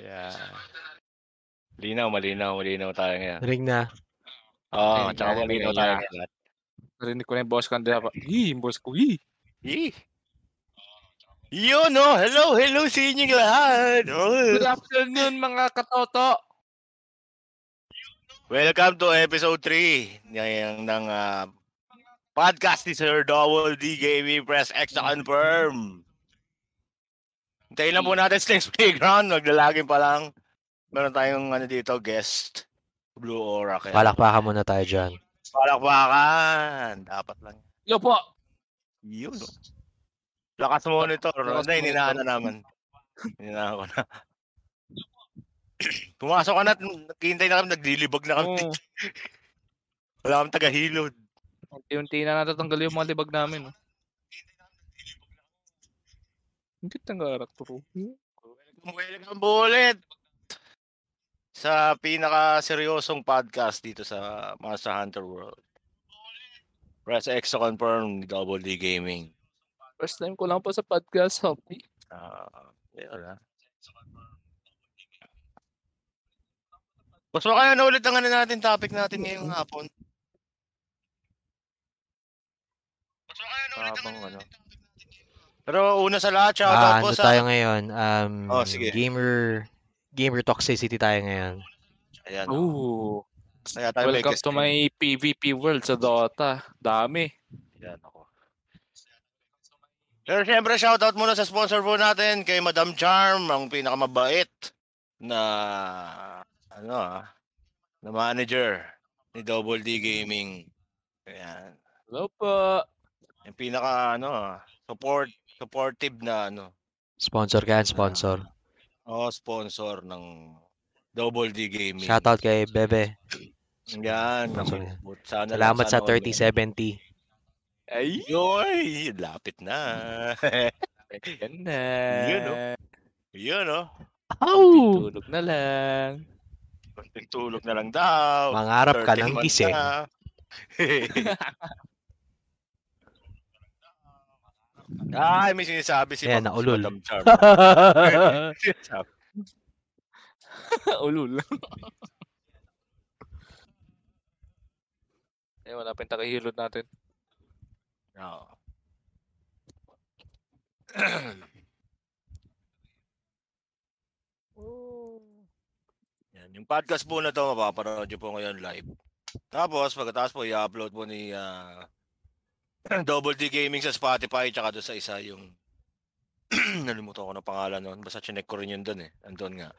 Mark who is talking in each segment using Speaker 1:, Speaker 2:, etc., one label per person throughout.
Speaker 1: Yeah. Malinaw, malinaw, malinaw tayo ngayon.
Speaker 2: Ring na.
Speaker 1: Oo,
Speaker 3: Rinig
Speaker 1: tsaka
Speaker 3: na,
Speaker 1: malinaw tayo
Speaker 3: na.
Speaker 1: ngayon.
Speaker 3: Narinig ko na yung boss ko. Hindi ako. Yee, yung boss ko. Yee.
Speaker 1: Yee! Yun, no? Hello, hello sa inyong lahat!
Speaker 3: Good
Speaker 1: Oh.
Speaker 3: afternoon mga katoto.
Speaker 1: Welcome to episode 3 ng, ng ah, podcast ni Sir Double D Gaming. Press X confirm. Hintayin lang po natin sa next playground. Maglalagin pa lang. Meron tayong ano dito, guest. Blue Aura. Kaya
Speaker 2: Palakpakan muna tayo dyan.
Speaker 1: Palakpakan. Dapat lang.
Speaker 3: Yo po.
Speaker 1: Yun. no? Lakas monitor.
Speaker 3: Lakas
Speaker 1: Hindi, ninaan na naman. Ninaan ko na. Pumasok ka na, naghihintay na kami, naglilibag na kami.
Speaker 3: Oh,
Speaker 1: Wala kami tagahilod.
Speaker 3: unti-unti na natatanggal yung mga libag namin. Oh. Hindi tanggarat bro.
Speaker 1: Welcome po ulit sa pinaka-seryosong podcast dito sa Monster Hunter World. Press X to confirm Double D Gaming.
Speaker 3: First time ko lang po sa podcast, Hoppy.
Speaker 1: Ah, yun ah. Mas kaya na ulit ang ano natin, topic natin ngayong hapon. Mas kaya na ulit ang ano. Pero una sa lahat, shoutout
Speaker 2: Ah,
Speaker 1: po
Speaker 2: ano
Speaker 1: sa...
Speaker 2: tayo ngayon? Um,
Speaker 1: Oh, sige.
Speaker 2: Gamer gamer toxicity tayo ngayon.
Speaker 1: Ayan.
Speaker 3: Ooh.
Speaker 1: Kaya tayo
Speaker 3: Welcome to my PvP world sa Dota. Dami.
Speaker 1: Yan ako. Pero syempre, shoutout muna sa sponsor po natin kay Madam Charm, ang pinakamabait na ano ah, na manager ni Double D Gaming. Ayan.
Speaker 3: Hello po.
Speaker 1: Yung pinaka ano ah, support supportive na ano,
Speaker 2: Sponsor ka yan, sponsor.
Speaker 1: oh, sponsor ng Double D Gaming.
Speaker 2: Shoutout kay Bebe.
Speaker 1: Yan.
Speaker 2: Sponsor
Speaker 1: sana
Speaker 2: Salamat sa
Speaker 1: sana all-
Speaker 2: 3070.
Speaker 3: Ay,
Speaker 1: Yoy, lapit na.
Speaker 3: yan na.
Speaker 1: Yun, oh. Yun oh.
Speaker 2: Oh!
Speaker 3: Tulog na lang.
Speaker 1: Konting tulog na lang daw.
Speaker 2: Mangarap ka
Speaker 1: 13
Speaker 2: ng gising.
Speaker 1: Ay, may sinasabi si
Speaker 2: Ayan,
Speaker 1: Ma'am-
Speaker 2: naulol.
Speaker 1: Madam Charm. Sinasabi.
Speaker 3: Ulul. eh, wala pa yung takahilod natin.
Speaker 1: Oo. Yan, yung podcast po na to, mapapanood nyo po ngayon live. Tapos, pagkatapos po, i-upload po ni ah, Double D Gaming sa Spotify, tsaka doon sa isa yung nalimutan ko na pangalan nun. Basta chinek ko rin yun doon eh. Andun nga.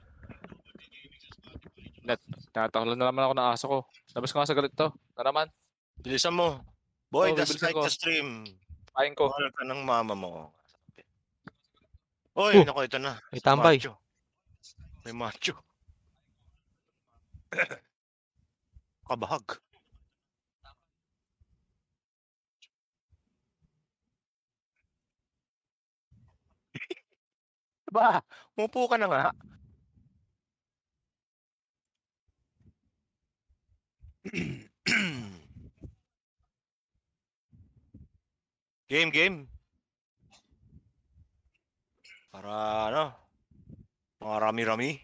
Speaker 3: Tatakulan na naman ako ng aso ko. Labas ko nga sa galit to. Na naman.
Speaker 1: Bilisan mo. Boy,
Speaker 3: Oo,
Speaker 1: that's like
Speaker 3: ko.
Speaker 1: the stream.
Speaker 3: Kain ko.
Speaker 1: Mahal ka ng mama mo. Oy,
Speaker 2: Oh,
Speaker 1: naku, ito na.
Speaker 2: May tambay.
Speaker 1: Macho. May macho. Kabahag. Ba, mupo ka na nga. game, game. Para ano, mga rami-rami.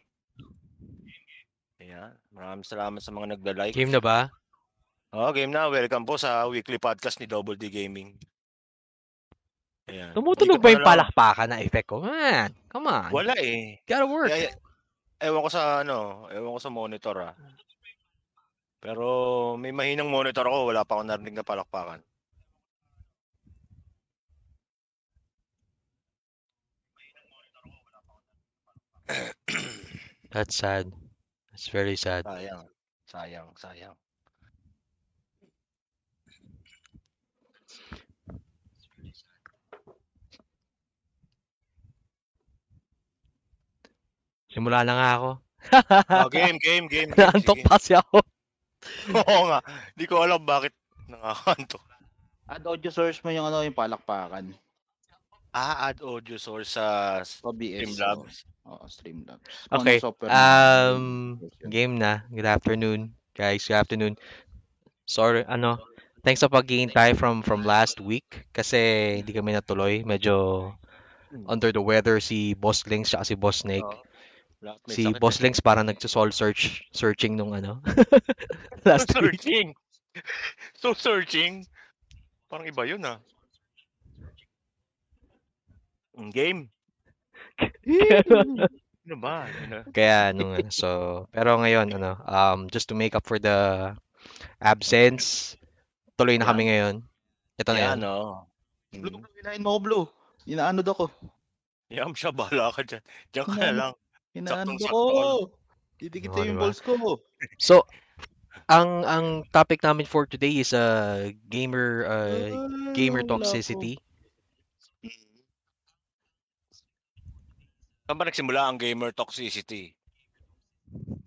Speaker 1: Ayan, maraming salamat sa mga nagda-like.
Speaker 2: Game na ba?
Speaker 1: Oh, game na. Welcome po sa weekly podcast ni Double D Gaming. Ayan.
Speaker 2: Tumutunog
Speaker 1: Ikot
Speaker 2: ba yung palakpakan na effect ko? Man, come on.
Speaker 1: Wala eh.
Speaker 2: Gotta work.
Speaker 1: Kaya, ewan ko sa ano, ewan ko sa monitor ah. Pero may mahinang monitor ako, wala pa akong narinig na palakpakan.
Speaker 2: That's sad. That's very sad.
Speaker 1: Sayang. Sayang, sayang.
Speaker 2: Simula na nga ako.
Speaker 1: Oh, game, game, game. game.
Speaker 2: Naantok pa kasi ako.
Speaker 1: Oo nga. Hindi ko alam bakit nakakantok.
Speaker 4: Add audio source mo yung ano, yung palakpakan.
Speaker 1: Ah, add audio source sa
Speaker 4: Sa BS.
Speaker 1: Streamlabs.
Speaker 4: Oo, oh, Streamlabs.
Speaker 2: Okay,
Speaker 4: ano
Speaker 2: Um, game na. Good afternoon, guys. Good afternoon. Sorry, ano, thanks sa paghihintay from from last week kasi hindi kami natuloy. Medyo under the weather si Boss Links at si Boss Snake. Si Boss. Links parang nagso-soul search searching nung ano. last
Speaker 1: So
Speaker 2: week.
Speaker 1: searching. so searching. Parang iba yun ah. Game. Ano ba? Ano?
Speaker 2: Kaya nung ano, so pero ngayon ano, um just to make up for the absence, tuloy na kami ngayon. Ito na yan.
Speaker 1: Yan oh.
Speaker 4: Blue,
Speaker 1: Mm.
Speaker 4: blue, hinahin mo ko, Blue. Inaanod ako.
Speaker 1: Yam siya, bahala ka dyan. Diyan ka na
Speaker 4: Ano?
Speaker 1: lang.
Speaker 4: Inaanod
Speaker 1: Saktong-sakto
Speaker 4: ako. Didikit
Speaker 2: Oo,
Speaker 4: yung
Speaker 2: diba?
Speaker 4: balls ko.
Speaker 2: So ang ang topic namin for today is uh gamer uh, gamer
Speaker 4: Ah, wala
Speaker 2: toxicity.
Speaker 1: Saan ba nagsimula ang gamer toxicity?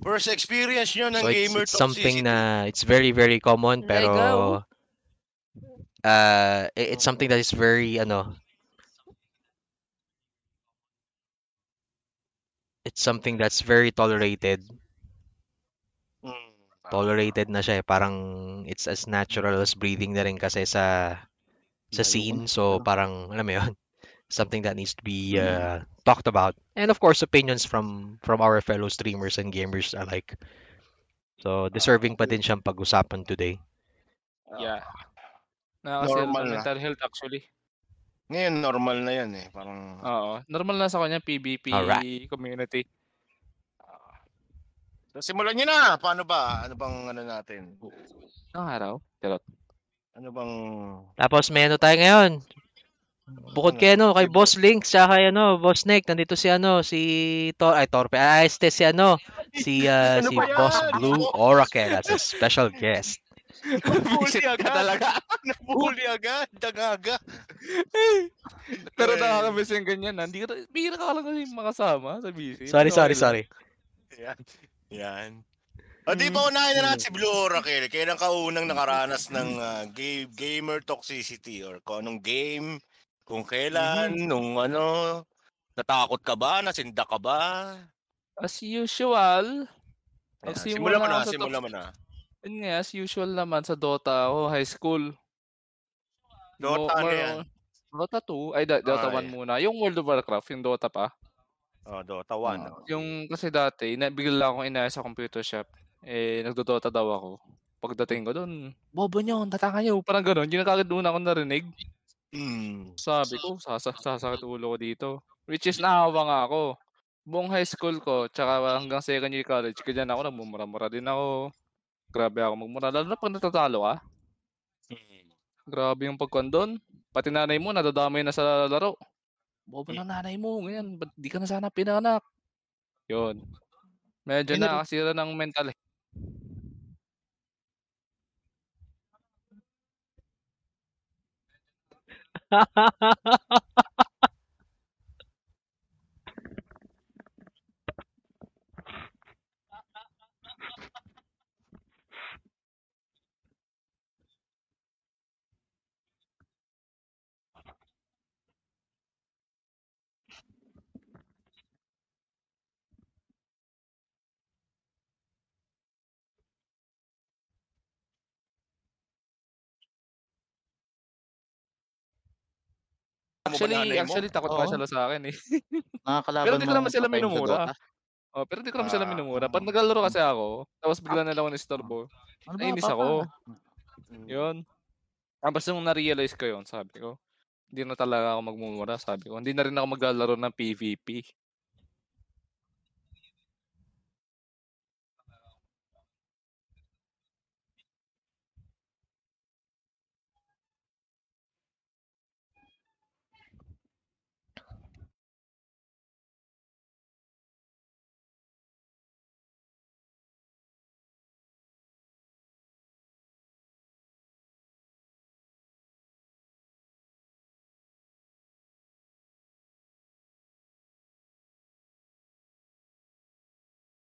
Speaker 1: First experience nyo ng
Speaker 2: So it's,
Speaker 1: gamer
Speaker 2: it's
Speaker 1: toxicity.
Speaker 2: something na it's very very common
Speaker 3: There you
Speaker 2: pero uh i- it's something that is very ano it's something that's very tolerated.
Speaker 1: Mm.
Speaker 2: Tolerated na siya eh. Parang it's as natural as breathing na rin kasi sa sa
Speaker 4: ko
Speaker 2: scene.
Speaker 4: na.
Speaker 2: So parang alam mo yun, something that needs to be uh, talked about. And of course, opinions from from our fellow streamers and gamers alike. So deserving pa din siyang pag-usapan today.
Speaker 3: Yeah. Nakakasira
Speaker 1: Normal
Speaker 3: ng
Speaker 1: na.
Speaker 3: mental health actually.
Speaker 1: Ngayon, normal na yan eh. Parang,
Speaker 3: Oo. Normal na sa kanya PvP
Speaker 2: Alright.
Speaker 3: community.
Speaker 1: so, simulan nyo na. Paano ba? Ano bang ano natin?
Speaker 3: Ang araw. Charot.
Speaker 1: Ano bang...
Speaker 2: Tapos may ano tayo ngayon. Bukod kay ano, kay Boss Link, tsaka kay ano, Boss Nick, nandito si ano, si Tor, ay Torpe, ah, este si ano, si uh,
Speaker 1: Ano
Speaker 2: si
Speaker 1: ba yan?
Speaker 2: Boss Blue Oracle as a special guest.
Speaker 3: Ka
Speaker 1: agad.
Speaker 3: talaga.
Speaker 1: Nabuli agad. Dagaga.
Speaker 3: Pero nakakamiss yung ganyan. ah. Hindi ka, bihira ka lang kasi makasama sa busy.
Speaker 2: Sorry, sorry, sorry.
Speaker 1: Yan. Yan. O di ba unahin na natin si Blue Oracle? Kailan ka unang nakaranas ng ah, ga- gamer toxicity or kung anong game, kung kailan, nung ano, natakot ka ba, nasinda ka ba?
Speaker 3: As usual,
Speaker 1: Ayan,
Speaker 3: Magsimula
Speaker 1: Simulan mo na, simulan mo na.
Speaker 3: Yun nga, as usual naman sa Dota ako, high school.
Speaker 1: Dota
Speaker 3: Mo-
Speaker 1: ano yan?
Speaker 3: Dota 2, ay da- Dota
Speaker 1: Ah,
Speaker 3: 1
Speaker 1: yeah.
Speaker 3: muna. Yung World of Warcraft, yung Dota pa.
Speaker 1: Oh, Dota 1.
Speaker 3: Ah, Yung kasi dati, na, bigla akong inaya sa computer shop. Eh, nagdodota daw ako. Pagdating ko doon, bobo nyo, tatanga nyo. Parang gano'n. Yun kagad una akong narinig.
Speaker 1: Mm.
Speaker 3: Sabi ko, sasa sasakit ulo ko dito. Which is naawa nga ako. Buong high school ko, tsaka hanggang second year college, ganyan ako, nagmumura-mura din ako. Grabe ako magmura. Lalo na pag natatalo ka.
Speaker 1: Mm.
Speaker 3: Grabe yung pagkon doon. Pati nanay mo, nadadamay na sa laro. Bobo ng nanay mo, ganyan. Ba't di ka na sana pinanak? Yun. Medyo
Speaker 4: May nari-
Speaker 3: nakakasira ng mental health. Actually,
Speaker 1: nanay mo?
Speaker 3: actually takot pa sila sa akin eh. Pero di ko naman sila minumura. Oh, pero di ko naman sila
Speaker 1: Ah,
Speaker 3: minumura. Pag naglalaro kasi ako, tapos bigla na lang ako nistorbo.
Speaker 4: Ano
Speaker 3: Nainis ako.
Speaker 1: Mm.
Speaker 3: Yun. Tapos nung na-realize ko yun, sabi ko, hindi na talaga ako magmumura, sabi ko. Hindi na rin ako maglalaro ng PvP.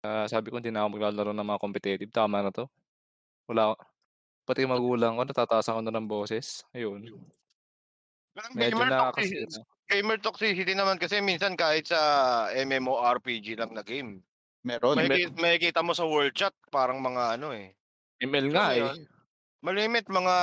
Speaker 3: Ah, sabi ko, hindi na ako maglalaro ng mga competitive. Tama na to. Wala ako. Pati yung magulang ko, natataasan ko na ng boses. Ayun.
Speaker 1: Parang
Speaker 3: Medyo
Speaker 1: gamer,
Speaker 3: nakakasira.
Speaker 1: toxicity, gamer toxicity naman kasi minsan kahit sa MMORPG lang na game.
Speaker 4: Meron.
Speaker 1: May,
Speaker 3: May-
Speaker 1: ki- may kita mo sa world chat parang mga ano eh.
Speaker 3: ML nga eh.
Speaker 1: Malimit mga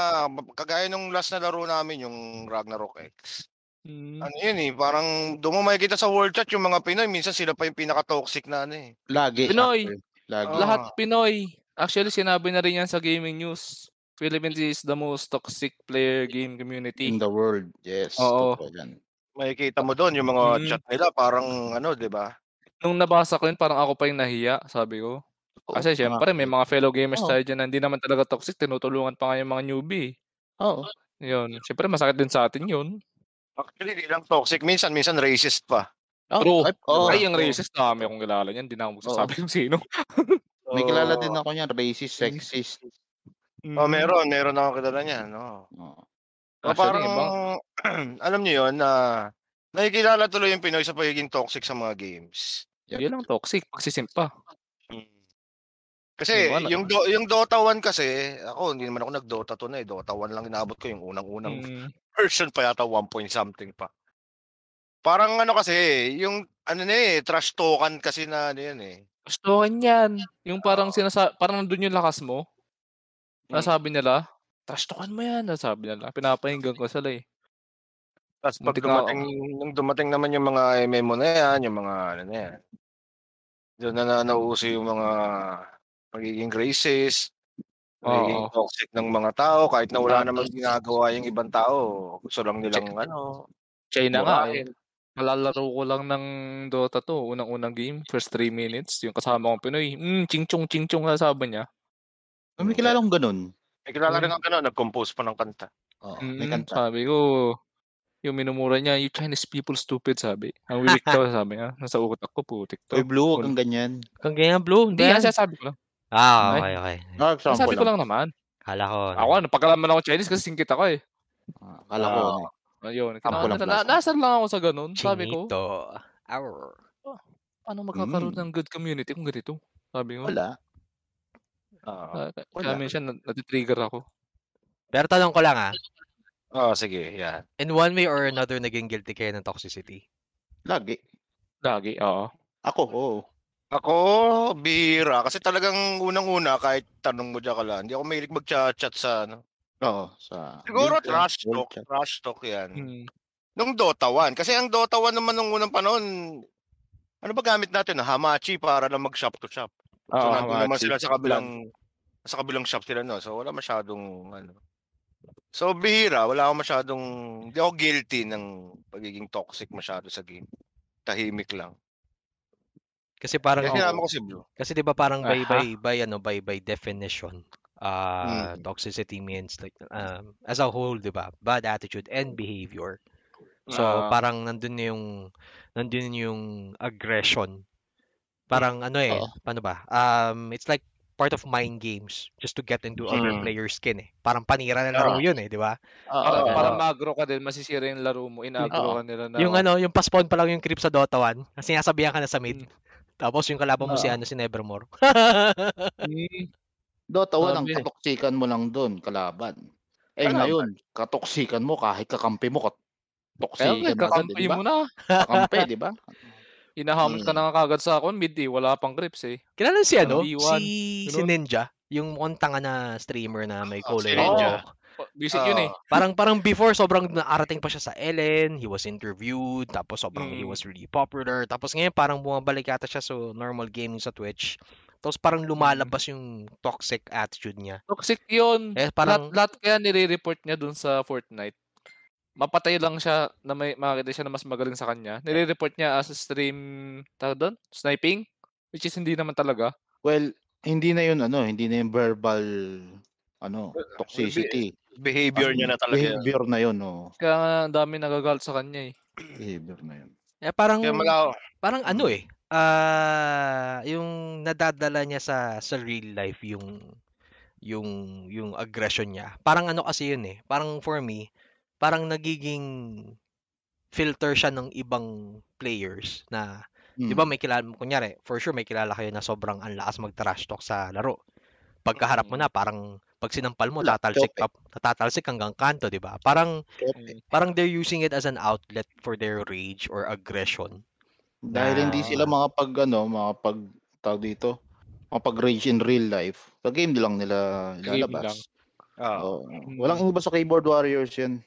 Speaker 1: kagaya nung last na laro namin yung Ragnarok X.
Speaker 3: Mm.
Speaker 1: Ano yun eh, parang doon mo makikita sa world chat yung mga Pinoy, minsan sila pa yung pinaka-toxic na ano eh.
Speaker 4: Lagi.
Speaker 3: Pinoy.
Speaker 4: actually. Lagi.
Speaker 1: Ah.
Speaker 3: Lahat Pinoy. Actually, sinabi na rin yan sa gaming news. Philippines is the most toxic player game community.
Speaker 4: In the world. Yes.
Speaker 3: Oo.
Speaker 4: yan.
Speaker 1: Makikita mo doon yung mga
Speaker 3: Mm.
Speaker 1: chat nila, parang ano, di ba?
Speaker 3: Nung nabasa ko yun, parang ako pa yung nahiya, sabi ko. Kasi syempre, may mga fellow gamers
Speaker 4: Oo.
Speaker 3: tayo dyan na hindi naman talaga toxic, tinutulungan pa nga yung mga newbie.
Speaker 4: Oo.
Speaker 3: Yun. Syempre, masakit din sa atin yun.
Speaker 1: Actually, di lang toxic. Minsan, minsan racist pa.
Speaker 4: Oh,
Speaker 3: True.
Speaker 4: ay, oo,
Speaker 3: Ay, yung
Speaker 4: oo.
Speaker 3: racist, dami akong kilala niyan. Hindi na ako magsasabi kung sino.
Speaker 4: May kilala din ako niyan, racist, sexist.
Speaker 1: Oh, meron. Meron ako kilala niyan. No? So,
Speaker 3: Actually,
Speaker 1: parang,
Speaker 3: ibang,
Speaker 1: alam niyo yun, na nakikilala tuloy yung Pinoy sa pagiging toxic sa mga games.
Speaker 3: yun lang toxic. Pagsisimpa.
Speaker 1: Mm. Kasi
Speaker 3: Yung ano-
Speaker 1: yung do, yung Dota 1 kasi, ako hindi naman ako nag-Dota 2 na eh. Dota 1 lang inaabot ko yung unang-unang
Speaker 3: Mm.
Speaker 1: version pa yata 1 point something pa. Parang ano kasi, yung ano na eh, trash talkan kasi na ano yun eh.
Speaker 3: Gustuhan yan. Yung parang sinasa parang nandun yung lakas mo.
Speaker 1: Mm.
Speaker 3: Nasabi nila, trash talkan mo yan. Nasabi nila. Pinapahinggan ko sila eh.
Speaker 1: Tapos pag dumating, nung dumating naman yung mga MMO na yan, yung mga ano na yan, doon na, na nauuso yung mga magiging racist, magiging
Speaker 3: Oo.
Speaker 1: toxic ng mga tao, kahit na wala namang ginagawa yung ibang tao, gusto lang nilang ano,
Speaker 3: China nga eh.
Speaker 1: murahin.
Speaker 3: Kalalaro ko lang ng Dota to. Unang-unang game. First 3 minutes. Yung kasama kong Pinoy. Mm, ching-chong, ching-chong na sabi niya.
Speaker 4: May kilala akong ganun.
Speaker 1: May kilala rin ang gano'n, nag-compose pa ng kanta.
Speaker 4: Oo, may
Speaker 3: Mm,
Speaker 4: kanta.
Speaker 3: sabi ko, yung minumura niya, you Chinese people stupid, sabi. Ang wiwik daw, sabi niya. Nasa utak ko, putik
Speaker 4: Uy,
Speaker 3: to.
Speaker 4: Blue, wag kang ganyan.
Speaker 2: Kung ganyan, Blue,
Speaker 3: Hindi,
Speaker 2: hindi.
Speaker 3: kasi sabi ko lang.
Speaker 2: Ah,
Speaker 3: Ay.
Speaker 2: okay, okay.
Speaker 4: Ah, example
Speaker 3: Sabi ko
Speaker 4: lang.
Speaker 3: naman.
Speaker 2: Kala ko.
Speaker 3: Ako, ano, pagkalaman ako Chinese kasi singkit ako eh.
Speaker 4: Ah, Akala ko,
Speaker 1: Ah.
Speaker 4: ano,
Speaker 3: Ayun.
Speaker 4: Sample lang
Speaker 3: na, nasar lang ako sa ganun. Sabi ko,
Speaker 2: Chinito. Arr.
Speaker 3: paano magkakaroon
Speaker 4: Mm.
Speaker 3: ng good community kung ganito? Sabi ko.
Speaker 4: wala.
Speaker 1: Oo.
Speaker 3: Ah, kaya
Speaker 4: Wala.
Speaker 3: minsan nat- natitrigger ako.
Speaker 2: Pero tanong ko lang ah,
Speaker 1: Oh, sige, yan.
Speaker 2: in one way or another, naging guilty kayo ng toxicity?
Speaker 4: Lagi.
Speaker 3: Lagi, oo.
Speaker 4: Ako, oo.
Speaker 1: Ako, bihira. Kasi talagang unang-una, kahit tanong mo dyan ka lang, hindi ako mahilig mag-chat sa ano.
Speaker 4: Oo, sa...
Speaker 1: Siguro
Speaker 4: World
Speaker 1: trash talk.
Speaker 4: Chat.
Speaker 1: Trash talk yan.
Speaker 3: Hmm.
Speaker 1: Nung Dota 1. Kasi ang Dota 1 naman nung unang panahon, ano ba gamit natin? Hamachi para lang mag-shop to shop. So,
Speaker 3: Oo,
Speaker 1: nandun naman sila sa kabilang sa kabilang shop sila, no? So, wala masyadong, ano. So, bihira. Wala akong masyadong, hindi ako guilty ng pagiging toxic masyado sa game. Tahimik lang.
Speaker 2: Kasi parang
Speaker 3: Oo.
Speaker 1: sinama ko si Blue.
Speaker 2: kasi 'di ba parang by
Speaker 3: Aha.
Speaker 2: by by ano by by definition uh
Speaker 1: Mm.
Speaker 2: toxicity means like um as a whole 'di ba bad attitude and behavior. So
Speaker 3: Ah.
Speaker 2: parang nandun na yung nandun yung aggression. Parang ano eh,
Speaker 4: Oo.
Speaker 2: paano ba? Um it's like part of mind games just to get into other
Speaker 1: Mm.
Speaker 2: players' skin eh. Parang panira ng laro
Speaker 1: Ah.
Speaker 2: yun eh, 'di ba?
Speaker 4: Oo,
Speaker 3: Para,
Speaker 2: Oo.
Speaker 3: para magro ka din, masisira yung laro mo. Inagro ka nila na.
Speaker 2: Yung ano, yung pa-spawn pa lang yung creep sa Dota 1, kasi sinasabihan ka na sa mid.
Speaker 3: Mm.
Speaker 2: Tapos yung kalaban mo si
Speaker 4: Oo.
Speaker 2: ano si Nevermore.
Speaker 3: Hmm.
Speaker 4: Dota 1, ang katoksikan mo lang doon, kalaban. Eh
Speaker 1: Kalaban.
Speaker 4: ngayon, katoksikan mo kahit kakampi mo, katoksikan
Speaker 3: nga,
Speaker 4: mo agad,
Speaker 3: kakampi mo na.
Speaker 4: Kakampi, di ba?
Speaker 3: Inahamon ka
Speaker 4: Mm.
Speaker 3: na nga kagad sa akon, mid eh. Wala pang grips eh.
Speaker 2: Kilala si ano?
Speaker 3: Parang B1,
Speaker 2: Si si. Ninja, yung mukhang tanga na streamer na may
Speaker 1: Oh,
Speaker 2: color
Speaker 1: si
Speaker 2: red
Speaker 1: Ninja.
Speaker 2: Buhok.
Speaker 3: Visit yun eh.
Speaker 2: Parang parang before sobrang naarating pa siya sa Ellen, he was interviewed, tapos sobrang he
Speaker 3: Mm.
Speaker 2: was really popular. Tapos ngayon parang bumabalik yata siya sa normal gaming sa Twitch. Tapos parang lumalabas yung toxic attitude niya.
Speaker 3: Toxic yun.
Speaker 2: Eh
Speaker 3: Lahat,
Speaker 2: parang
Speaker 3: lahat kaya nire-report niya dun sa Fortnite. Mapatay lang siya na may makakita siya na mas magaling sa kanya. Nire-report niya as a stream, tawag doon? Sniping? Which is hindi naman talaga.
Speaker 4: Well, hindi na yun, ano, hindi na yung verbal, ano, toxicity.
Speaker 1: behavior niya na talaga. yun.
Speaker 4: Behavior na yun, oh.
Speaker 3: Kaya nga ang dami nagagalit sa kanya eh.
Speaker 4: Behavior na yun.
Speaker 2: eh parang
Speaker 1: Kaya mala,
Speaker 2: parang ano eh, ah yung nadadala niya sa sa real life yung yung yung aggression niya. Parang ano kasi yun eh. Parang for me, parang nagiging filter siya ng ibang players na 'di ba
Speaker 4: Mm.
Speaker 2: may kilala kunyari, for sure may kilala kayo na sobrang ang lakas mag-trash talk sa laro. Pagkaharap mo
Speaker 3: Mm.
Speaker 2: na parang pag sinampal mo tatalsik ka, tatalsik hanggang kanto, 'di ba? Parang
Speaker 4: Kope.
Speaker 2: parang they're using it as an outlet for their rage or aggression.
Speaker 4: Dahil hindi sila
Speaker 2: Na-
Speaker 4: makapag, ano, makapag, tawag dito, makapag-rage in real life. Sa game lang nila
Speaker 3: Game lang.
Speaker 4: ilalabas.
Speaker 1: ah,
Speaker 4: Oo. Walang iba sa keyboard warriors yan.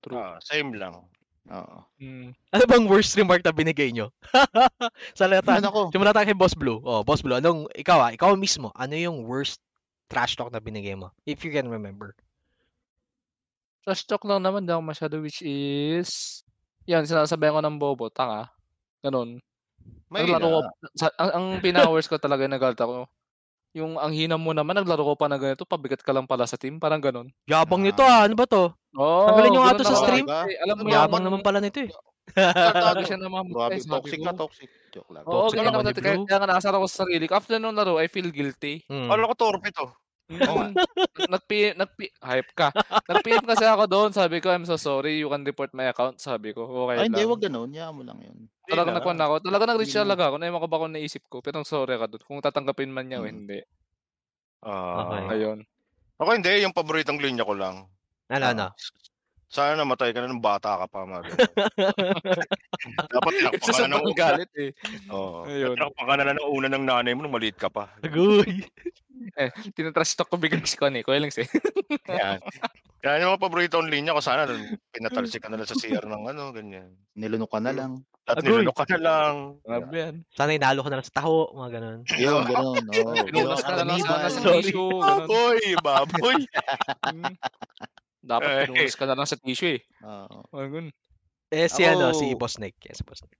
Speaker 3: True.
Speaker 1: ah, same lang.
Speaker 4: Oo.
Speaker 3: Mm.
Speaker 2: Ano bang worst remark na binigay nyo? sa lahat.
Speaker 4: Ano ako?
Speaker 2: Simula tayo kay Boss Blue. Oh, Boss Blue, anong, ikaw ah, ikaw mismo, ano yung worst trash talk na binigay mo? If you can remember.
Speaker 3: Trash talk lang naman, ako masyado which is... Yan, sinasabihan ko ng bobo, tanga. Ganun.
Speaker 4: May
Speaker 3: Naglaro ko, sa, ang, ang pinaka-worst ko talaga yung nagalit ako. Yung ang hina mo naman, naglaro ko pa na ganito, pabigat ka lang pala sa team, parang ganun.
Speaker 2: Yabang
Speaker 4: Ah.
Speaker 2: nito ah, ano ba to?
Speaker 3: Oh,
Speaker 2: Tanggalin nyo nga to sa stream.
Speaker 3: Eh, alam mo
Speaker 2: Yabang naman pala nito eh.
Speaker 3: Tartado siya eh, sabi
Speaker 4: toxic ka, toxic. Joke lang.
Speaker 3: Oo,
Speaker 2: Toxic
Speaker 3: ganyan ako
Speaker 2: naman ni
Speaker 3: dati. Kaya, nga nakasara ko sa sarili ko. After nung laro, I feel guilty.
Speaker 2: Hmm.
Speaker 1: Wala ko torpe to.
Speaker 3: Mm. Nag-PM, nag hype ka. Nag-PM kasi ako doon. Sabi ko, I'm so sorry. You can report my account. Sabi ko, okay
Speaker 4: Ay, hindi,
Speaker 3: lang.
Speaker 4: wag ganun. Yaman mo lang yun.
Speaker 3: Talaga
Speaker 1: Hindi na.
Speaker 3: nagkuhan ako. Talaga nag-reach
Speaker 4: Hindi na.
Speaker 3: talaga ako. Naiwan ko ba kung naisip ko. Pero sorry ka doon. Kung tatanggapin man niya o
Speaker 4: Mm.
Speaker 3: hindi.
Speaker 1: Ah.
Speaker 2: Okay.
Speaker 3: Ayun.
Speaker 1: Ako hindi, yung paboritong linya ko lang.
Speaker 2: Ano, ano?
Speaker 1: Sana namatay ka na nung bata ka pa, Mario. Dapat ka
Speaker 3: sa
Speaker 1: na ng
Speaker 3: galit eh.
Speaker 1: Oo.
Speaker 3: Ayun.
Speaker 1: Tinakpan ka na ng una ng nanay mo nung maliit ka pa.
Speaker 2: Agoy.
Speaker 3: Tinatrash talk ko biglang si Connie. Kuya lang siya.
Speaker 1: Yan. Kaya yung mga paboritong linya ko, sana pinatalsik ka na lang sa CR ng ano, ganyan.
Speaker 4: Nilunok ka na lang.
Speaker 1: At
Speaker 2: Agoy.
Speaker 1: nilunok ka na lang.
Speaker 3: Grabe yan.
Speaker 2: Sana inalo ko na lang sa taho, mga ganun.
Speaker 4: Yun, ganun. Oo.
Speaker 3: Pinunas ka na lang sa tissue.
Speaker 1: Baboy, baboy.
Speaker 3: Dapat
Speaker 1: Eh.
Speaker 3: pinunas ka na lang sa tissue eh.
Speaker 4: Oo.
Speaker 3: Ayun.
Speaker 2: Eh, si ano,
Speaker 4: Ako-
Speaker 2: si Boss Nick. Yes, Boss Nick.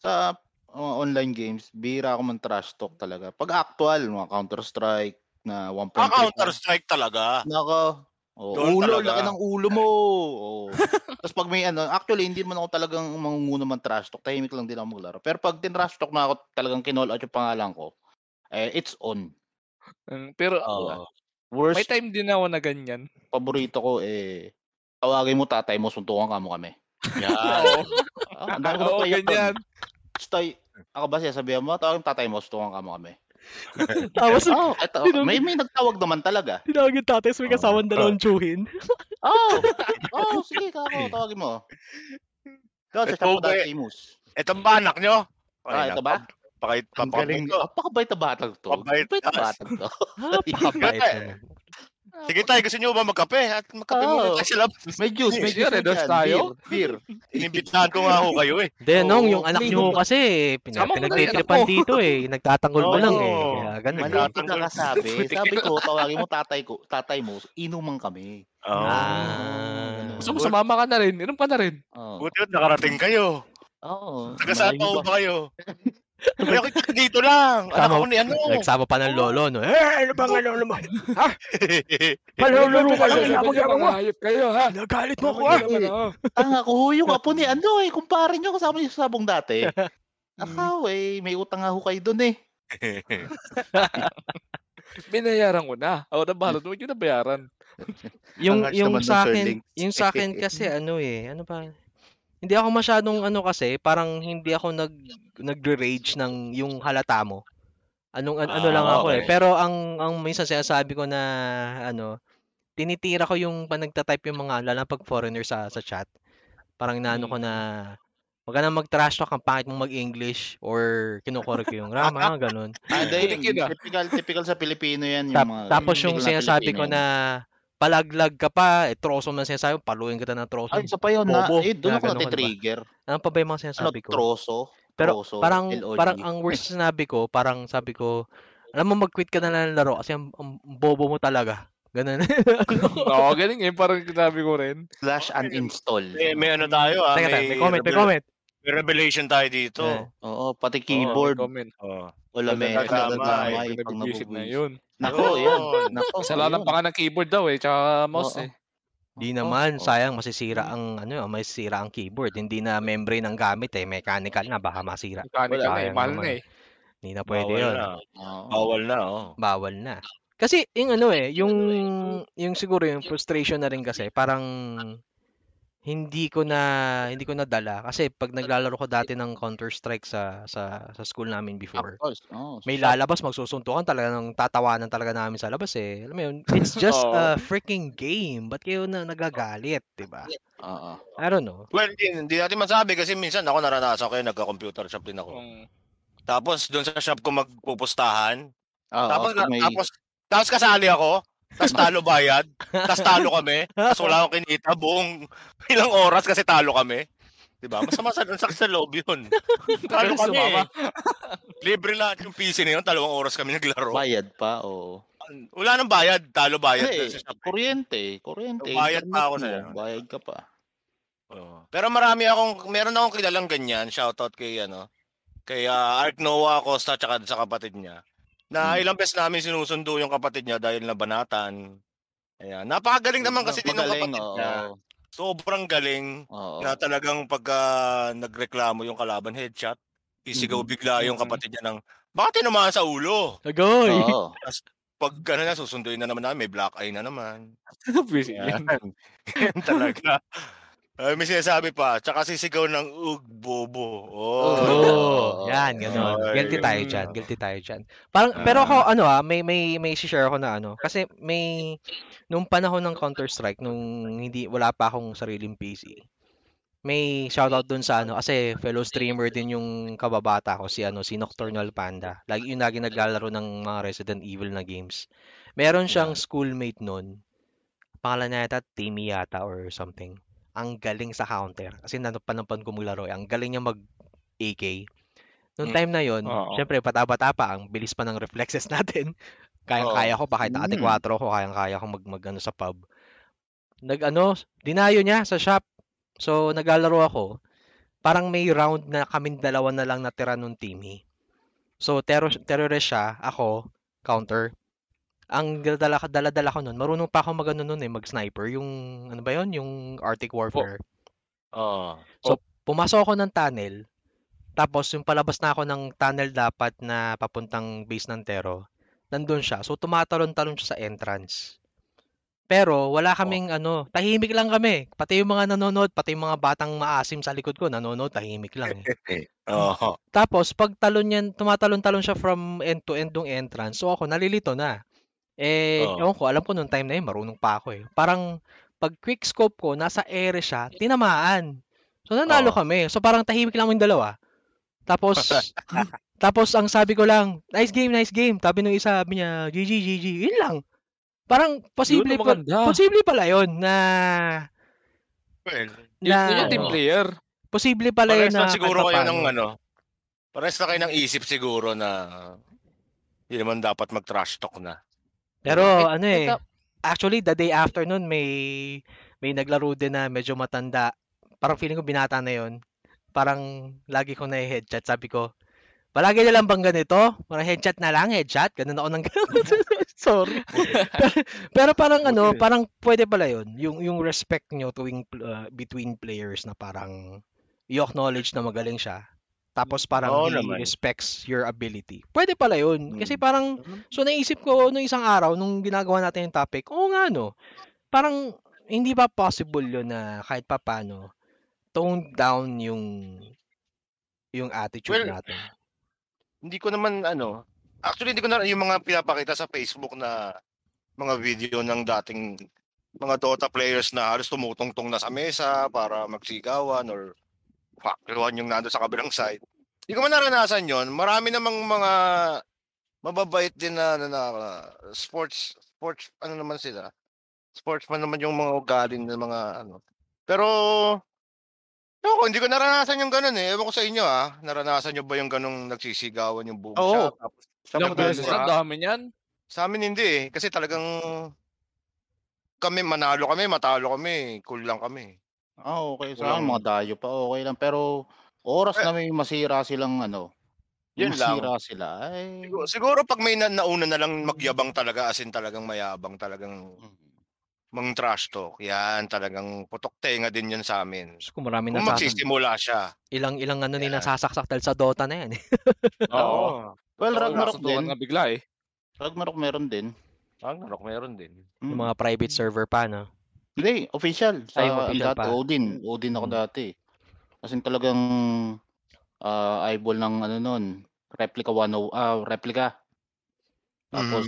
Speaker 4: Sa mga online games, bira ako man trash talk talaga. Pag actual, mga Counter-Strike na 1.3.
Speaker 1: Ah, Counter-Strike talaga.
Speaker 4: Nako. Oh,
Speaker 1: Doon
Speaker 4: ulo,
Speaker 1: talaga.
Speaker 4: laki ng ulo mo. Oh. Tapos pag may ano, actually hindi man ako talagang mangunguna man trash talk. Tahimik lang din ako maglaro. Pero pag tin-trash talk na ako talagang kinall out yung pangalan ko, eh, it's on.
Speaker 3: Mm, Pero
Speaker 4: Oo.
Speaker 3: may
Speaker 4: Worst
Speaker 3: time din ako na ganyan.
Speaker 4: paborito ko eh, tawagin mo tatay mo, suntukan ka mo kami. Yan.
Speaker 3: Oo.
Speaker 4: Ah, ang dami ko
Speaker 3: Oo,
Speaker 4: na player
Speaker 3: ganyan.
Speaker 4: Stay, ako ba siya sabihan mo, tawagin mo tatay mo, suntukan ka mo kami.
Speaker 2: Tapos,
Speaker 4: Oh, eto,
Speaker 2: Sino-
Speaker 4: may may nagtawag naman talaga.
Speaker 2: tinawag yung tatay, may kasawang dalawang tsuhin.
Speaker 4: Oh, oh, sige kako, tawagin mo. Doon sa
Speaker 1: Ito
Speaker 4: Chapo
Speaker 1: ba-
Speaker 4: Imus.
Speaker 1: Ito ba anak nyo?
Speaker 4: Ah, ito ba?
Speaker 1: Pakait,
Speaker 4: Ang galing.
Speaker 1: papakit ko.
Speaker 4: Oh, pakabait na batang to.
Speaker 1: Mabait
Speaker 4: na batang to.
Speaker 2: Napakabait naman.
Speaker 1: Sige tayo, gusto nyo ba magkape? At magkape
Speaker 4: Oo.
Speaker 1: muna tayo sa labas.
Speaker 4: May juice, may juice.
Speaker 3: redos tayo.
Speaker 4: Beer, beer.
Speaker 1: Inimbitahan ko nga ako kayo eh.
Speaker 2: Nung
Speaker 4: Oo,
Speaker 2: yung anak nyo kasi, pina,
Speaker 3: Sama mo na yung
Speaker 2: pinagtitripan dito eh. Nagtatanggol mo lang eh. Kaya ganun.
Speaker 1: Mali.
Speaker 4: Malapit na kasabi. Sabi ko, tawagin mo tatay ko, tatay mo, inuman kami.
Speaker 1: Oo.
Speaker 2: Ah.
Speaker 3: Gusto mo sumama ka na rin. Inom ka na rin.
Speaker 4: Oo.
Speaker 1: Buti yun, nakarating kayo.
Speaker 4: Oo.
Speaker 1: Taga saan pa
Speaker 4: ba?
Speaker 1: ba kayo? Ay, ako taga dito lang. Anak ako ni ano.
Speaker 2: Nagsama pa ng lolo, no? Eh, ano bang ano naman? Paluluro ka lang, mo.
Speaker 3: hayop kayo ha.
Speaker 2: Nagalit mo ako
Speaker 3: Sabi
Speaker 2: ah.
Speaker 3: niya naman, oh.
Speaker 4: Tanga ko, yung apo ni ano eh, kumpare nyo kasama niyo sa sabong dati. Akaw eh, may utang ho kayo dun eh.
Speaker 3: Binayaran ko na. Ako na bahala. Huwag nyo na bayaran.
Speaker 2: Yung,
Speaker 4: Ang
Speaker 2: yung sa akin, yung sa akin kasi ano eh, ano pa? Hindi ako masyadong ano kasi, parang hindi ako nag nagre-rage ng yung halata mo. Anong an- ano lang
Speaker 1: Ah,
Speaker 2: ako eh.
Speaker 1: okay.
Speaker 2: Pero ang ang minsan sinasabi ko na ano, tinitira ko yung pa nagta-type yung mga lalo na pag foreigner sa sa chat. Parang inaano ko na wag ka na mag-trash talk, ang pangit mong mag-English or kinukorek ko yung grammar, ganun.
Speaker 4: Ah, hindi,
Speaker 3: Kulikin ah.
Speaker 4: typical, typical sa Pilipino yan. Yung mga,
Speaker 2: tapos yung sinasabi ko na palaglag ka pa, eh, troso man sinasabi, paluin kita ng troso.
Speaker 4: Ay, isa pa yun na,
Speaker 2: Bobo.
Speaker 4: eh, doon ako natitrigger.
Speaker 2: Ano pa ba yung mga
Speaker 4: Ano,
Speaker 2: sinasabi ko?
Speaker 4: troso.
Speaker 2: Pero
Speaker 4: troso,
Speaker 2: parang
Speaker 4: LOG.
Speaker 2: parang ang worst na sinabi ko, parang sabi ko, alam mo mag-quit ka na lang ng laro kasi ang, ang bobo mo talaga. Ganun.
Speaker 3: Oo, galing eh. Parang sinabi ko rin.
Speaker 4: Slash uninstall.
Speaker 1: may, may ano tayo ah.
Speaker 2: Teka, teka, may comment, may comment.
Speaker 1: May revelation tayo dito.
Speaker 2: Eh.
Speaker 4: Oo, pati
Speaker 3: Oo,
Speaker 4: keyboard.
Speaker 3: may comment.
Speaker 1: Oh.
Speaker 4: Wala may
Speaker 1: nagdadamay
Speaker 4: pag
Speaker 3: Pinag-visit na yun.
Speaker 4: Nako,
Speaker 1: Yun.
Speaker 4: yan. Nako,
Speaker 3: Kasalanan
Speaker 4: yun.
Speaker 3: pa nga ng keyboard daw eh. Tsaka mouse
Speaker 4: Oo.
Speaker 3: eh.
Speaker 2: Di naman,
Speaker 4: oo.
Speaker 2: sayang masisira ang ano, masisira ang keyboard. Hindi na membrane ang gamit eh, mechanical na baka masira.
Speaker 3: Mechanical na eh.
Speaker 2: sayang
Speaker 3: Mahal
Speaker 2: naman.
Speaker 3: na eh.
Speaker 2: Hindi na pwede
Speaker 1: Bawal
Speaker 2: 'yon.
Speaker 1: na.
Speaker 4: Oo.
Speaker 1: Bawal na, oh.
Speaker 2: Bawal na. Kasi yung ano eh, yung yung siguro yung frustration na rin kasi parang hindi ko na hindi ko nadala kasi pag naglalaro ko dati ng Counter Strike sa sa sa school namin before.
Speaker 4: Of course. Oo,
Speaker 2: May
Speaker 4: shop.
Speaker 2: lalabas, magsusuntukan talaga ng tatawanan talaga namin sa labas eh. Alam mo yun, it's just
Speaker 3: Oo.
Speaker 2: a freaking game. Ba't kayo na nagagalit, 'di ba?
Speaker 4: Oo.
Speaker 2: I don't know.
Speaker 1: Well, hindi, hindi natin masabi kasi minsan ako naranasan ko yun, nagka-computer shop din ako.
Speaker 3: Kung
Speaker 1: Tapos doon sa shop ko magpupustahan.
Speaker 4: Oo,
Speaker 1: tapos,
Speaker 4: pag may-
Speaker 1: tapos, tapos kasali ako. Tapos talo bayad. Tapos talo kami. Tapos wala akong kinita buong ilang oras kasi talo kami. Di ba? Masama sa, sa, sa loob yun. Talo kami eh. Libre lahat yung PC na yun. Dalawang oras kami naglaro.
Speaker 4: Bayad pa, oo.
Speaker 1: Wala nang bayad. Talo bayad. Na sa
Speaker 4: kuryente, kuryente.
Speaker 1: Bayad pa ako
Speaker 4: mo, Bayad ka pa.
Speaker 1: Oo. Pero marami akong, meron akong kilalang ganyan. Shoutout kay, ano, kay uh, Ark Noah Costa tsaka sa kapatid niya. Na
Speaker 4: Hmm.
Speaker 1: ilang beses namin sinusundo yung kapatid niya dahil nabanatan. Ayan. Napakagaling naman kasi din ng kapatid
Speaker 4: oo.
Speaker 1: niya. Sobrang galing.
Speaker 4: Oo.
Speaker 1: Na talagang pagka nagreklamo yung kalaban headshot, isigaw
Speaker 4: Mhm.
Speaker 1: bigla yung
Speaker 3: Mhm.
Speaker 1: kapatid niya ng, bakit tinamaan sa ulo?
Speaker 2: Agoy!
Speaker 4: Oo.
Speaker 1: Pag ano na, susunduin na naman namin, may black eye na naman. Yan.
Speaker 3: Yan
Speaker 1: talaga. Ay, may sinasabi pa, tsaka sisigaw ng ug bobo. Oh.
Speaker 2: Oh, yan, ganun.
Speaker 1: Ay,
Speaker 2: Guilty tayo dyan, guilty tayo dyan. Parang, pero ako, ano ah, may, may, may share ako na ano. Kasi may, nung panahon ng Counter-Strike, nung hindi, wala pa akong sariling PC, may shoutout dun sa ano, kasi fellow streamer din yung kababata ko, si ano, si Nocturnal Panda. Lagi yung lagi naglalaro ng mga Resident Evil na games. Meron siyang schoolmate nun, pangalan niya yata Timmy yata or something. Ang galing sa counter. Kasi nanapan ko maglaro. eh. Ang galing niya mag AK. Noong
Speaker 1: Mm.
Speaker 2: time na yon,
Speaker 3: Oo.
Speaker 2: syempre bata-bata pa, ang bilis pa ng reflexes natin. Kayang-kaya ko pa kahit ate
Speaker 4: Mm.
Speaker 2: 4 ko, kayang-kaya ko mag, mag ano, sa pub. Nag ano, dinayo niya sa shop. So naglalaro ako. Parang may round na kaming dalawa na lang natira nung teamy. So terror terrorist siya, ako, counter. Ang dala dala-dala ko noon, marunong pa ako mag ano nun eh, mag-sniper, yung ano ba 'yon, yung Arctic Warfare.
Speaker 1: Oh.
Speaker 2: Pumasok ako ng tunnel. Tapos yung palabas na ako ng tunnel dapat na papuntang base ng Tero, nandun siya. So tumatalon-talon siya sa entrance. Pero wala kaming ano, tahimik lang kami. Pati yung mga nanonood, pati yung mga batang maasim sa likod ko, nanonood, tahimik lang eh.
Speaker 1: Oh.
Speaker 2: Tapos pag talon niyan, tumatalon-talon siya from end to end ng entrance. So ako nalilito na. Eh,
Speaker 1: Oo.
Speaker 2: ewan ko, alam ko nung time na yun, marunong pa ako eh. Parang pag quick scope ko, nasa ere siya, tinamaan. So nanalo
Speaker 1: Oo.
Speaker 2: kami. So parang tahimik lang yung dalawa. Tapos tapos ang sabi ko lang, nice game, nice game. Sabi nung isa, sabi niya, GG, GG. Yun lang. Parang posible
Speaker 3: Yun ang
Speaker 2: pa,
Speaker 3: maganda.
Speaker 2: posible pala yun na
Speaker 1: Well,
Speaker 3: Yun,
Speaker 2: na
Speaker 3: yun yung team player.
Speaker 2: posible pala yun
Speaker 1: pares
Speaker 2: na
Speaker 1: na siguro kayo ng ano, pares na kayo ng isip siguro na hindi naman dapat mag-trash talk na.
Speaker 2: Pero
Speaker 3: Eh,
Speaker 2: ano
Speaker 3: eh, ta-
Speaker 2: actually the day after nun may may naglaro din na medyo matanda. Parang feeling ko binata na yon. Parang lagi ko na headshot. Sabi ko, palagi na lang bang ganito? Parang headshot na lang, headshot. Ganun ako ng Sorry. pero, pero parang ano,
Speaker 1: Okay.
Speaker 2: parang pwede pala yun. Yung, yung respect nyo tuwing, uh, between players na parang i-acknowledge na magaling siya. Tapos parang
Speaker 1: Oo
Speaker 2: he
Speaker 1: naman.
Speaker 2: respects your ability. Pwede pala yun. Kasi
Speaker 4: Mm.
Speaker 2: parang So naisip ko nung isang araw nung ginagawa natin yung topic, oo nga no. Parang hindi ba possible yun na kahit papano tone down yung yung attitude
Speaker 1: Well,
Speaker 2: natin.
Speaker 1: Hindi ko naman ano, actually hindi ko na yung mga pinapakita sa Facebook na mga video ng dating mga Dota players na halos tumutungtong na sa mesa para magsigawan or fakluhan yung nando sa kabilang side. Hindi ko man naranasan yon. Marami namang mga mababait din na, na, na sports sports ano naman sila. Sportsman naman yung mga ugali ng mga ano. Pero Ako, hindi ko naranasan yung ganun eh. Ewan ko sa inyo ah. Naranasan nyo ba yung ganung nagsisigawan yung boom
Speaker 4: Oo.
Speaker 1: shot? Tapos,
Speaker 3: Ilang
Speaker 1: Nagbubuka.
Speaker 3: beses na, dami niyan.
Speaker 1: sa amin hindi eh. Kasi talagang kami manalo kami, matalo kami, cool lang kami.
Speaker 4: Ah, okay. Sa
Speaker 1: Walang-
Speaker 4: mga dayo pa, okay lang. Pero oras
Speaker 1: Eh,
Speaker 4: na may masira silang ano, may
Speaker 1: Yun lang.
Speaker 4: masira sila, ay...
Speaker 1: Siguro, siguro pag may na, nauna na lang magyabang talaga, as in talagang mayabang, talagang
Speaker 4: Mm.
Speaker 1: mang trash talk. Yan, talagang putok tenga din yun sa amin.
Speaker 2: So, kung marami
Speaker 1: Kung
Speaker 2: nasasaksak,
Speaker 1: magsisimula siya.
Speaker 2: ilang ilang ano ni
Speaker 1: Yeah.
Speaker 2: nasasaksak dahil sa Dota na yan. eh.
Speaker 3: Oo.
Speaker 4: Well,
Speaker 1: Oo,
Speaker 4: Ragnarok
Speaker 3: Nasutukan
Speaker 4: din.
Speaker 3: bigla eh.
Speaker 4: Ragnarok meron din.
Speaker 1: Ragnarok meron din.
Speaker 4: Mm.
Speaker 2: Yung mga private server pa no.
Speaker 4: Hindi, official. Sa
Speaker 2: official
Speaker 4: dati,
Speaker 2: pa.
Speaker 4: Odin. Odin ako
Speaker 2: Mm.
Speaker 4: dati. Kasi talagang ah, eyeball ng ano nun, replica 10, ah, replica. Tapos,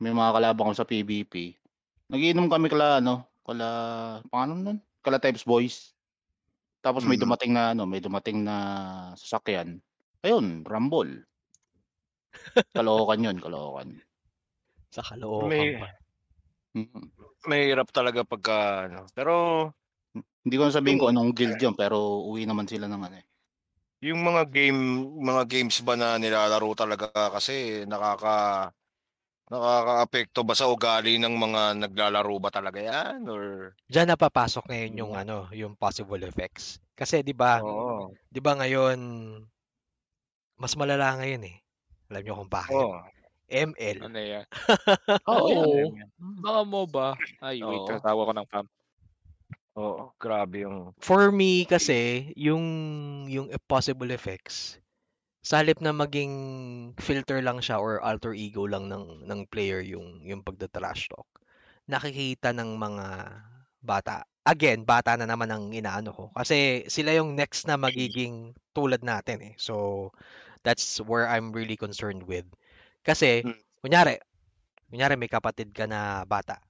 Speaker 4: may mga kalaban ko sa PvP. Nagiinom kami kala, ano, kala, paano nun? Kala types boys. Tapos may
Speaker 1: Mhm.
Speaker 4: dumating na, ano, may dumating na sasakyan. Ayun, Rumble. Kalokan yun, kalokan.
Speaker 2: Sa kalookan
Speaker 1: May-
Speaker 2: pa.
Speaker 4: Mhm.
Speaker 1: Mahirap talaga pagka ano. Pero
Speaker 4: Hindi ko na sabihin kung anong guild yun, pero uwi naman sila ng ano eh.
Speaker 1: Yung mga game mga games ba na nilalaro talaga kasi nakaka nakakaapekto ba sa ugali ng mga naglalaro ba talaga yan or
Speaker 2: Diyan napapasok ngayon yung ano, yung possible effects. Kasi 'di ba,
Speaker 1: Oo.
Speaker 2: 'di ba ngayon mas malala ngayon eh. Alam niyo kung bakit?
Speaker 1: Oo.
Speaker 2: ML.
Speaker 3: Ano yan?
Speaker 4: Oo.
Speaker 3: Oo. Baka mo ba? Ay, wait.
Speaker 1: Oo.
Speaker 3: Tatawa ko ng fam.
Speaker 1: Oo, grabe yung
Speaker 2: For me kasi, yung yung possible effects, sa halip na maging filter lang siya or alter ego lang ng ng player yung yung pagda-trash talk. Nakikita ng mga bata. Again, bata na naman ang inaano ko kasi sila yung next na magiging tulad natin eh. So that's where I'm really concerned with. Kasi
Speaker 1: Mm.
Speaker 2: kunyari, kunyari may kapatid ka na bata.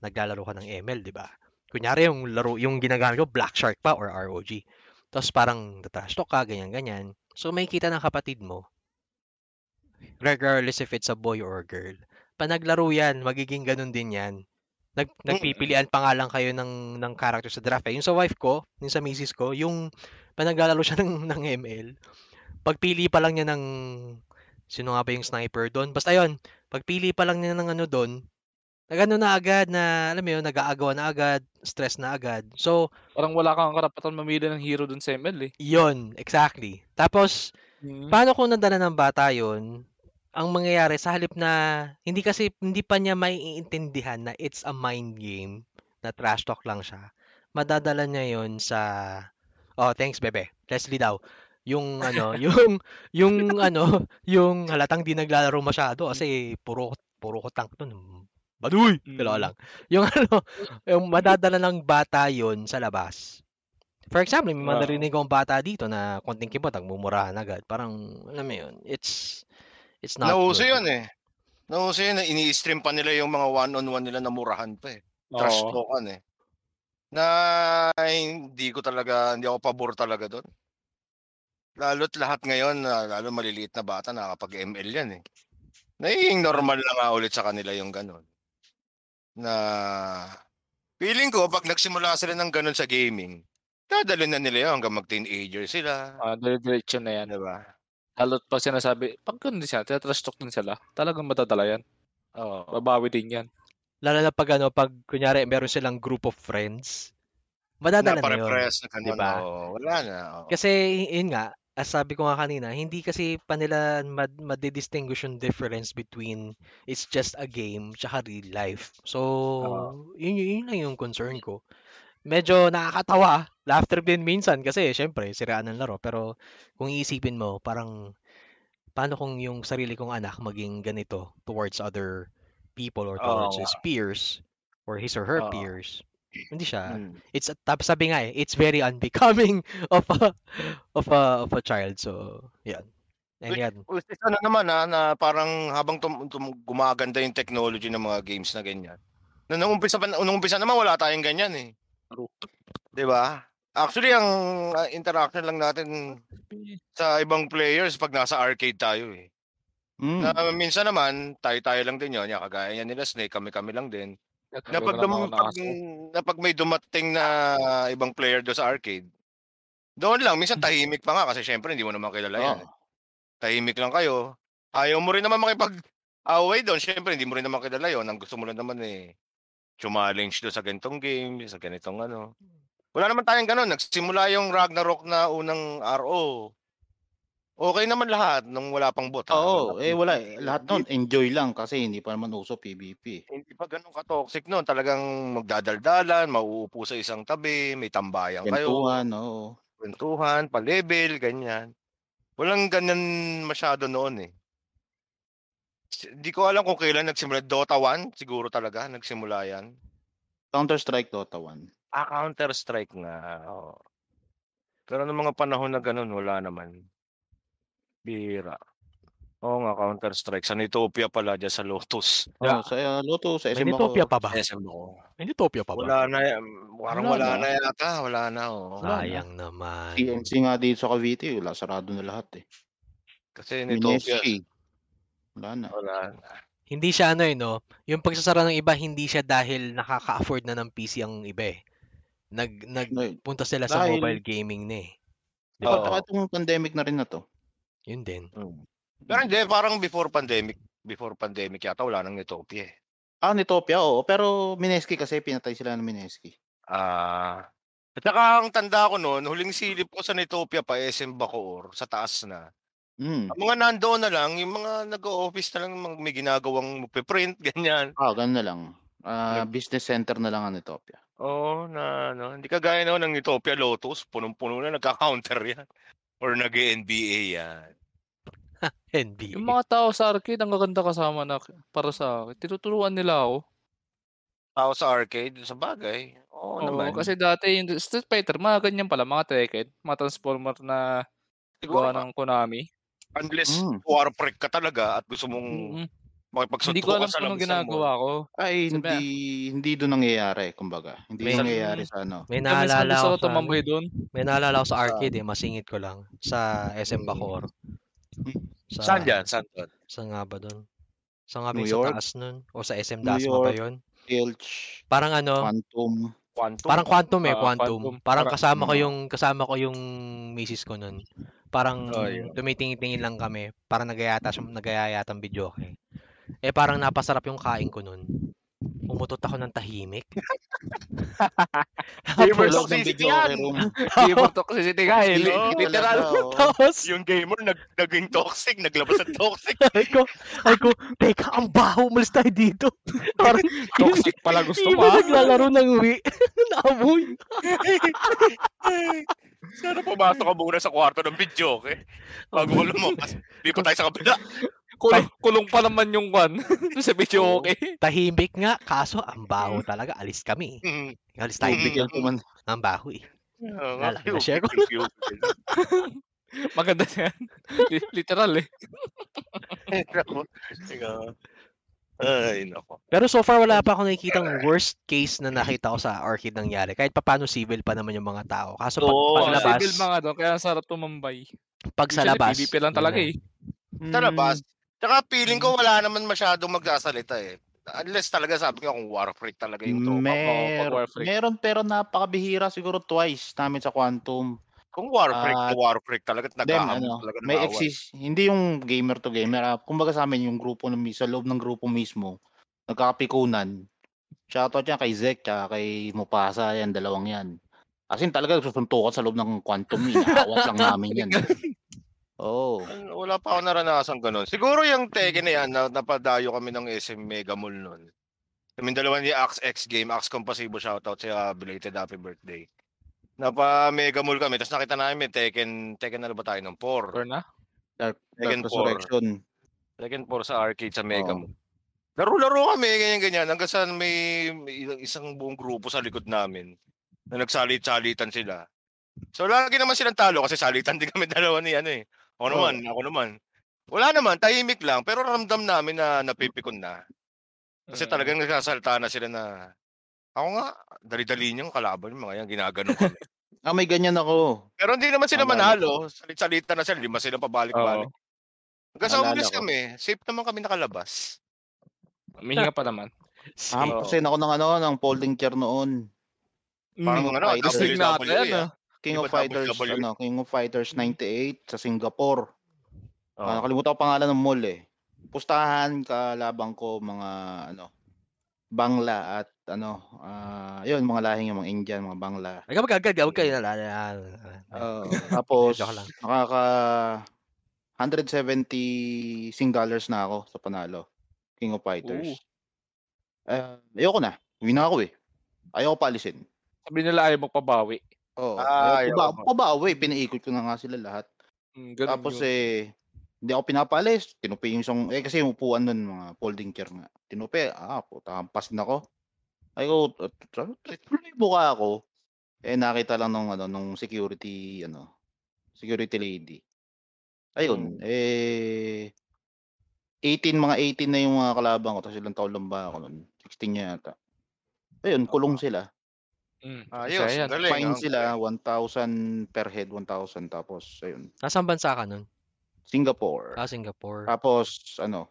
Speaker 2: Naglalaro ka ng ML, 'di ba? Kunyari yung laro, yung ginagamit ko Black Shark pa or ROG. Tapos parang trash talk ka, ganyan-ganyan. So may kita ng kapatid mo, regardless if it's a boy or a girl. Pa naglaro yan, magiging ganun din yan. Nag, nagpipilian pa nga lang kayo ng, ng character sa draft. Eh. Yung sa wife ko, yung sa misis ko, yung pa naglalaro siya ng, ng ML, pagpili pa lang niya ng, sino nga ba yung sniper doon? Basta yon pagpili pa lang niya ng ano doon, nagano na agad na, alam mo yun, nag-aagawa na agad, stress na agad. So,
Speaker 3: Parang wala kang karapatan mamili ng hero dun sa ML eh.
Speaker 2: yon exactly. Tapos, Paano kung nadala ng bata yon? Ang mangyayari sa halip na hindi kasi hindi pa niya maiintindihan na it's a mind game na trash talk lang siya. Madadala niya yon sa Oh, thanks bebe. Leslie daw. Yung ano, yung yung ano, yung halatang di naglalaro masyado kasi puro puro ko tank doon. Baduy, dalawa
Speaker 3: Mm.
Speaker 2: lang. Yung ano, yung madadala ng bata yon sa labas. For example, may
Speaker 3: Oo.
Speaker 2: narinig akong bata dito na konting kibot, nagmumurahan agad. Parang, alam mo yun, it's, it's not
Speaker 1: nauso
Speaker 2: good.
Speaker 1: yun eh. Nauso yun na ini-stream pa nila yung mga one-on-one nila na murahan pa eh. Trash talkan eh. Na hindi ko talaga, hindi ako pabor talaga doon. Lalo't lahat ngayon, na lalo maliliit na bata, nakakapag-ML yan eh. Nagiging normal na nga ulit sa kanila yung ganun. Na feeling ko, pag nagsimula sila ng ganun sa gaming, dadalhin na nila yun hanggang mag-teenager sila.
Speaker 3: Ah, dire-diretso na yan.
Speaker 1: Di ba?
Speaker 3: Halot pa sinasabi, pag ganun din sila, talk din sila, talagang matadala yan.
Speaker 1: Oo.
Speaker 3: Babawi din yan.
Speaker 2: Lalo na pag ano, pag kunyari meron silang group of friends, madadala na yun.
Speaker 1: pare-pares na ganun.
Speaker 2: Diba?
Speaker 1: oo. wala na. oo.
Speaker 2: Kasi, yun nga, as sabi ko nga kanina, hindi kasi pa nila mad, madidistinguish yung difference between it's just a game tsaka real life. So, yun, yun, yun lang yung concern ko. Medyo nakakatawa, laughter din minsan kasi syempre, siraan ng laro. Pero kung iisipin mo, parang paano kung yung sarili kong anak maging ganito towards other people or towards
Speaker 1: nga.
Speaker 2: his peers or his or her
Speaker 1: Oo.
Speaker 2: peers. Hindi siya
Speaker 1: Mm.
Speaker 2: it's tapos sabi nga eh, it's very unbecoming of a of a of a child. So, yan. And
Speaker 1: Wait,
Speaker 2: yan.
Speaker 1: Which is ano naman ha, na parang habang tum, tum, gumaganda yung technology ng mga games na ganyan. Na nung umpisa, pa, nung umpisa naman wala tayong ganyan eh.
Speaker 3: True.
Speaker 1: 'Di ba? Actually, ang uh, interaction lang natin sa ibang players pag nasa arcade tayo eh.
Speaker 4: Mm.
Speaker 1: Na minsan naman, tayo-tayo lang din yun. Yan, kagaya yan nila Snake, kami-kami lang din. Na pag, dum- pag, na pag may dumating na ibang player doon sa arcade, doon lang, minsan tahimik pa nga kasi syempre hindi mo naman kilala yan.
Speaker 4: Oo.
Speaker 1: Tahimik lang kayo. Ayaw mo rin naman makipag-away doon. Syempre, hindi mo rin naman kilala yon. Ang gusto mo lang naman eh, challenge doon sa ganitong game, sa ganitong ano. Wala naman tayong ganun. Nagsimula yung Ragnarok na unang RO. Okay naman lahat nung wala pang bot. ha?
Speaker 4: Oo, eh wala eh. Lahat nun, enjoy lang kasi hindi pa naman uso PvP.
Speaker 1: Hindi pa ganun ka-toxic noon. Talagang magdadaldalan, mauupo sa isang tabi, may tambayan kayo.
Speaker 4: Kwentuhan, oo.
Speaker 1: kwentuhan, pa-level, ganyan. Walang ganyan masyado noon eh. S- Di ko alam kung kailan nagsimula. Dota 1, siguro talaga, nagsimula yan.
Speaker 4: Counter-Strike Dota 1.
Speaker 1: Ah, Counter-Strike nga. oo. Pero noong mga panahon na ganun, wala naman. Bira. Oo nga, Counter-Strike. Sa Nitopia pala, dyan sa Lotus.
Speaker 4: Oh, sa uh, Loto, sa
Speaker 2: May
Speaker 4: SM
Speaker 2: Nitopia
Speaker 4: ako.
Speaker 2: pa ba?
Speaker 1: SM ako.
Speaker 2: May Nitopia pa ba?
Speaker 1: Wala na yan. Parang
Speaker 4: Wala
Speaker 1: wala,
Speaker 4: na.
Speaker 1: na yata. Wala na, oh.
Speaker 4: Wala na.
Speaker 2: Sayang naman.
Speaker 4: TNC nga dito sa Cavite, wala, sarado na lahat eh.
Speaker 1: Kasi Nitopia.
Speaker 4: Wala na.
Speaker 1: wala na.
Speaker 2: Hindi siya ano eh, no? Yung pagsasara ng iba, hindi siya dahil nakaka-afford na ng PC ang iba eh. nag nagpunta sila sa
Speaker 4: dahil
Speaker 2: mobile gaming na eh. Di
Speaker 4: oh,
Speaker 2: ba?
Speaker 1: Oo.
Speaker 4: tsaka itong pandemic na rin na to.
Speaker 2: Yun din.
Speaker 1: Pero hindi, parang before pandemic, before pandemic yata wala nang Utopia eh.
Speaker 4: Ah, Nitopia, oo. Pero Mineski kasi pinatay sila ng Mineski.
Speaker 1: Ah. at saka ang tanda ko noon, huling silip ko sa Nitopia pa SM Bacoor, sa taas na.
Speaker 4: Mm.
Speaker 1: Ang mga nandoon na lang, yung mga nag-office na lang, mga may ginagawang print ganyan.
Speaker 4: Ah, ganun na lang. Ah, business center na lang ang Nitopia.
Speaker 1: Oo, na ano, hindi kagaya noon ng Utopia Lotus, punong-puno na nagka-counter yan. Or nag-NBA yan.
Speaker 2: NBA.
Speaker 3: Yung mga tao sa arcade, ang gaganda kasama na para sa akin. Tinuturuan nila ako.
Speaker 1: Tao sa arcade, sa bagay. Oo,
Speaker 3: Oo,
Speaker 1: naman.
Speaker 3: kasi dati yung Street Fighter, mga ganyan pala, mga Tekken, mga Transformer na gawa ng Konami.
Speaker 1: unless
Speaker 4: Mm.
Speaker 1: war freak ka talaga at gusto mong
Speaker 3: Mm-mm.
Speaker 1: makipagsuntukan
Speaker 3: Hindi ko alam kung anong
Speaker 1: mo.
Speaker 3: ginagawa ko.
Speaker 4: Ay,
Speaker 3: Sabi
Speaker 4: hindi hindi doon nangyayari, kumbaga. Hindi
Speaker 2: May-
Speaker 4: nangyayari sa ano.
Speaker 2: May naalala ako
Speaker 3: ko
Speaker 2: sa, ano,
Speaker 3: doon.
Speaker 2: may naalala ako sa
Speaker 4: Sa-
Speaker 2: arcade eh, masingit ko lang. Sa SM
Speaker 4: Mm.
Speaker 2: Sa,
Speaker 1: Saan dyan? Saan doon?
Speaker 2: Saan nga ba doon? Saan nga ba
Speaker 4: New
Speaker 2: sa
Speaker 4: York?
Speaker 2: taas nun? O sa SM
Speaker 4: New
Speaker 2: Dasma ba
Speaker 4: York.
Speaker 2: yun?
Speaker 4: Filch,
Speaker 2: Parang ano,
Speaker 4: Quantum.
Speaker 1: Quantum?
Speaker 2: parang quantum eh,
Speaker 3: Ah,
Speaker 2: quantum.
Speaker 3: Quantum.
Speaker 2: Parang
Speaker 3: Para-
Speaker 2: kasama ko yung kasama ko yung misis ko nun. Parang
Speaker 1: Oh, yun.
Speaker 2: tumitingin-tingin lang kami. Parang nagayata siya, nagayayatang video eh. Eh parang napasarap yung kain ko nun. Umutot ako ng tahimik.
Speaker 1: Gamer
Speaker 4: video
Speaker 1: yan!
Speaker 3: Gamer.
Speaker 1: Hindi,
Speaker 3: li-
Speaker 1: hindi
Speaker 3: Literal.
Speaker 2: Tapos,
Speaker 1: Yung gamer nag naging toxic, naglabas ng toxic.
Speaker 2: ay ko, ay ko, teka, ang baho, umalis tayo dito. Parang,
Speaker 3: Toxic pala gusto
Speaker 2: Hindi
Speaker 3: mo.
Speaker 2: ba
Speaker 3: ah.
Speaker 2: naglalaro ng Wii? Naamoy.
Speaker 1: Sana pumasok ka muna sa kwarto ng video, okay? Bago mo lumabas. Di pa tayo sa kabila.
Speaker 3: Kulong, kulong pa naman yung one. sa video okay.
Speaker 2: Tahimik nga, kaso ang baho talaga. Alis kami.
Speaker 1: Hmm.
Speaker 2: Alis tayo.
Speaker 1: Mm.
Speaker 4: Bigyan ko man.
Speaker 2: Ang baho eh. Wala,
Speaker 1: nga,
Speaker 2: na-share ko.
Speaker 3: Maganda yan. Li- Literal eh.
Speaker 1: Ay, nako.
Speaker 2: Pero so far, wala pa ako nakikitang worst case na nakita ko sa arcade nangyari. Kahit papano civil pa naman yung mga tao. Kaso pag,
Speaker 1: Oo,
Speaker 2: pag
Speaker 3: Mga
Speaker 2: labas,
Speaker 3: civil mga doon, kaya sarap tumambay.
Speaker 2: pag sa labas,
Speaker 3: PvP lang talaga eh.
Speaker 1: Sa labas. Tsaka feeling ko wala naman masyadong magsasalita eh. Unless talaga sabi ko kung war freak talaga yung tropa.
Speaker 4: Mer
Speaker 3: Freak.
Speaker 4: meron pero napakabihira siguro twice namin sa Quantum.
Speaker 1: Kung war freak, na war freak talaga nagkahamon
Speaker 4: ano,
Speaker 1: talaga
Speaker 4: may
Speaker 1: away.
Speaker 4: exist hindi yung gamer to gamer. ah, kumbaga sa amin yung grupo ng sa loob ng grupo mismo nagkakapikunan. Shoutout yan kay Zek tsaka kay Mupasa yan dalawang yan. As in talaga susuntukan sa loob ng Quantum inaawat lang namin yan.
Speaker 1: Ano, Wala pa ako naranasan ganun. Siguro yung Tekken na yan, na, napadayo kami ng SM Mega Mall nun. Kami dalawa ni Axe X Game, Axe Compasibo shoutout sa belated happy birthday. Napa Mega Mall kami, tapos nakita namin Tekken, Tekken na ba tayo ng 4?
Speaker 3: Or na?
Speaker 4: Dark,
Speaker 1: Tekken
Speaker 4: Dark
Speaker 1: 4.
Speaker 4: Resurrection.
Speaker 1: Tekken 4 sa arcade sa Mega
Speaker 4: Oo.
Speaker 1: Mall. Laro-laro kami, ganyan-ganyan. Hanggang sa may, may isang buong grupo sa likod namin na nagsalit-salitan sila. So lagi naman silang talo kasi salitan din kami dalawa ni ano eh. Ako naman, ako naman. Wala naman, tahimik lang. Pero ramdam namin na napipikon na. Kasi
Speaker 3: Mm.
Speaker 1: talagang nagsasalita na sila na, ako nga, dali-dali niyang kalaban yung mga yan, ginaganon kami.
Speaker 4: Ah, may ganyan ako.
Speaker 1: Pero hindi naman sila
Speaker 4: Naalala
Speaker 1: manalo. Salit-salita na sila, lima sila pabalik-balik. Hanggang sa umalis kami, safe naman kami nakalabas.
Speaker 3: Umihinga pa naman.
Speaker 4: Ah,
Speaker 1: Oo.
Speaker 4: kasi ako ng ano, ng folding chair noon.
Speaker 1: Parang
Speaker 3: Mm,
Speaker 1: ano,
Speaker 3: Astig
Speaker 1: WWE,
Speaker 3: natin.
Speaker 4: King of Fighters, ano, King of Fighters 98 sa Singapore. Ah, nakalimutan ko pangalan ng mall eh. Pustahan kalabang ko mga ano Bangla at ano ah yun mga lahing yung mga Indian, mga Bangla.
Speaker 2: Ay, kapag agad, huwag kayo nalala.
Speaker 4: Oo. tapos nakaka 170 sing dollars na ako sa panalo. King of Fighters. Eh, ayoko na. Uwi na ako eh. Ayoko paalisin.
Speaker 3: Sabi nila ayaw magpabawi.
Speaker 4: Oo.
Speaker 1: Ah,
Speaker 4: ayaw
Speaker 1: ayoko.
Speaker 4: pa pabawi, pinaikot ko na nga sila lahat.
Speaker 3: Mm, ganun
Speaker 4: Tapos
Speaker 3: yun.
Speaker 4: eh, hindi ako pinapalis. Tinupi yung isang, eh kasi yung upuan nun, mga folding chair nga. Tinupi, ah, puta, hampas na ako. Ay ko, tuloy buka ako. Eh, nakita lang nung, ano, nung security, ano, security lady. Ayun, eh, 18, mga 18 na yung mga kalaban ko. Tapos ilang taon lang ba ako nun? 16 yata. Ayun, kulong sila.
Speaker 3: Mm,
Speaker 1: Ayos,
Speaker 3: isa yan.
Speaker 1: galing.
Speaker 4: Fine
Speaker 1: ah.
Speaker 4: sila, 1,000 per head, 1,000. Tapos, ayun,
Speaker 2: Nasaan bansa ka nun?
Speaker 4: Singapore.
Speaker 2: Ah, Singapore.
Speaker 4: Tapos ano,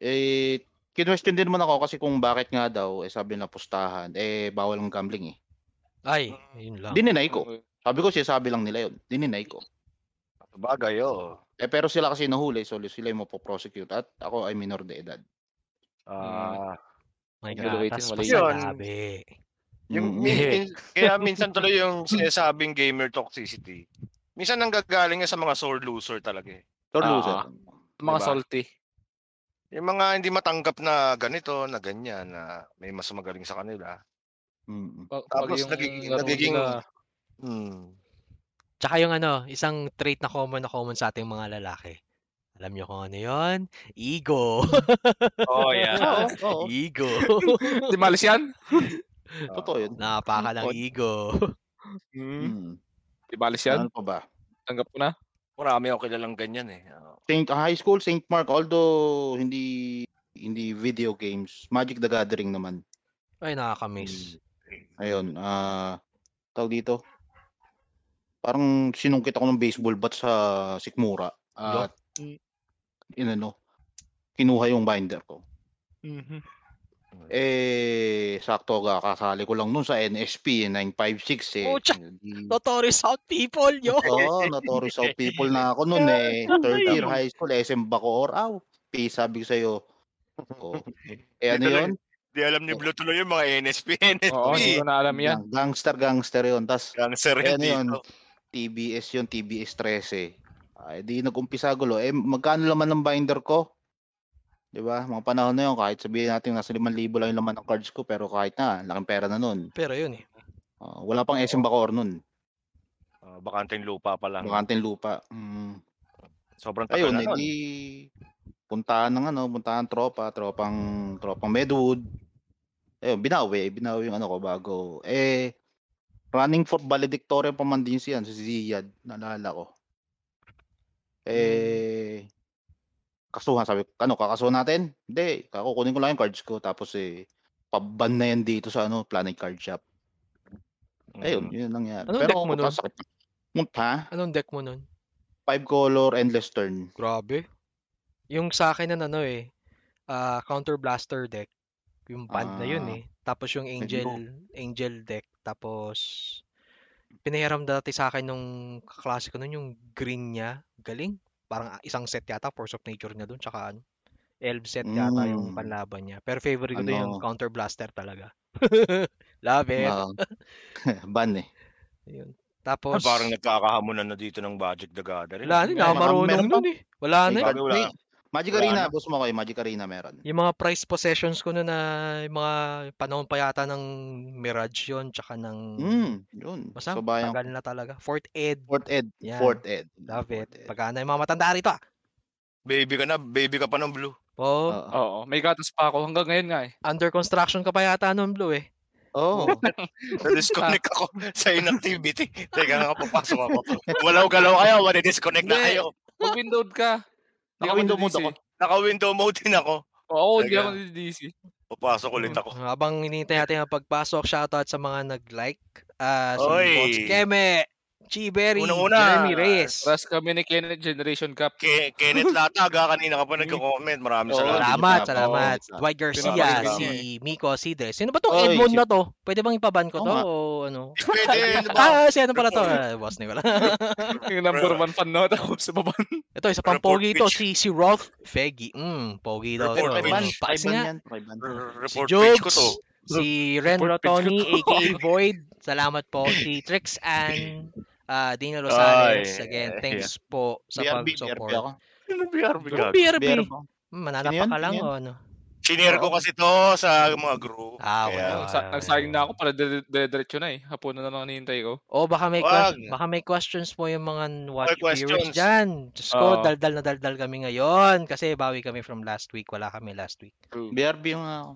Speaker 4: eh kinwestiyon din naman ako kasi kung bakit nga daw eh sabi na pustahan eh bawal ang gambling eh.
Speaker 2: Ay, yun lang.
Speaker 4: Dininay ko. Sabi ko, sinasabi lang nila yun. Dininay ko.
Speaker 1: Bagay, oh.
Speaker 4: Eh, pero sila kasi nahuli, so sila yung mapoprosecute. At ako ay minor de edad.
Speaker 1: Ah,
Speaker 2: My
Speaker 3: Evaluating
Speaker 2: gatas pa
Speaker 1: Yun.
Speaker 2: labi.
Speaker 1: Yung,
Speaker 4: Mm.
Speaker 1: min- min- kaya minsan tuloy yung sinasabing gamer toxicity. Minsan nanggagaling yan sa mga sore loser talaga eh.
Speaker 4: Third
Speaker 3: Ah.
Speaker 4: loser.
Speaker 3: Mga
Speaker 1: Diba?
Speaker 3: salty.
Speaker 1: Yung mga hindi matanggap na ganito, na ganyan, na may mas magaling sa kanila.
Speaker 4: Mm.
Speaker 3: Pag,
Speaker 1: Tapos
Speaker 3: pag yung
Speaker 1: nagiging- nagiging-
Speaker 3: nila,
Speaker 1: Hmm.
Speaker 2: Tsaka yung ano, isang trait na common na common sa ating mga lalaki. Alam niyo kung ano yon? Ego.
Speaker 1: Oh, yeah.
Speaker 2: Ego.
Speaker 3: Di malis yan?
Speaker 4: Totoo yun.
Speaker 2: Napaka ng
Speaker 1: Odd.
Speaker 2: ego.
Speaker 3: Hmm.
Speaker 4: Mm.
Speaker 3: Di malis yan?
Speaker 4: Ano pa ba?
Speaker 3: Tanggap ko na.
Speaker 1: Marami ako kilalang ganyan eh.
Speaker 4: Saint, high school, St. Mark, although hindi hindi video games, Magic the Gathering naman.
Speaker 2: Ay, nakakamiss.
Speaker 4: Ayun, ah tawag dito. Parang sinungkit ako ng baseball bat sa Sikmura. At
Speaker 3: Mm.
Speaker 4: inano, kinuha yung binder ko. Eh, sakto ga kasali ko lang nun sa NSP 956 eh.
Speaker 2: Pucha!
Speaker 4: Di-
Speaker 2: Notorious South people, yo!
Speaker 4: Oo, notorious South people na ako nun eh. Third year high school, SM Bacoor. Aw, P, sabi ko sa'yo. Oh. Eh ano yun?
Speaker 1: Di alam ni Blue tuloy yung mga NSP, NSP.
Speaker 3: Oo, hindi ko na alam yan.
Speaker 4: Gang- Gangster, gangster yun. Tapos
Speaker 1: Gangster
Speaker 4: Eh,
Speaker 1: rin
Speaker 4: ano yun? TBS yun, TBS 13. Ay, di nag-umpisa gulo. Eh, magkano laman ng binder ko? 'Di ba? Mga panahon na yun, kahit sabihin natin nasa 5,000 lang yung laman ng cards ko, pero kahit na, laking pera na nun.
Speaker 2: Pero yun eh.
Speaker 4: Ah, wala pang SM Bacoor nun.
Speaker 1: Uh, bakanteng lupa pa lang.
Speaker 4: Bakanting lupa. Mm.
Speaker 1: Sobrang tagal
Speaker 4: Ayun,
Speaker 1: na
Speaker 4: eh,
Speaker 1: nun.
Speaker 4: di puntahan ng ano, puntahan tropa, tropang tropang Medwood. Ayun, binawi, binawi yung ano ko bago. Eh running for valedictorian pa man din siya, si Ziyad, naalala ko. Eh kasuhan sabi ko, ano, kakasuhan natin? Hindi, kakukunin ko lang yung cards ko tapos eh paban na yan dito sa ano, Planet Card Shop. Ayun,
Speaker 1: Mm.
Speaker 4: yun lang yan.
Speaker 2: Anong
Speaker 4: Pero
Speaker 2: deck mo nun?
Speaker 4: sakit. Munta,
Speaker 2: Anong deck mo nun?
Speaker 4: five color endless turn.
Speaker 2: Grabe. Yung sa akin na ano eh, ah, Counter Blaster deck. Yung band na yun
Speaker 4: Ah.
Speaker 2: eh. Tapos yung Angel Angel deck. Tapos pinahiram dati sa akin nung kaklase ko nun yung green niya. Galing. Parang isang set yata Force of Nature niya dun. Tsaka ano, Elf set yata yung
Speaker 4: Mm.
Speaker 2: panlaban niya. Pero favorite ko din yung
Speaker 4: Ano?
Speaker 2: Counter Blaster talaga. Love it.
Speaker 4: Ah, ban eh.
Speaker 2: Ayun.
Speaker 1: Ah,
Speaker 2: Tapos,
Speaker 1: Parang nagkakahamunan na dito ng Magic the Gathering.
Speaker 2: wala na, nakamarunong nun eh. Wala na. Eh.
Speaker 1: Wala.
Speaker 4: Magic Arena,
Speaker 1: na.
Speaker 4: boss mo kayo, Magic Arena meron.
Speaker 2: Yung mga prize possessions ko na na yung mga panahon pa yata ng Mirage yon tsaka ng
Speaker 4: Mm, yun.
Speaker 2: basta
Speaker 4: So bayan
Speaker 2: tagal na talaga. Fort Ed.
Speaker 4: Fourth Ed,
Speaker 2: Yan.
Speaker 4: Fourth Ed.
Speaker 2: Love it.
Speaker 4: Fourth Ed.
Speaker 2: Pagka na yung mga matanda rito ah.
Speaker 1: Baby ka na, baby ka pa ng Blue.
Speaker 2: Oo.
Speaker 4: Oo.
Speaker 3: Oo, may gatas pa ako hanggang ngayon nga eh.
Speaker 2: under construction ka pa yata nun, Blue eh.
Speaker 4: Oo.
Speaker 1: Na-disconnect ako sa inactivity. Teka nga, papasok ako. Walaw-galaw kayo, mani-disconnect na kayo.
Speaker 3: Mag windowed ka.
Speaker 4: Naka-window mode ako.
Speaker 1: Naka-window mode din ako.
Speaker 3: Oo, hindi ako nadidisi.
Speaker 1: Papasok ulit ako.
Speaker 2: Habang hinihintay natin ang pagpasok, shoutout sa mga nag-like. Ah, si
Speaker 1: Oy.
Speaker 2: Boss Keme, Chiberry,
Speaker 1: Unang-una.
Speaker 2: Jeremy Reyes.
Speaker 3: Ras kami ni Kenneth Generation Cup.
Speaker 1: Ke Kenneth Latag, ha, kanina ka pa nagko-comment. Maraming
Speaker 3: Oo,
Speaker 1: salamat.
Speaker 2: Salamat, salamat. Dwight Garcia, si Miko Sidre. Sino ba tong
Speaker 4: Oy,
Speaker 2: Edmond
Speaker 4: si-
Speaker 2: na to? Pwede bang ipaban ko to
Speaker 4: nga.
Speaker 2: o ano?
Speaker 1: Pwede, ano ba?
Speaker 2: Ah, si ano pala to? Ah, boss ni wala.
Speaker 3: Yung number one fan na ako sa baban.
Speaker 2: Ito, isa pang pogi ito,
Speaker 1: pitch.
Speaker 2: si si Rolf Fegi. Mm, pogi daw.
Speaker 1: Report
Speaker 2: to.
Speaker 1: pitch.
Speaker 4: Ban
Speaker 2: nga.
Speaker 1: Report page ko to.
Speaker 2: si Ren
Speaker 3: Report pitch ko
Speaker 2: Rotoni,
Speaker 3: to.
Speaker 2: aka Void. Salamat po. Si Trix and uh, Dina Rosales.
Speaker 1: Ay,
Speaker 2: Again,
Speaker 1: yeah.
Speaker 2: thanks po sa
Speaker 4: BRB, BRB
Speaker 2: pag-support.
Speaker 4: ako.
Speaker 1: Ano BRB ka?
Speaker 2: BRB.
Speaker 4: BRB.
Speaker 2: Hmm, Mananapa ka
Speaker 4: yun?
Speaker 2: lang o ano?
Speaker 1: Sinare ko kasi to sa mga group.
Speaker 2: Ah,
Speaker 1: Kaya-
Speaker 2: wala.
Speaker 3: Nagsayang na ako para dire- dire-diretso na eh. Hapon na lang hinihintay ko.
Speaker 2: O baka may
Speaker 1: Wag.
Speaker 2: que- baka may questions po yung mga watch viewers
Speaker 1: questions.
Speaker 2: dyan. Diyos ko,
Speaker 3: Oo.
Speaker 2: daldal na daldal kami ngayon. Kasi bawi kami from last week. Wala kami last week.
Speaker 4: BRB yung ako.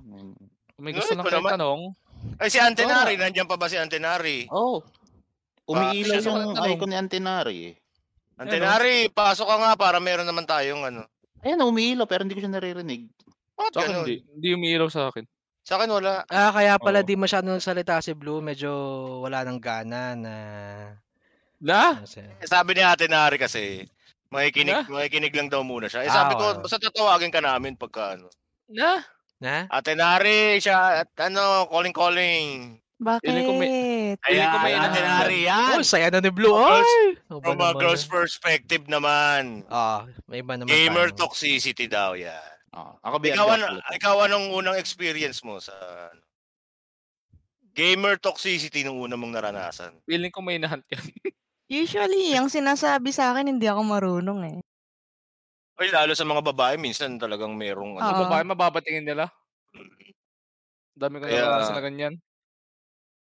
Speaker 3: Kung may gusto lang kayo tanong,
Speaker 1: Ay, si Antenary. Nandiyan pa ba si Antenary?
Speaker 4: Oh. Umiilaw
Speaker 3: Ah, siya
Speaker 4: yung
Speaker 3: sa tanong.
Speaker 4: icon ni Antenary eh.
Speaker 1: Antenary, pasok ka nga para meron naman tayong ano.
Speaker 4: Ayan, umiilaw pero hindi ko siya naririnig.
Speaker 1: Bakit
Speaker 3: sa akin
Speaker 1: ganun?
Speaker 3: hindi. Hindi umiilaw sa akin.
Speaker 1: Sa akin wala.
Speaker 2: Ah, kaya pala
Speaker 3: Oo.
Speaker 2: di masyado nagsalita si Blue. Medyo wala nang gana na...
Speaker 3: Na?
Speaker 2: ano siya.
Speaker 1: Eh, Sabi ni Antenary kasi, makikinig, makikinig lang daw muna siya. Eh sabi
Speaker 2: Ah,
Speaker 1: ko, basta tatawagin ka namin pagka ano.
Speaker 3: Na?
Speaker 2: Na?
Speaker 1: Atenary, siya, at ano, calling calling.
Speaker 3: Feeling ko may,
Speaker 5: bakit?
Speaker 1: Kaya
Speaker 3: ko may
Speaker 1: natin
Speaker 3: hinahanap.
Speaker 1: Ari yan.
Speaker 2: Oh, saya na ni Blue. Ay! Ano
Speaker 1: From a
Speaker 2: naman
Speaker 1: girl's perspective naman.
Speaker 2: Ah, may iba naman
Speaker 1: Gamer
Speaker 2: tayo.
Speaker 1: toxicity daw yan.
Speaker 4: Ah, ako ba
Speaker 1: Ikaw, ano, ikaw anong unang experience mo sa ano? gamer toxicity nung una mong naranasan?
Speaker 3: Feeling ko may nahunt yan.
Speaker 5: Usually, ang sinasabi sa akin, hindi ako marunong eh.
Speaker 1: Ay, lalo sa mga babae, minsan talagang merong ano,
Speaker 5: Oo.
Speaker 3: Ano ba, mababatingin nila? Dami ko
Speaker 1: Kaya-
Speaker 3: naranasan na ganyan.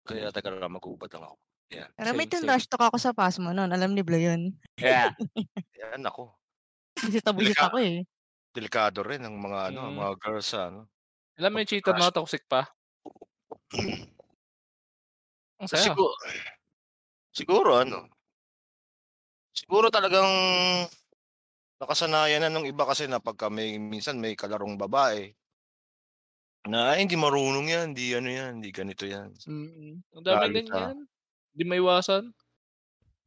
Speaker 1: Kaya taga lang mag-ubad lang ako.
Speaker 5: Pero may tinrush talk ako sa Pasmo noon. Alam ni Blo yun.
Speaker 1: Yeah. Yan ako.
Speaker 5: Kasi tabuyot
Speaker 1: Delika-
Speaker 5: ako eh.
Speaker 1: Delikado rin ang mga ano,
Speaker 3: Mm.
Speaker 1: mga girls sa ano.
Speaker 3: Alam mo yung cheater na toxic pa? Ang saya.
Speaker 1: Siguro, siguro ano. Siguro talagang nakasanayan na ng iba kasi na pagka may minsan may kalarong babae na "Ay, hindi marunong yan, hindi ano yan, hindi ganito yan.
Speaker 3: Mm. Ang dami
Speaker 1: Galit, ah.
Speaker 3: ganyan. Hindi may iwasan.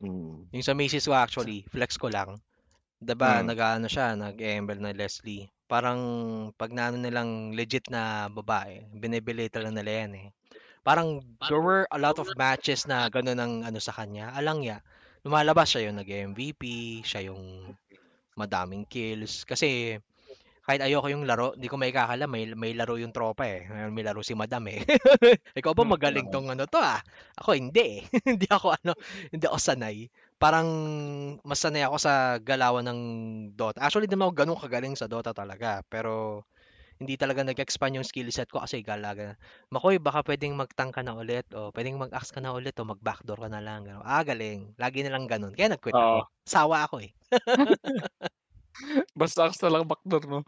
Speaker 1: Mm.
Speaker 2: Yung sa Macy's ko actually, flex ko lang. 'Di ba,
Speaker 1: Mm.
Speaker 2: nag-aano siya, nag-embel na Leslie. Parang pag naano nilang legit na babae, binibili talaga nila yan eh. Parang there were a lot of matches na gano'n ang ano sa kanya. Alang ya, lumalabas siya yung nag-MVP, siya yung madaming kills. Kasi kahit ayoko yung laro, hindi ko may kakala, may, may laro yung tropa eh. May laro si Madam eh. Ikaw ba
Speaker 3: Hmm,
Speaker 2: magaling tong ano to ah? Ako hindi eh. hindi ako ano, hindi ako sanay. Parang mas sanay ako sa galawan ng Dota. Actually, di naman ako ganun kagaling sa Dota talaga. Pero hindi talaga nag-expand yung skill set ko kasi galaga. Makoy, baka pwedeng magtank ka na ulit o pwedeng mag-axe ka na ulit o mag-backdoor ka na lang. Ganun. Ah, galing. Lagi na lang ganun. Kaya nag-quit ako.
Speaker 3: Oo.
Speaker 2: Sawa ako eh.
Speaker 3: Basta ako lang backdoor, no?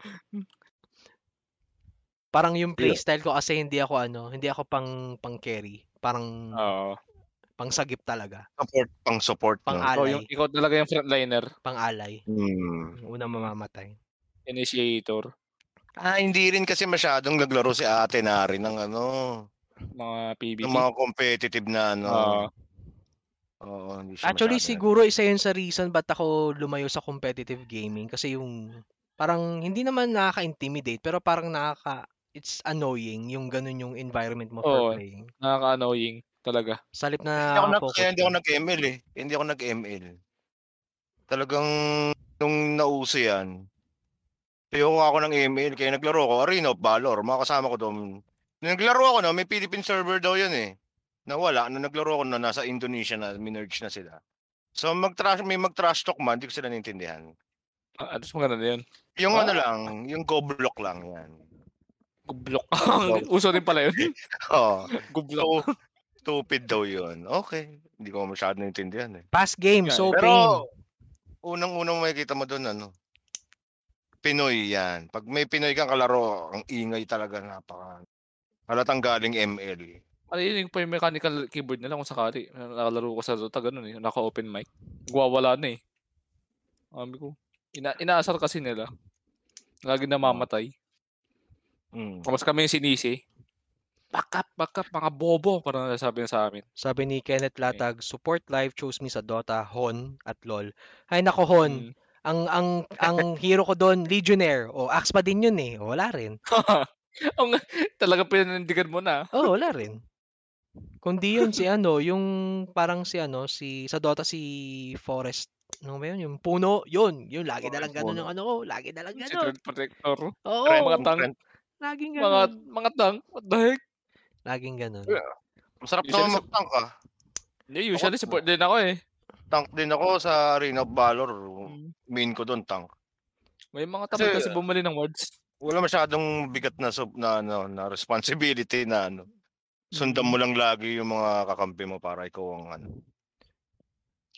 Speaker 2: Parang yung playstyle ko kasi hindi ako ano, hindi ako pang pang carry. Parang
Speaker 3: Oo.
Speaker 2: pang sagip talaga.
Speaker 1: Support, pang support.
Speaker 2: Pang
Speaker 1: no?
Speaker 2: Alay.
Speaker 3: yung, ikaw talaga yung frontliner.
Speaker 2: Pang alay.
Speaker 1: Mm.
Speaker 2: Unang mamamatay.
Speaker 3: Initiator.
Speaker 1: Ah, hindi rin kasi masyadong naglaro si ate na rin ng ano,
Speaker 3: Mga PBT.
Speaker 1: ng mga competitive na ano.
Speaker 3: Oo.
Speaker 1: Oo, hindi siya
Speaker 2: Actually,
Speaker 1: masyado-
Speaker 2: siguro isa yun sa reason ba't ako lumayo sa competitive gaming. Kasi yung, parang hindi naman nakaka-intimidate, pero parang nakaka, it's annoying yung ganun yung environment mo for
Speaker 3: Oo.
Speaker 2: playing.
Speaker 3: Nakaka-annoying talaga.
Speaker 2: Sa halip
Speaker 1: Hindi ako,
Speaker 2: na
Speaker 1: nag,
Speaker 2: focus
Speaker 1: hindi ako nag-ML eh. Hindi ako nag-ML. Talagang nung nauso yan, ayoko ako ng ML, kaya naglaro ako Arena of Valor, mga kasama ko doon. Nung naglaro ako na, may Philippine server daw yun eh. Nawala, nung naglaro ako na nasa Indonesia na, minerge na sila. So mag-trash, may mag-trash talk man, hindi ko sila naintindihan.
Speaker 3: Ah, Ano sa maganda yun?
Speaker 1: Yung ano
Speaker 3: Ah.
Speaker 1: lang, yung go block lang yan.
Speaker 3: Gublok. Uso din pala yun.
Speaker 1: Oo.
Speaker 3: Gublok.
Speaker 1: So, stupid daw yun. Okay. Hindi ko masyado naintindihan eh.
Speaker 2: Past game,
Speaker 3: Yeah,
Speaker 2: so pain.
Speaker 1: Pero, unang-unang makikita mo doon, ano, Pinoy yan. Pag may Pinoy kang kalaro, ang ingay talaga, napaka, halatang galing ML.
Speaker 3: Marinig pa yung mechanical keyboard nila kung sakali. Nakalaro ko sa Dota, ganun eh. Naka-open mic. Gwawala na eh. Sabi ko. Ina inaasar kasi nila. Lagi namamatay.
Speaker 1: Mm.
Speaker 3: Tapos kami yung sinisi. Back up, back up, mga bobo. Parang nasabi na sa amin.
Speaker 2: Sabi ni Kenneth Latag, support live chose me sa Dota, Hon at LOL. Hay nako Hon,
Speaker 3: Mm.
Speaker 2: ang ang ang hero ko doon, Legionnaire. O Axe pa din yun eh. O, wala rin.
Speaker 3: Ang talaga pinanindigan mo na.
Speaker 2: Oh, wala rin. Kundi yun si ano, yung parang si ano, si sa Dota si Forest. Ano ba yun? Yung puno, yun. Yun, lagi na lang ganun yung ano ko. Lagi na lang ganun.
Speaker 3: Thread Protector.
Speaker 2: Oo,
Speaker 3: Friend, mga tank.
Speaker 2: Laging
Speaker 3: Mga,
Speaker 2: ganun.
Speaker 3: mga tank. What the heck?
Speaker 2: Laging ganun.
Speaker 1: Masarap
Speaker 3: Usually
Speaker 1: naman mag-tank ah.
Speaker 3: Hindi, usually support din ako eh.
Speaker 1: Tank din ako sa Arena of Valor.
Speaker 3: Mm.
Speaker 1: Main ko doon, tank.
Speaker 3: May mga
Speaker 1: Kasi-
Speaker 3: tabi kasi bumali ng words.
Speaker 1: Wala masyadong bigat na sub na ano na responsibility na ano. Sundan mo lang lagi yung mga kakampi mo para ikaw ang ano.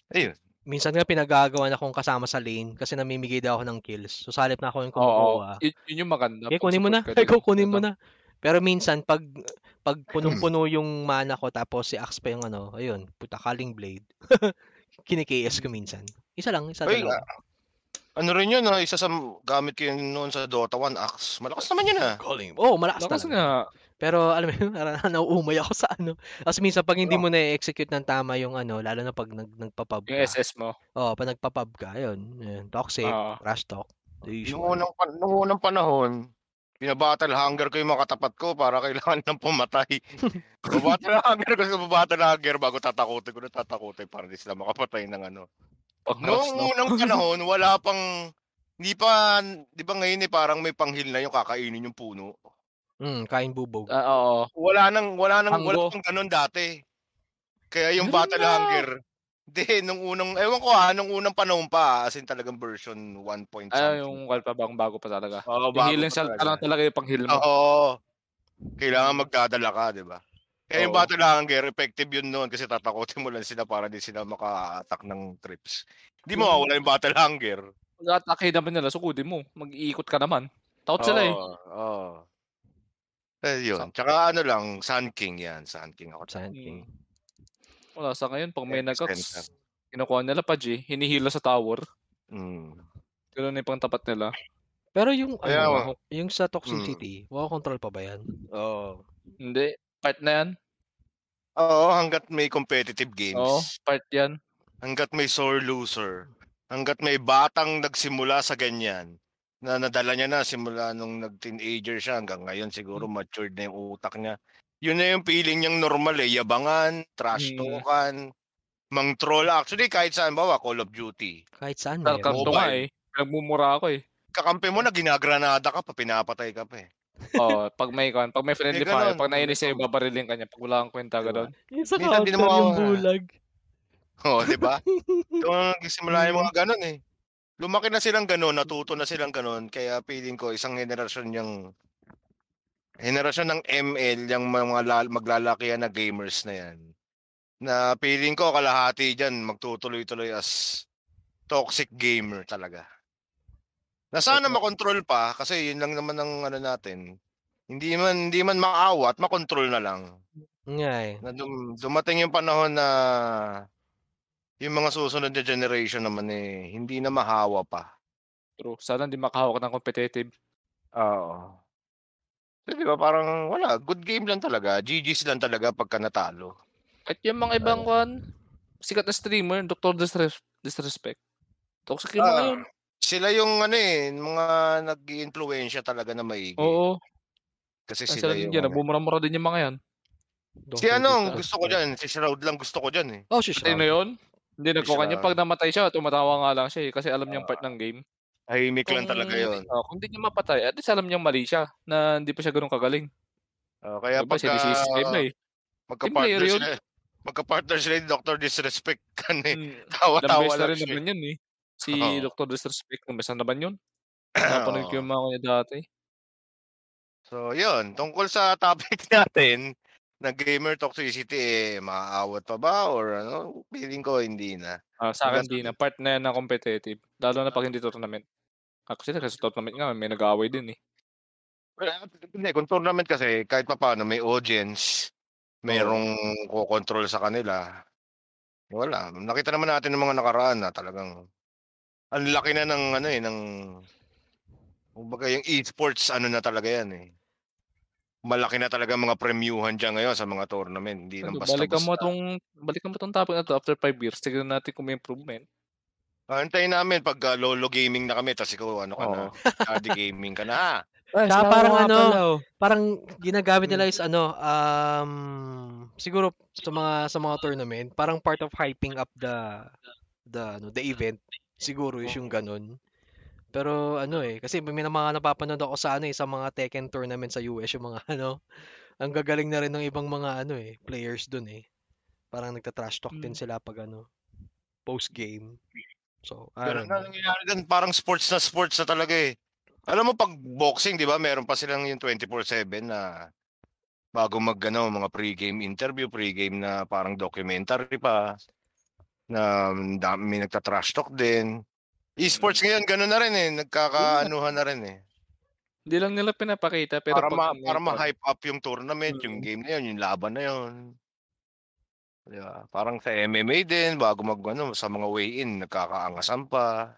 Speaker 1: Ayun.
Speaker 2: Minsan nga pinagagawan akong kasama sa lane kasi namimigay daw ako ng kills. So sa halip na ako yung
Speaker 3: Oo.
Speaker 2: kumukuha.
Speaker 3: Yun, yun yung maganda.
Speaker 2: Okay, kunin mo na.
Speaker 3: support ka
Speaker 2: Ikaw
Speaker 3: din.
Speaker 2: kunin mo
Speaker 3: Ano?
Speaker 2: na. Pero minsan pag pag punong-puno yung mana ko tapos si Axe pa yung ano, ayun, puta calling blade. Kini-KS ko minsan. Isa lang, isa
Speaker 1: Ay,
Speaker 2: dalawa.
Speaker 1: ah, ano rin yun ha, isa sa gamit ko yun noon sa Dota 1 Axe. Malakas naman yun ha.
Speaker 2: Calling. Oh, malakas
Speaker 3: Lakas
Speaker 2: talaga.
Speaker 3: nga.
Speaker 2: Pero alam mo yun, nauumay ako sa ano. Kasi minsan pag hindi
Speaker 1: Oo.
Speaker 2: mo na-execute ng tama yung ano, lalo na pag nag, nagpa-pub
Speaker 3: Yung
Speaker 2: ka.
Speaker 3: SS mo.
Speaker 2: Oh, pag nagpa-pub ka, ayun. ayun toxic,
Speaker 3: Oo.
Speaker 2: trash talk.
Speaker 1: Nung unang, pan- nung unang panahon, Binabattle hunger ko yung mga katapat ko para kailangan ng pumatay. Babattle hunger ko sa hunger bago tatakutin ko na tatakutin para di sila makapatay ng ano.
Speaker 3: Pang
Speaker 1: Noong
Speaker 3: no?
Speaker 1: unang panahon, wala pang, di pa, di ba ngayon eh, parang may panghil na yung kakainin yung puno.
Speaker 2: Mm, kain bubog.
Speaker 3: Ah, oo.
Speaker 1: Wala nang, wala nang, wala
Speaker 3: Hanggo.
Speaker 1: pang ganun dati. Kaya yung
Speaker 3: Ganun
Speaker 1: battle
Speaker 3: na.
Speaker 1: hunger, Hindi, nung unang, ewan ko ha, nung unang panahon pa, as in talagang version 1 point
Speaker 3: Ay,
Speaker 1: something.
Speaker 3: yung wal pa bang bago pa talaga.
Speaker 1: Oo,
Speaker 3: Yung
Speaker 1: bago
Speaker 3: healing
Speaker 1: pa
Speaker 3: cell
Speaker 1: talaga.
Speaker 3: pa lang talaga yung pang heal mo.
Speaker 1: Oo. Kailangan magdadala ka, di ba? Kaya yung battle hunger, effective yun noon kasi tatakotin mo lang sila para di sila maka-attack ng trips. Hindi mo mawala yung battle hunger.
Speaker 3: Mag-atake naman nila, sukudin mo. Mag-iikot ka naman. Takot sila eh.
Speaker 1: Oo, Oo. Eh, yun. Tsaka ano lang, Sun King yan. Sun King ako.
Speaker 2: Sand
Speaker 3: Hmm.
Speaker 2: King.
Speaker 3: Wala sa ngayon, pag may nagkaks, kinukuha nila pa G, hinihila sa tower.
Speaker 1: Mm.
Speaker 3: Ganun na yung pang tapat nila.
Speaker 2: Pero yung
Speaker 1: Kaya
Speaker 2: ano, yung sa toxicity, wow control pa ba yan?
Speaker 1: Oo.
Speaker 3: Hindi. Part na yan.
Speaker 1: Oo, hanggat may competitive games.
Speaker 3: Oo, part yan.
Speaker 1: Hanggat may sore loser. Hanggat may batang nagsimula sa ganyan. Na nadala niya na simula nung nag-teenager siya hanggang ngayon siguro matured na yung utak niya. Yun na yung feeling niyang normal eh. Yabangan, trash
Speaker 3: Mm.
Speaker 1: talkan, mang troll. Actually, kahit saan bawa, Call of Duty.
Speaker 2: Kahit saan
Speaker 3: Welcome
Speaker 2: meron.
Speaker 3: to nga
Speaker 1: Mobile.
Speaker 3: eh. Nagmumura ako eh.
Speaker 1: Kakampi mo na, ginagranada ka pa, pinapatay ka pa eh.
Speaker 3: Oo, pag may kan, pag may friendly fire, pag nainis
Speaker 1: may
Speaker 3: sa'yo, babariling ka niya. Pag wala kang kwenta,
Speaker 1: Diba?
Speaker 3: gano'n.
Speaker 2: Yung sa
Speaker 1: Minsan di
Speaker 2: counter,
Speaker 1: naman
Speaker 2: yung bulag.
Speaker 1: Oo, di ba? Doon nagsimula yung mga ganun eh. Lumaki na silang ganun, natuto na silang ganun. Kaya feeling ko, isang henerasyon yung henerasyon ng ML, yung mga lal- maglalakihan na gamers na yan. Na feeling ko, kalahati dyan, magtutuloy-tuloy as toxic gamer talaga. Na sana makontrol pa, kasi yun lang naman ang ano natin. Hindi man hindi man maawat, makontrol na lang.
Speaker 2: Nga eh.
Speaker 1: Na dum- dumating yung panahon na yung mga susunod na generation naman eh, hindi na mahawa pa.
Speaker 3: True. Sana hindi makahawak ng competitive.
Speaker 1: Oo. So, di ba parang wala, good game lang talaga. GG's lang talaga pagka natalo.
Speaker 3: At yung mga ibang kan, sikat na streamer, Dr. Disres- Disrespect. Toxic yung mga
Speaker 1: Ah,
Speaker 3: yun.
Speaker 1: Sila yung ano eh, mga nag-iimpluwensya talaga na maigi.
Speaker 3: Oo.
Speaker 1: Kasi
Speaker 3: Kasi
Speaker 1: sila
Speaker 3: sila din
Speaker 1: yung...
Speaker 3: dyan,
Speaker 1: ano.
Speaker 3: nabumura-mura din yung mga yan.
Speaker 1: Si ano, gusto ko dyan. Si Shroud lang gusto ko dyan eh.
Speaker 2: Oh, si Shroud.
Speaker 3: yun? Hindi nagkukan niya.
Speaker 1: Shroud.
Speaker 3: Pag namatay siya, tumatawa nga lang siya eh. Kasi alam niyang part ng game.
Speaker 1: Tahimik lang talaga yun.
Speaker 3: Oh, kung di niya mapatay, at least alam niyang mali siya. Na hindi pa siya ganun kagaling.
Speaker 1: Oh, kaya
Speaker 3: Diba,
Speaker 1: pagka
Speaker 3: sinisisi ka iba eh.
Speaker 1: magka-partner
Speaker 3: player yun.
Speaker 1: sila, magka-partner sila ni Dr. Disrespect kan eh.
Speaker 3: Hmm.
Speaker 1: Tawa-tawa
Speaker 3: na
Speaker 1: lang
Speaker 3: rin
Speaker 1: siya.
Speaker 3: naman yun eh. Si
Speaker 1: Oo.
Speaker 3: Dr. Disrespect, besan naman yun. Napanood ko yung mga kanya dati.
Speaker 1: So, yun. Tungkol sa topic natin, na gamer toxicity, eh, maaawat pa ba? Or ano? Feeling ko, hindi na.
Speaker 3: Ah, sa akin
Speaker 1: Diba,
Speaker 3: di na. Part na yan na competitive. Lalo na pag hindi tournament. Actually, kasi tournament nga, may nag-aaway din eh.
Speaker 1: Well, hindi, kung tournament kasi, kahit pa paano, may audience, mayroong kukontrol sa kanila. Wala. Nakita naman natin ng mga nakaraan na talagang ang laki na ng ano eh, ng kumbaga yung esports ano na talaga yan eh. Malaki na talaga mga premiuhan dyan ngayon sa mga tournament. Hindi lang
Speaker 3: Ano,
Speaker 1: basta
Speaker 3: balikan mo tong balikan mo tong topic na to after 5 years. Tignan natin kung may improvement.
Speaker 1: Ah, Antayin namin pag ah, lolo gaming na kami, tapos ikaw ano ka na,
Speaker 3: Oo.
Speaker 1: daddy gaming ka na. ha?
Speaker 2: Tsaka parang ano,
Speaker 3: oh.
Speaker 2: parang ginagamit nila
Speaker 3: Hmm.
Speaker 2: is ano, um, siguro sa mga sa mga tournament, parang part of hyping up the the ano, the event. Siguro is yung ganun. Pero ano eh, kasi may mga napapanood ako sa ano eh, sa mga Tekken tournament sa US, yung mga ano, ang gagaling na rin ng ibang mga ano eh, players dun eh. Parang nagta-trash talk din
Speaker 3: Hmm.
Speaker 2: sila pag ano, post game. So,
Speaker 1: na
Speaker 2: know.
Speaker 1: nangyayari dun, parang sports na sports na talaga eh. Alam mo pag boxing, 'di ba? Meron pa silang yung 24/7 na bago mag ano, mga pre-game interview, pre-game na parang documentary pa na mm, dami nagta-trash talk din. Esports ngayon ganun na rin eh, nagkakaanuhan na rin eh.
Speaker 3: Hindi lang nila pinapakita pero
Speaker 1: Para ma,
Speaker 3: may
Speaker 1: para ma-hype up yung tournament, yung
Speaker 3: Mm.
Speaker 1: game na yun, yung laban na yun. Di ba? Parang sa MMA din, bago mag ano, sa mga weigh-in, nagkakaangasan pa.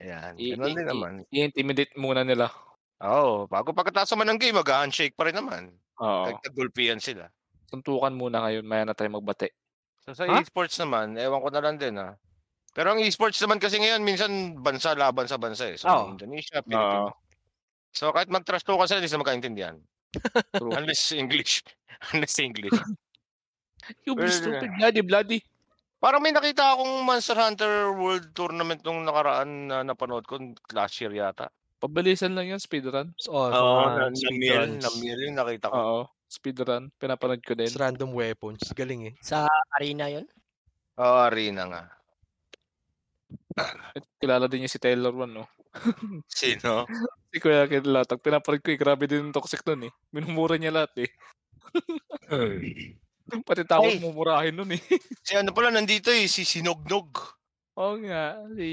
Speaker 1: Ayan,
Speaker 3: i-
Speaker 1: din naman.
Speaker 3: i-intimidate muna nila.
Speaker 1: Oo, bago pagkatapos naman ng game, mag-handshake pa rin naman.
Speaker 3: Oo.
Speaker 1: Kahit nagulpihan sila.
Speaker 3: Suntukan muna ngayon, maya na tayo magbate.
Speaker 1: So sa
Speaker 2: Ha?
Speaker 1: esports naman, ewan ko na lang din ha. Pero ang esports naman kasi ngayon, minsan bansa laban sa bansa eh. So
Speaker 2: Oo.
Speaker 1: Indonesia,
Speaker 3: Oo.
Speaker 1: Philippines. So kahit mag-trash talk ka sila, hindi sila magkaintindihan.
Speaker 3: True.
Speaker 1: Unless English. Unless English.
Speaker 3: You be stupid, bloody, bloody.
Speaker 1: Parang may nakita akong Monster Hunter World Tournament nung nakaraan na napanood ko last year yata.
Speaker 3: Pabilisan lang yan, speedrun.
Speaker 2: Oh,
Speaker 1: Oo,
Speaker 2: mga
Speaker 1: na, na,
Speaker 2: speedruns.
Speaker 1: na yung nakita ko.
Speaker 3: Oo, speedrun. Pinapanood ko din.
Speaker 2: It's random weapons. Galing eh.
Speaker 6: Sa arena yun?
Speaker 1: Oo, arena nga.
Speaker 3: Kilala din niya si Taylor One, no?
Speaker 1: Sino?
Speaker 3: Si Kuya Kilatag. Pinapanood ko eh. Grabe din yung toxic nun eh. Minumura niya lahat eh. Pati takot
Speaker 1: Ay.
Speaker 3: mumurahin nun eh.
Speaker 1: si ano pala nandito eh, si Sinognog.
Speaker 3: Oo nga. Si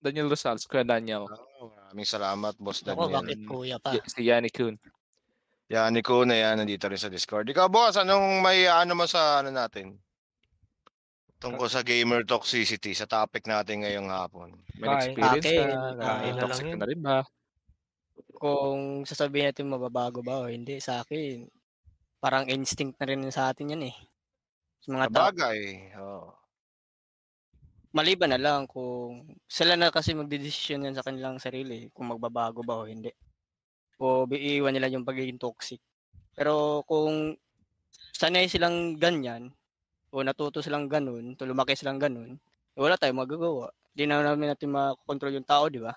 Speaker 3: Daniel Rosales. Kuya Daniel.
Speaker 1: Oh, maraming salamat, boss
Speaker 6: Ako,
Speaker 1: Daniel.
Speaker 6: bakit kuya pa?
Speaker 3: Si Yanni Kun.
Speaker 1: Yan, ko na yan, nandito rin sa Discord. Ikaw, boss, anong may ano mo sa ano natin? Tungkol sa gamer toxicity, sa topic natin ngayong hapon.
Speaker 3: May
Speaker 2: Kain.
Speaker 3: experience
Speaker 6: Akin,
Speaker 3: ka.
Speaker 6: ah,
Speaker 3: na
Speaker 2: na lang
Speaker 3: toxic
Speaker 2: yun.
Speaker 3: ka na rin ba?
Speaker 6: Kung sasabihin natin mababago ba o hindi, sa akin, parang instinct na rin sa atin yan eh. Sa mga tao.
Speaker 1: Sabagay. Oh.
Speaker 6: Maliban na lang kung sila na kasi magdedesisyon yan sa kanilang sarili kung magbabago ba o hindi. O iiwan nila yung pagiging toxic. Pero kung sanay silang ganyan, o natuto silang ganun, to lumaki silang ganun, eh, wala tayong magagawa. Hindi na namin natin makontrol yung tao, di ba?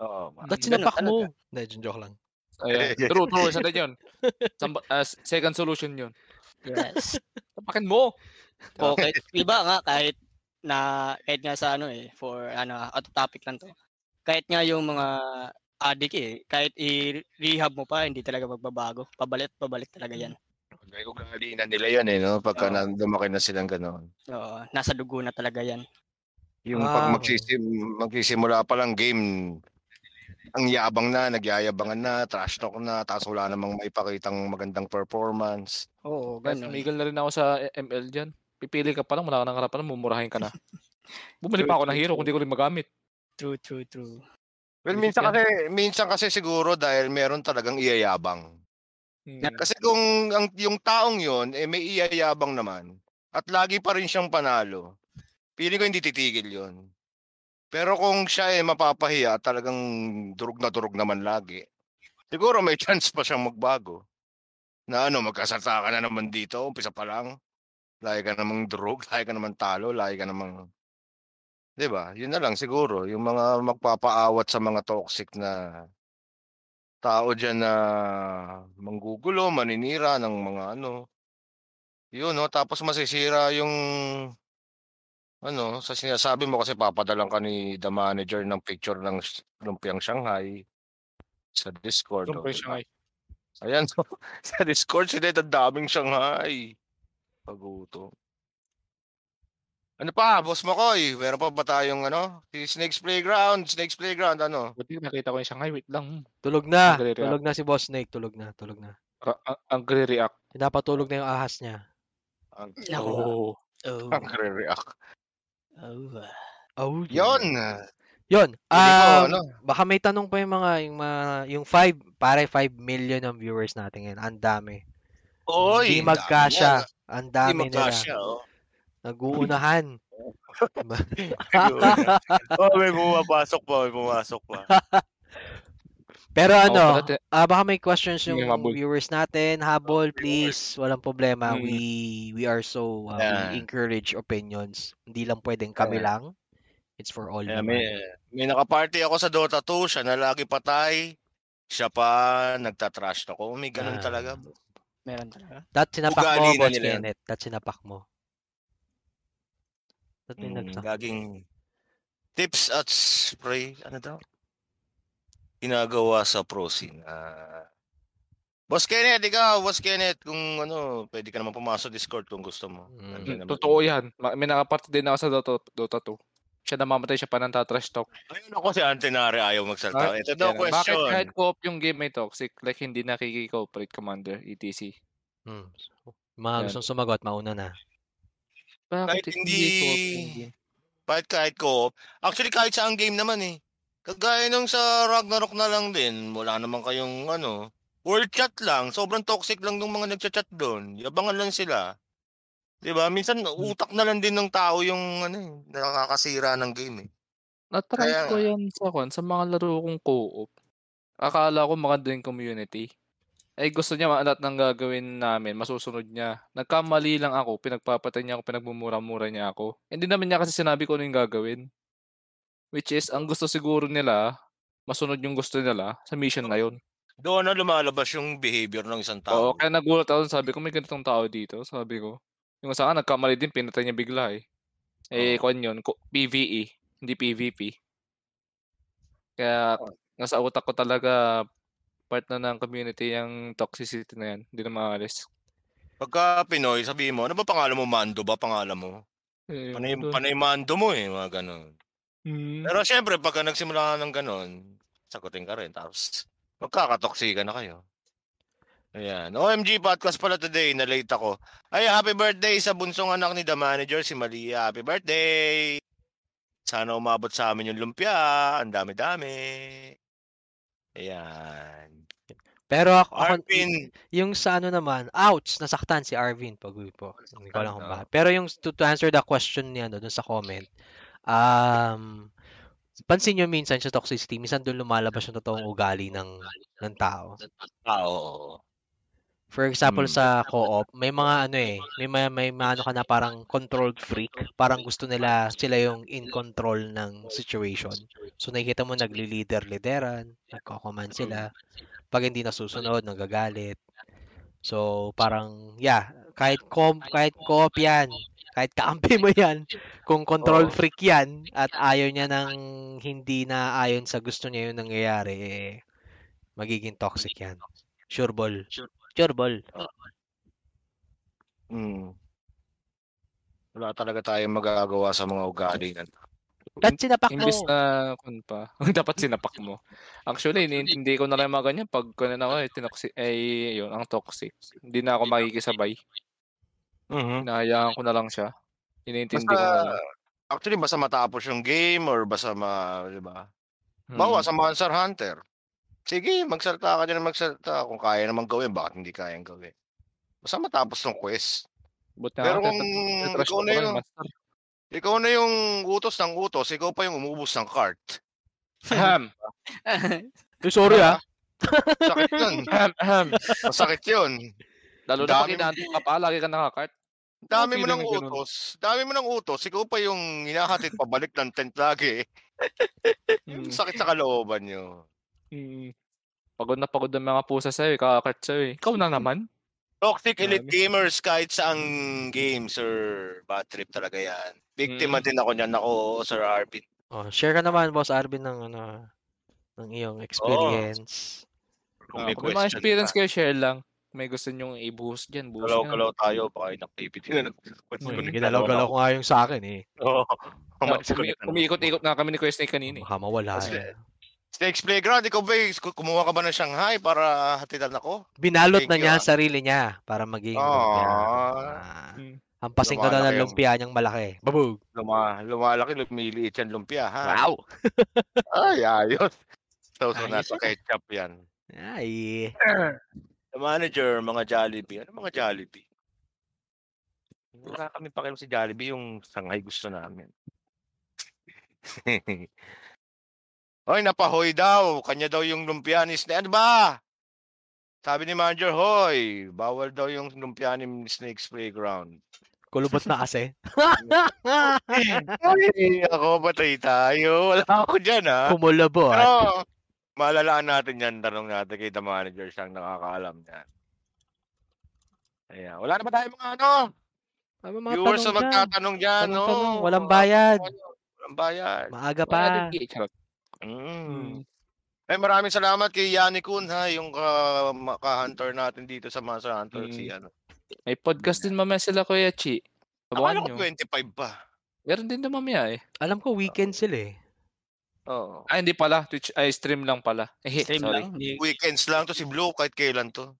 Speaker 1: Oo. ma-
Speaker 2: Ba't sinapak mo? Hindi, joke lang.
Speaker 3: Ayan. True, true. Isa din yun. Samba- ah, second solution yun.
Speaker 6: Yes.
Speaker 3: Tapakin mo!
Speaker 6: o kahit, iba nga, kahit na, kahit nga sa ano eh, for ano, auto topic lang to. Kahit nga yung mga adik eh, kahit i-rehab mo pa, hindi talaga magbabago. Pabalik, pabalik talaga yan.
Speaker 1: May ugali na nila yan eh, no? Pagka
Speaker 6: Oo.
Speaker 1: na, lumaki na silang gano'n.
Speaker 6: Oo, nasa dugo na talaga yan.
Speaker 1: Yung
Speaker 2: Ah,
Speaker 1: pag magsisim, magsisimula pa lang game, ang yabang na, nagyayabangan na, trash talk na, tapos wala namang maipakitang magandang performance.
Speaker 6: Oo, ganun.
Speaker 3: tumigil na rin ako sa ML dyan. Pipili ka pa lang, wala ka ng harapan, mumurahin ka na. Bumili pa ako ng hero kung di ko rin magamit.
Speaker 6: True, true, true.
Speaker 1: Well, minsan kasi, minsan kasi siguro dahil meron talagang iyayabang.
Speaker 3: Hmm.
Speaker 1: Kasi kung ang, yung taong yon eh, may iyayabang naman, at lagi pa rin siyang panalo, feeling ko hindi titigil yon. Pero kung siya eh mapapahiya, talagang durog na durog naman lagi, siguro may chance pa siyang magbago. Na ano, magkasata ka na naman dito, umpisa pa lang. Lagi ka namang durog, lagi ka naman talo, lagi ka namang... 'Di ba? Yun na lang siguro, yung mga magpapaawat sa mga toxic na tao diyan na manggugulo, maninira ng mga ano. Yun, no? Tapos masisira yung ano, sa sinasabi mo kasi papadalan ka ni the manager ng picture ng lumpiang Shanghai sa Discord. Oh, diba?
Speaker 3: Shanghai.
Speaker 1: Ayan, so, sa Discord sila ang daming Shanghai. Paguto. Ano pa, Boss Makoy? Meron pa ba tayong ano? Si Snake's Playground, Snake's Playground, ano?
Speaker 3: Buti nakita ko yung Shanghai, wait lang.
Speaker 2: Tulog na. Tulog na si Boss Snake. Tulog na. Tulog na.
Speaker 3: Ra- ang, ang react
Speaker 2: Pinapatulog na yung ahas niya.
Speaker 1: Ang,
Speaker 6: Naku.
Speaker 3: Oh.
Speaker 6: Oh.
Speaker 1: ang react
Speaker 6: Oh.
Speaker 2: Oh.
Speaker 1: Feeling ko,
Speaker 2: Um,
Speaker 1: ano?
Speaker 2: baka may tanong pa yung mga, yung mga, yung 5, pare 5 million ang viewers natin ngayon. Ang dami.
Speaker 1: Oy!
Speaker 2: Hindi magkasya. Ang dami nila.
Speaker 1: magkasya, oh.
Speaker 2: Nag-uunahan. Diba?
Speaker 1: oh, may pumapasok pa, may pumasok pa.
Speaker 2: Pero ano,
Speaker 3: te-
Speaker 2: ah baka may questions yung
Speaker 3: habol.
Speaker 2: viewers natin. Habol, please. Walang problema.
Speaker 3: Mm.
Speaker 2: We we are so uh,
Speaker 1: Yeah.
Speaker 2: we encourage opinions. Hindi lang pwedeng kami
Speaker 1: Yeah.
Speaker 2: lang. It's for all
Speaker 1: Yeah, may, may nakaparty ako sa Dota 2, siya na lagi patay. Siya pa nagtatrash ako. May ganun
Speaker 2: Ah.
Speaker 1: talaga.
Speaker 6: Meron talaga.
Speaker 2: That sinapak
Speaker 1: Ugali
Speaker 2: mo,
Speaker 1: na
Speaker 2: Boss. Kenneth. That sinapak mo. That may
Speaker 1: Mm,
Speaker 2: nagsa-
Speaker 1: gaging tips at spray, ano daw? Ginagawa sa prosin. Ah, Boss Kenneth, ikaw, Boss Kenneth, kung ano, pwede ka naman pumasok Discord kung gusto mo.
Speaker 2: Mm.
Speaker 1: Nandiyan naman.
Speaker 3: Totoo yan. Ma- May nakaparte din ako sa Dota, Dota 2. Siya namamatay siya pa ng tatrash talk.
Speaker 1: Ayun ako si Antenare, ayaw magsalta. Ito daw
Speaker 3: Yan. Bakit
Speaker 1: question.
Speaker 3: kahit co-op yung game may toxic, like hindi nakiki-cooperate commander, etc.
Speaker 2: Hmm. So, mga
Speaker 3: Yan.
Speaker 2: gustong sumagot, mauna na.
Speaker 3: Bakit
Speaker 1: Kahit hindi,
Speaker 3: co-op yung game?
Speaker 1: kahit kahit co-op. Actually, kahit sa game naman eh. Kagaya nung sa Ragnarok na lang din, wala naman kayong ano, world chat lang. Sobrang toxic lang nung mga nagchat-chat doon. Yabangan lang sila. 'Di ba? Minsan utak na lang din ng tao yung ano, eh, nakakasira ng game eh.
Speaker 3: Na-try
Speaker 1: Kaya
Speaker 3: ko yan sa, kwan, sa mga laro kong co-op. Akala ko maganda yung community. Eh gusto niya lahat ng gagawin namin, masusunod niya. Nagkamali lang ako, pinagpapatay niya ako, pinagmumura-mura niya ako. Hindi naman niya kasi sinabi ko ano yung gagawin. Which is, ang gusto siguro nila, masunod yung gusto nila sa mission na yun.
Speaker 1: Doon na lumalabas yung behavior ng isang
Speaker 3: Oo,
Speaker 1: tao.
Speaker 3: kaya nagulat ako, sabi ko, may ganitong tao dito. Sabi ko, yung sa akin, nagkamali din, pinatay niya bigla eh. Eh,
Speaker 1: Oo.
Speaker 3: kwan yun, PvE, hindi PvP. Kaya, nasa utak ko talaga, part na ng community yung toxicity na yan. Hindi na maalis.
Speaker 1: Pagka Pinoy, sabihin mo, ano ba pangalan mo? Mando ba pangalan mo?
Speaker 3: Eh,
Speaker 1: Panay,
Speaker 3: doon.
Speaker 1: panay Mando mo eh, mga ganun.
Speaker 3: Mm.
Speaker 1: Pero syempre, pagka nagsimula ka ng ganun, sagutin ka rin. Tapos, magkakatoksika na kayo. Ayan. OMG podcast pala today. Na-late ako. Ay, happy birthday sa bunsong anak ni the manager, si Malia. Happy birthday! Sana umabot sa amin yung lumpia. Ang dami-dami. Ayan.
Speaker 2: Pero ako, ako
Speaker 1: Arvin.
Speaker 2: yung sa ano naman, ouch, nasaktan si Arvin Pagui po. Hindi ko alam kung
Speaker 1: Ano?
Speaker 2: bakit. Pero yung to, to answer the question niya no, dun sa comment, um, pansin nyo minsan sa toxicity, minsan doon lumalabas yung totoong ugali ng ng tao.
Speaker 1: Ah, oo.
Speaker 2: For example,
Speaker 1: Mm.
Speaker 2: sa co-op, may mga ano eh, may may, may mga ano ka na parang controlled freak. Parang gusto nila sila yung in control ng situation. So nakikita mo nagli-leader-lideran, nagko-command sila. Pag hindi nasusunod, nagagalit. So parang yeah, kahit com kahit co-op yan, kahit kaampi mo yan, kung control
Speaker 1: Oo.
Speaker 2: freak yan at ayaw niya ng hindi na ayon sa gusto niya yung nangyayari, eh, magiging toxic yan. Sure ball. Sure ball.
Speaker 1: Mm. Wala talaga tayong magagawa sa mga ugali na
Speaker 2: At sinapak mo.
Speaker 3: Imbis na, kun pa, dapat sinapak mo. Actually, iniintindi ko na lang mga ganyan. Pag kunan ako, eh, tinoxi- eh, yun, ang toxic. Hindi na ako makikisabay.
Speaker 1: Mhm.
Speaker 3: Hinahayaan ko na lang siya. Iniintindi ko na
Speaker 1: Basta,
Speaker 3: lang.
Speaker 1: actually, basta matapos yung game or basta ma, di ba? Bawa
Speaker 3: Mm.
Speaker 1: sa Monster Hunter. Sige, magsalita ka dyan ng magsalita. Kung kaya naman gawin, bakit hindi kayang gawin? Basta matapos ng quest.
Speaker 3: But
Speaker 1: Pero kung ikaw na yung-
Speaker 3: master.
Speaker 1: Ikaw na yung utos ng utos, ikaw pa yung umubos ng cart.
Speaker 3: Ahem,
Speaker 2: Eh, sorry ah.
Speaker 1: Sakit yun.
Speaker 3: ahem, ahem.
Speaker 1: Masakit yun.
Speaker 3: Lalo na pag inaantok ka pa, lagi ka nakakart.
Speaker 1: Dami mo ng utos. Dami mo ng utos. Ikaw pa yung hinahatid pabalik ng tent lagi.
Speaker 3: Mm.
Speaker 1: Sakit sa kalooban nyo.
Speaker 3: Mm. Pagod na pagod ang mga pusa sa'yo, kakakart sa'yo eh. Ikaw na naman.
Speaker 1: Toxic Elite. Gamers kahit saang game, sir. Bad trip talaga yan. Biktima
Speaker 3: Mm.
Speaker 1: din ako niyan. Ako, Sir Arvin.
Speaker 2: Oh, share ka naman, Boss Arvin, ng ano, ng iyong experience.
Speaker 1: Kung
Speaker 3: Ah,
Speaker 1: may
Speaker 3: kung may mga experience
Speaker 1: ka.
Speaker 3: kayo, share lang. May gusto nyong i-boost dyan, boost nyo.
Speaker 1: Galaw-galaw tayo. Baka inactivity na.
Speaker 2: Ginalaw-galaw ko nga yung sa akin eh.
Speaker 1: Oo.
Speaker 3: Umi-
Speaker 1: na.
Speaker 3: umiikot-ikot na kami ni Kuya Snake kanina eh.
Speaker 2: Baka mawala.
Speaker 1: Kasi-
Speaker 2: eh.
Speaker 1: Snakes Playground, ikaw ba, eh, kumuha ka ba ng Shanghai para hatidan ako?
Speaker 2: Binalot
Speaker 1: Thank
Speaker 2: na
Speaker 1: you,
Speaker 2: niya
Speaker 1: ah.
Speaker 2: ang sarili niya para maging lumpia.
Speaker 1: Ah.
Speaker 2: Ah,
Speaker 3: Mm.
Speaker 2: Hampasin ko na ng
Speaker 1: ang-
Speaker 2: lumpia niyang malaki. Babog!
Speaker 1: Luma, lumalaki, lumiliit yan lumpia, ha?
Speaker 2: Wow!
Speaker 1: Ay, ayos. So, so
Speaker 2: Ayos
Speaker 1: nasa
Speaker 2: yan.
Speaker 1: ketchup yan.
Speaker 2: Ay.
Speaker 1: The manager, mga Jollibee. Ano mga Jollibee? Wala kami pakialam si Jollibee, yung Shanghai gusto namin. Hoy, napahoy daw. Kanya daw yung lumpia ni Snake. Ano ba? Sabi ni manager, hoy, bawal daw yung lumpia ni Snake's Playground.
Speaker 2: Kulubot na kasi.
Speaker 1: Ay, ako patay tayo. Wala ako dyan, ha?
Speaker 2: Kumulubot.
Speaker 1: Pero, malalaan natin yan. Tanong natin kay the manager, siyang nakakaalam yan. Ayan. Wala na ba tayo mga ano?
Speaker 2: Ano mga
Speaker 1: Viewers na
Speaker 2: tanong dyan?
Speaker 1: magtatanong dyan,
Speaker 2: Tanong,
Speaker 1: no?
Speaker 2: tanong. Walang bayad.
Speaker 1: Walang bayad.
Speaker 2: Maaga
Speaker 3: Wala
Speaker 2: pa.
Speaker 3: din, eh, charot.
Speaker 1: Mm. Ay, maraming salamat kay Yanni Kun, ha? Yung ka, ka-hunter natin dito sa Monster Hunter.
Speaker 3: Mm.
Speaker 1: Si, ano.
Speaker 3: May podcast din mamaya sila Kuya Chi.
Speaker 1: Akala
Speaker 3: Abangan
Speaker 1: ko
Speaker 3: nyo.
Speaker 1: 25 pa.
Speaker 3: Meron din na mamaya eh.
Speaker 2: Alam ko weekend sila eh.
Speaker 1: Oo.
Speaker 3: Ay, hindi pala. Twitch, ay, stream lang pala. Eh,
Speaker 6: Stream
Speaker 3: sorry.
Speaker 6: lang.
Speaker 1: Weekends lang to si Blue, kahit kailan to.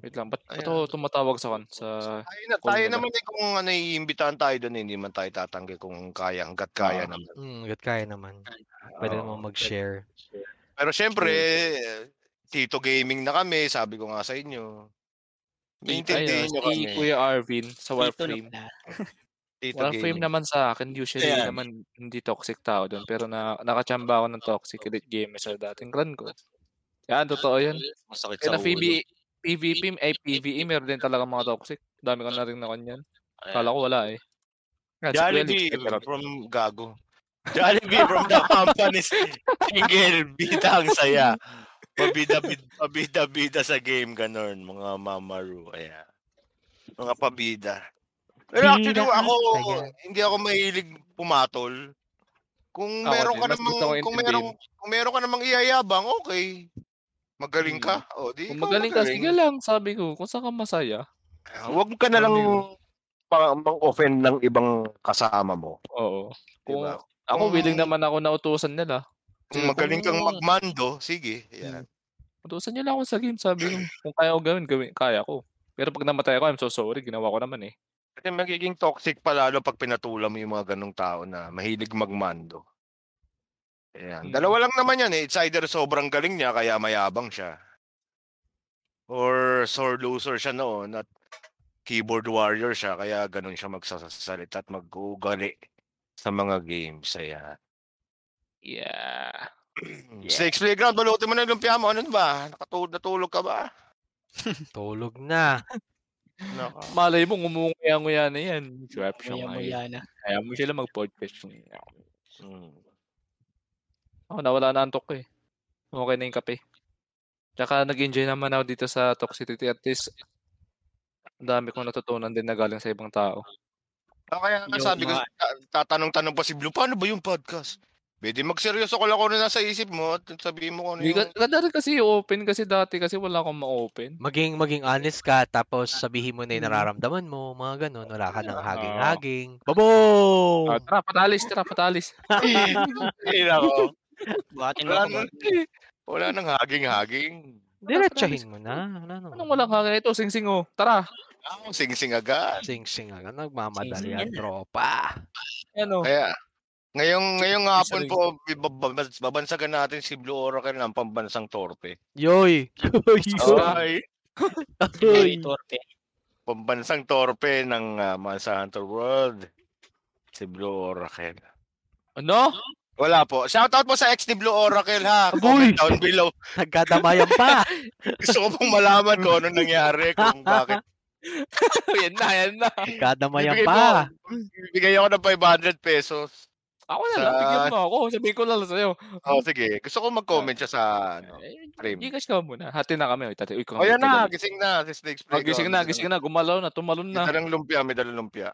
Speaker 3: Wait lang. Ba't,
Speaker 1: Ayan.
Speaker 3: ako tumatawag sa kan? Sa...
Speaker 1: Tayo, na, tayo
Speaker 3: nila.
Speaker 1: naman eh, kung ano, iimbitahan tayo doon, eh, hindi man tayo tatanggi kung kaya, hanggat kaya
Speaker 3: Ah.
Speaker 1: naman.
Speaker 2: Hmm, gat kaya naman. Pwede
Speaker 1: Oo.
Speaker 2: naman mag-share.
Speaker 1: Pero syempre, Tito Gaming na kami, sabi ko nga sa inyo. Maintindihin
Speaker 3: Ayun,
Speaker 1: nyo
Speaker 3: si
Speaker 1: kami.
Speaker 3: Kuya Arvin sa Warframe.
Speaker 1: Tito
Speaker 3: Warframe
Speaker 1: Gaming.
Speaker 3: naman sa akin. Usually
Speaker 1: Ayan.
Speaker 3: naman hindi toxic tao doon. Pero na, nakachamba ako ng toxic elite gamers sa dating clan ko. Yan, totoo yan.
Speaker 1: Masakit
Speaker 3: Kaya
Speaker 1: sa
Speaker 3: na
Speaker 1: ulo.
Speaker 3: PVP, ay PVE, meron din talaga mga toxic. Dami ko na rin na kanyan. Kala ko wala eh. Yan, si Kuya Alex,
Speaker 1: Jollibee from Gago. Jollibee from the company's single bida ang saya. Pabida pabida bida sa game ganon mga mamaru ayan. Mga pabida. Pero actually
Speaker 2: Bida
Speaker 1: ako hindi ako mahilig pumatol. Kung meron ka namang kung meron kung meron ka namang iyayabang, okay. Magaling ka. O di
Speaker 3: Kung magaling ka, sige lang, sabi ko. Kung saan ka masaya.
Speaker 1: Huwag ka na lang pa- mang-offend ng ibang kasama mo.
Speaker 3: Oo. Kung,
Speaker 1: Diba?
Speaker 3: ako,
Speaker 1: Kung-
Speaker 3: willing naman ako na utusan nila.
Speaker 1: Kung magaling kang magmando, sige. Yan.
Speaker 3: Utusan niyo lang ako sa game, sabi ko. Kung kaya ko gawin, gawin, kaya ko. Pero pag namatay ako, I'm so sorry, ginawa ko naman eh.
Speaker 1: Kasi magiging toxic pa lalo pag pinatulan mo yung mga ganong tao na mahilig magmando. Ayan.
Speaker 3: Mm.
Speaker 1: Dalawa lang naman yan eh. It's either sobrang galing niya kaya mayabang siya. Or sore loser siya noon at keyboard warrior siya kaya ganun siya magsasalita at mag-uugali sa mga games. Ayan.
Speaker 3: Yeah.
Speaker 1: Snakes Playground, balutin mo na yung lumpia mo. Ano ba? Nakatulog, natulog ka ba?
Speaker 2: Tulog na.
Speaker 1: Naka.
Speaker 3: Malay mo, ngumunguya-nguya na yan. Swap siya
Speaker 6: Maya
Speaker 3: nga eh.
Speaker 6: maya na.
Speaker 3: Kaya mo sila mag-podcast.
Speaker 1: Mm.
Speaker 3: Ako, nawala na antok ko eh. Okay na yung kape. Tsaka nag-enjoy naman ako dito sa Toxicity. At least, ang dami kong natutunan din na galing sa ibang tao.
Speaker 1: Ah, kaya nga sabi ko, tatanong-tanong pa si Blue, paano ba yung podcast? Pwede magseryoso ko lang kung ano nasa isip mo at sabihin mo kung ano
Speaker 3: Hindi
Speaker 1: yung...
Speaker 3: ka, ganda rin kasi open kasi dati kasi wala akong ma-open.
Speaker 2: Maging maging honest ka tapos sabihin mo na yung
Speaker 3: Mm.
Speaker 2: nararamdaman mo, mga ganun. Wala ka nang
Speaker 3: Oo.
Speaker 2: haging-haging. Baboom!
Speaker 3: Ah, tara, patalis, tara, patalis.
Speaker 1: Ay, nako.
Speaker 6: Buhatin mo
Speaker 1: Wala
Speaker 6: ako.
Speaker 1: nang, wala nang haging-haging.
Speaker 2: Diretsahin mo na. Wala nang
Speaker 3: Anong walang hangin ito? Sing-sing oh. Tara.
Speaker 1: Ah, sing-sing agad.
Speaker 2: Sing-sing agad. Nagmamadali ang
Speaker 6: yan.
Speaker 2: tropa.
Speaker 3: Ano?
Speaker 1: Kaya, ngayong, ngayong hapon po, bab- babansagan natin si Blue Oracle ng pambansang torpe.
Speaker 2: Yoy! Yoy!
Speaker 1: Ay,
Speaker 2: Yoy!
Speaker 6: Torpe.
Speaker 1: pambansang torpe ng uh, Monster Hunter World. Si Blue Oracle.
Speaker 3: Ano?
Speaker 1: Wala po. Shoutout po sa ex ni Blue Oracle ha. Comment down below.
Speaker 2: Nagkadamayan pa!
Speaker 1: Gusto ko pong malaman kung ano nangyari, kung bakit.
Speaker 3: yan na, yan na.
Speaker 2: Nagkadamayan
Speaker 1: Bibigay
Speaker 2: pa!
Speaker 1: mo- Bibigay ako ng 500 pesos.
Speaker 3: Ako na
Speaker 1: Sa-
Speaker 3: lang, bigyan mo ako. Sabihin ko lang sa'yo.
Speaker 1: Oh, sige. Gusto ko mag-comment siya sa ano.
Speaker 3: Eh,
Speaker 1: Stream.
Speaker 3: Gcash ka muna. Hati na kami. Uy, tate, uy,
Speaker 1: O yan na, gising na si Snakes
Speaker 3: Oh,
Speaker 1: Playground.
Speaker 3: gising na, gising na. Gumalaw na, tumalon
Speaker 1: May
Speaker 3: na.
Speaker 1: dalang lumpia, may dalang lumpia.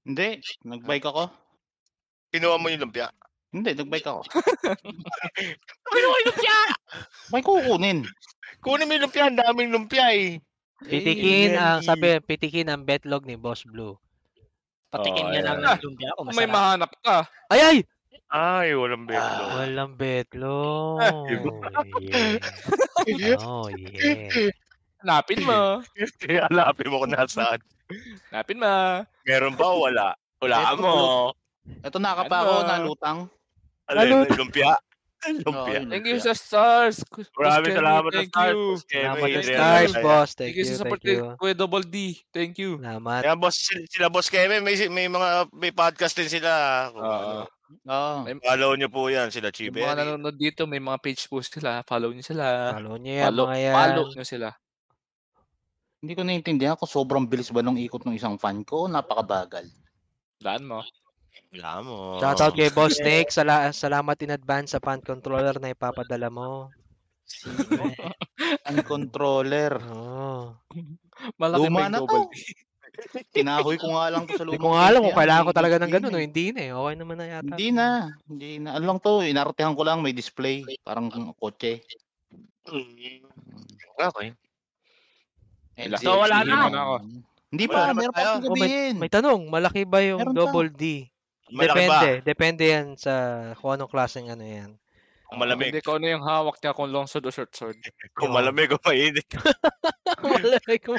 Speaker 4: Hindi, nagbike ako.
Speaker 1: Kinuha mo yung lumpia.
Speaker 4: Hindi, nagbike ako.
Speaker 1: Kinuha yung lumpia!
Speaker 4: May kukunin.
Speaker 1: Kunin mo yung lumpia, ang daming lumpia eh.
Speaker 2: Pitikin ang, sabi, pitikin ang betlog ni Boss Blue.
Speaker 6: Patikin
Speaker 1: Oh,
Speaker 6: niya
Speaker 1: ayan.
Speaker 6: lang ng lumpia.
Speaker 3: Kung may
Speaker 6: Masarap.
Speaker 3: mahanap ka.
Speaker 2: Ay, ay!
Speaker 1: Ay, walang betlo.
Speaker 2: Walang betlog. yeah. Oh, yeah.
Speaker 3: Hanapin mo.
Speaker 1: Alapin mo kung nasaan.
Speaker 3: Hanapin mo.
Speaker 1: Meron ba o wala? Wala mo.
Speaker 4: Ito nakapa ako
Speaker 3: Ano?
Speaker 4: na lutang.
Speaker 1: Alin, lumpia? Lumpia.
Speaker 4: Oo,
Speaker 3: Thank you sa stars.
Speaker 1: Maraming salamat sa stars.
Speaker 2: Salamat sa stars, boss.
Speaker 3: Thank
Speaker 2: Thank
Speaker 3: you
Speaker 2: you,
Speaker 3: sa support
Speaker 2: thank you.
Speaker 3: kay Kuya Double D. Thank you.
Speaker 2: Salamat.
Speaker 1: Kaya boss, sila, sila boss Kevin, may, may mga may podcast din sila. Kung
Speaker 3: Oo.
Speaker 1: ano,
Speaker 4: Oo.
Speaker 1: follow nyo po yan, sila
Speaker 3: Yung
Speaker 1: Chibe.
Speaker 3: mga nanonood dito, may mga page po sila. Follow nyo sila.
Speaker 2: Follow niyo yan,
Speaker 3: Follow,
Speaker 2: mga yan.
Speaker 3: follow nyo sila.
Speaker 4: Hindi ko naiintindihan kung sobrang bilis ba nung ikot ng isang fan ko napakabagal.
Speaker 3: Daan mo.
Speaker 1: Wala mo.
Speaker 2: Shoutout kay Boss Snake. Sala- salamat in advance sa fan controller na ipapadala mo.
Speaker 4: Ang controller.
Speaker 2: Oh.
Speaker 3: Malaki
Speaker 4: Luma na to. Tinahoy ko nga lang to sa
Speaker 2: Hindi
Speaker 4: lumang
Speaker 2: ko nga alam kung kailangan ko talaga ng ganun
Speaker 4: na
Speaker 2: o
Speaker 4: eh.
Speaker 2: hindi na eh. Okay naman na yata.
Speaker 4: Hindi na. Hindi na. Ano lang to, inartehan ko lang may display. Parang kotse.
Speaker 1: Okay. So, wala na.
Speaker 4: Hindi pa, meron pa
Speaker 2: Oh,
Speaker 4: sabihin.
Speaker 2: May tanong, malaki ba yung double D?
Speaker 1: Malaki ba?
Speaker 2: Depende. Depende yan sa kung anong klaseng ano yan.
Speaker 1: Kung malamig.
Speaker 3: Hindi ko ano yung hawak niya kung long sword o short sword.
Speaker 1: Kung malamig o mainit.
Speaker 2: Malaki ko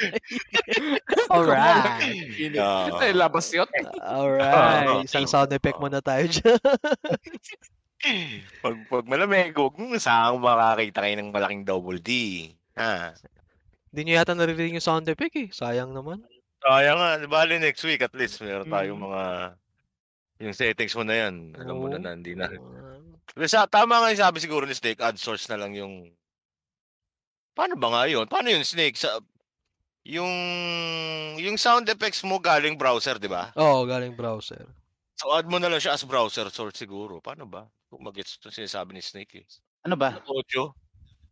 Speaker 2: Alright.
Speaker 1: Oo.
Speaker 3: Ito yung labas yun.
Speaker 2: Alright. Isang sound effect muna tayo dyan.
Speaker 1: pag, pag malamig, huwag mo saan makakita kayo ng malaking double D. Ha?
Speaker 2: Hindi nyo yata naririnig yung sound effect eh. Sayang naman.
Speaker 1: Kaya nga, di bali next week at least meron tayong
Speaker 2: Mm.
Speaker 1: mga yung settings mo na yan. Alam mo na na, hindi na. Pero sa, tama nga yung sabi siguro ni Steak, add source na lang yung Paano ba nga yun? Paano yun, Snake? Sa, yung, yung sound effects mo galing browser, di ba?
Speaker 2: Oo, galing browser.
Speaker 1: So, add mo na lang siya as browser source siguro. Paano ba? Kung mag-gets ito sinasabi ni Snake eh.
Speaker 4: Ano ba?
Speaker 1: Audio.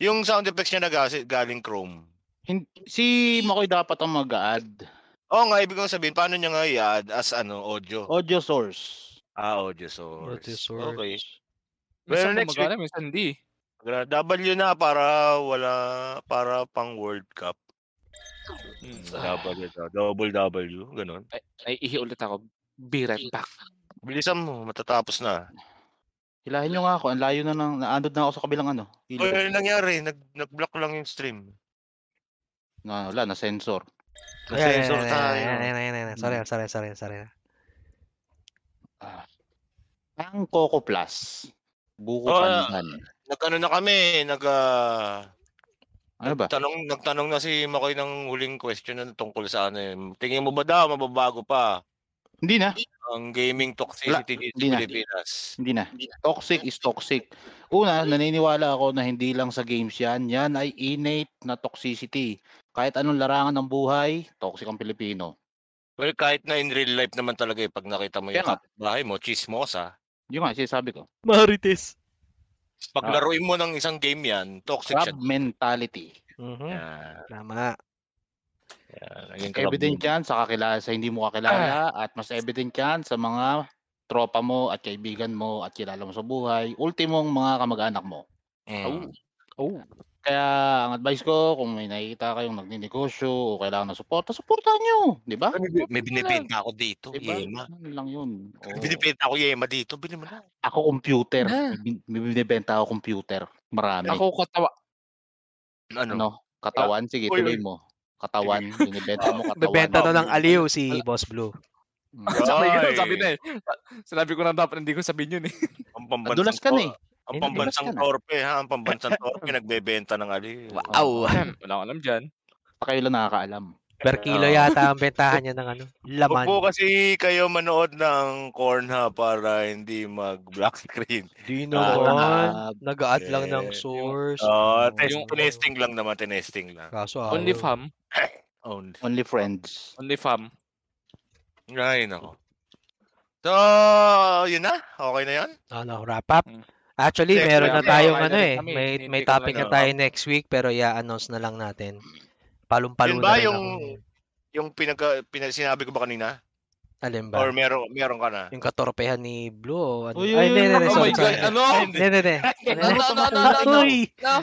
Speaker 1: Yung sound effects niya na galing Chrome.
Speaker 4: Hin- si Makoy dapat ang mag-add.
Speaker 1: Oo nga, ibig kong sabihin, paano niya nga i-add as ano, audio?
Speaker 4: Audio source.
Speaker 1: Ah, audio source.
Speaker 2: Audio source.
Speaker 1: Okay.
Speaker 3: Minsan
Speaker 1: Well, next
Speaker 3: gumagana, minsan hindi.
Speaker 1: Gra- W na para wala, para pang World Cup.
Speaker 3: Hmm.
Speaker 1: W, na, double W, ganun.
Speaker 3: Ay, ihi ulit ako. Be right back.
Speaker 1: Bilisan mo, matatapos na.
Speaker 4: Hilahin nyo nga ako. Ang layo na nang naandod na ako sa kabilang ano.
Speaker 1: O,
Speaker 4: Ilog.
Speaker 1: ano nangyari? Nag, nag-block lang yung stream.
Speaker 4: Na, wala, na sensor.
Speaker 2: Ayan,
Speaker 1: Na-sensor
Speaker 2: ayan,
Speaker 1: tayo.
Speaker 2: ayan, ayan, ayan, ayan. Sorry, sorry, sorry, sorry.
Speaker 4: Ah. Ang Coco Plus. Buko
Speaker 1: Oh,
Speaker 4: pandan.
Speaker 1: Nag-ano na kami, nag, ah,
Speaker 4: Ano ba?
Speaker 1: Tanong, nagtanong na si Makoy ng huling question na tungkol sa ano eh. Tingin mo ba daw mababago pa
Speaker 4: Hindi na.
Speaker 1: ang gaming toxicity dito
Speaker 4: hindi
Speaker 1: sa
Speaker 4: na.
Speaker 1: Pilipinas?
Speaker 4: Hindi na. Toxic is toxic. Una, naniniwala ako na hindi lang sa games yan. Yan ay innate na toxicity. Kahit anong larangan ng buhay, toxic ang Pilipino.
Speaker 1: Well, kahit na in real life naman talaga eh, pag nakita mo yung
Speaker 4: Kaya nga.
Speaker 1: kapitbahay mo, chismosa.
Speaker 4: Yun nga, sinasabi ko.
Speaker 2: Marites.
Speaker 1: Pag
Speaker 4: Ah.
Speaker 1: laruin mo ng isang game yan, toxic siya.
Speaker 4: Crab mentality.
Speaker 2: Mhm.
Speaker 1: Yan,
Speaker 2: Tama.
Speaker 1: yan. Naging club
Speaker 4: Evident yan sa kakilala sa hindi mo kakilala at mas evident yan sa mga tropa mo at kaibigan mo at kilala mo sa buhay. Ultimong mga kamag-anak mo.
Speaker 1: Mm.
Speaker 2: Oh.
Speaker 4: Kaya ang advice ko, kung may nakikita kayong nagninegosyo o kailangan ng suporta, suportahan nyo. Di ba?
Speaker 1: May, may binibenta ako dito,
Speaker 4: Diba?
Speaker 1: Yema.
Speaker 4: Ano lang yun.
Speaker 1: May binibenta ako Yema dito, bilhin mo na.
Speaker 4: Ako computer.
Speaker 3: Ah.
Speaker 4: May bin- May binibenta ako computer. Marami.
Speaker 3: Ako katawa.
Speaker 1: Ano?
Speaker 4: Ano? Katawan? Sige,
Speaker 1: Uy,
Speaker 4: tuloy mo. Katawan. Binibenta mo katawan.
Speaker 2: Bebenta to
Speaker 1: Wow.
Speaker 2: ng aliw si Boss Blue.
Speaker 4: Mm.
Speaker 3: Sabi ko, sabi na eh. Sinabi ko na dapat hindi ko sabihin yun eh.
Speaker 1: Ang
Speaker 4: Nadulas ka na eh.
Speaker 1: Ang pambansang torpe ha, ang pambansang torpe nagbebenta ng ali.
Speaker 2: Wow.
Speaker 3: Wala akong alam dyan.
Speaker 4: Pa kayo lang nakakaalam.
Speaker 2: Per kilo yata ang bentahan niya ng ano,
Speaker 1: Huwag
Speaker 2: laman.
Speaker 1: po kasi kayo manood ng Cornhub para hindi mag-black screen.
Speaker 2: Di
Speaker 1: Ah,
Speaker 2: naman. Nag-add lang ng
Speaker 1: eh,
Speaker 2: source.
Speaker 1: Oh, test,
Speaker 3: Yung-
Speaker 1: tinesting lang naman, tinesting lang.
Speaker 2: Kaso
Speaker 3: Only fam.
Speaker 1: Only.
Speaker 4: Only friends.
Speaker 3: Only fam.
Speaker 1: Ay, nako. So, yun na? Okay na yan?
Speaker 2: Ano, wrap up.
Speaker 3: Mm.
Speaker 2: Actually,
Speaker 1: Next
Speaker 2: meron na
Speaker 1: okay,
Speaker 2: tayong
Speaker 3: okay na
Speaker 2: ano eh.
Speaker 3: kami.
Speaker 2: May may
Speaker 3: ko
Speaker 2: topic na
Speaker 1: na-
Speaker 2: tayo next week pero i-announce na lang natin. Palong-palo
Speaker 1: Yun
Speaker 2: na
Speaker 1: ba
Speaker 2: rin
Speaker 1: yung,
Speaker 2: ako.
Speaker 1: yung pinag, pinag, sinabi ko ba kanina?
Speaker 2: Alin ba?
Speaker 1: Or meron, meron ka na?
Speaker 2: Yung katorpehan ni Blue o ano?
Speaker 4: Uy,
Speaker 2: Ay,
Speaker 4: uy,
Speaker 2: hindi,
Speaker 4: uy,
Speaker 2: hindi,
Speaker 4: oh
Speaker 2: sorry,
Speaker 3: my God,
Speaker 2: sorry.
Speaker 3: ano?
Speaker 2: Hindi, hindi, hindi.
Speaker 3: No, no, no, no, no, no.
Speaker 2: Uy!
Speaker 3: No,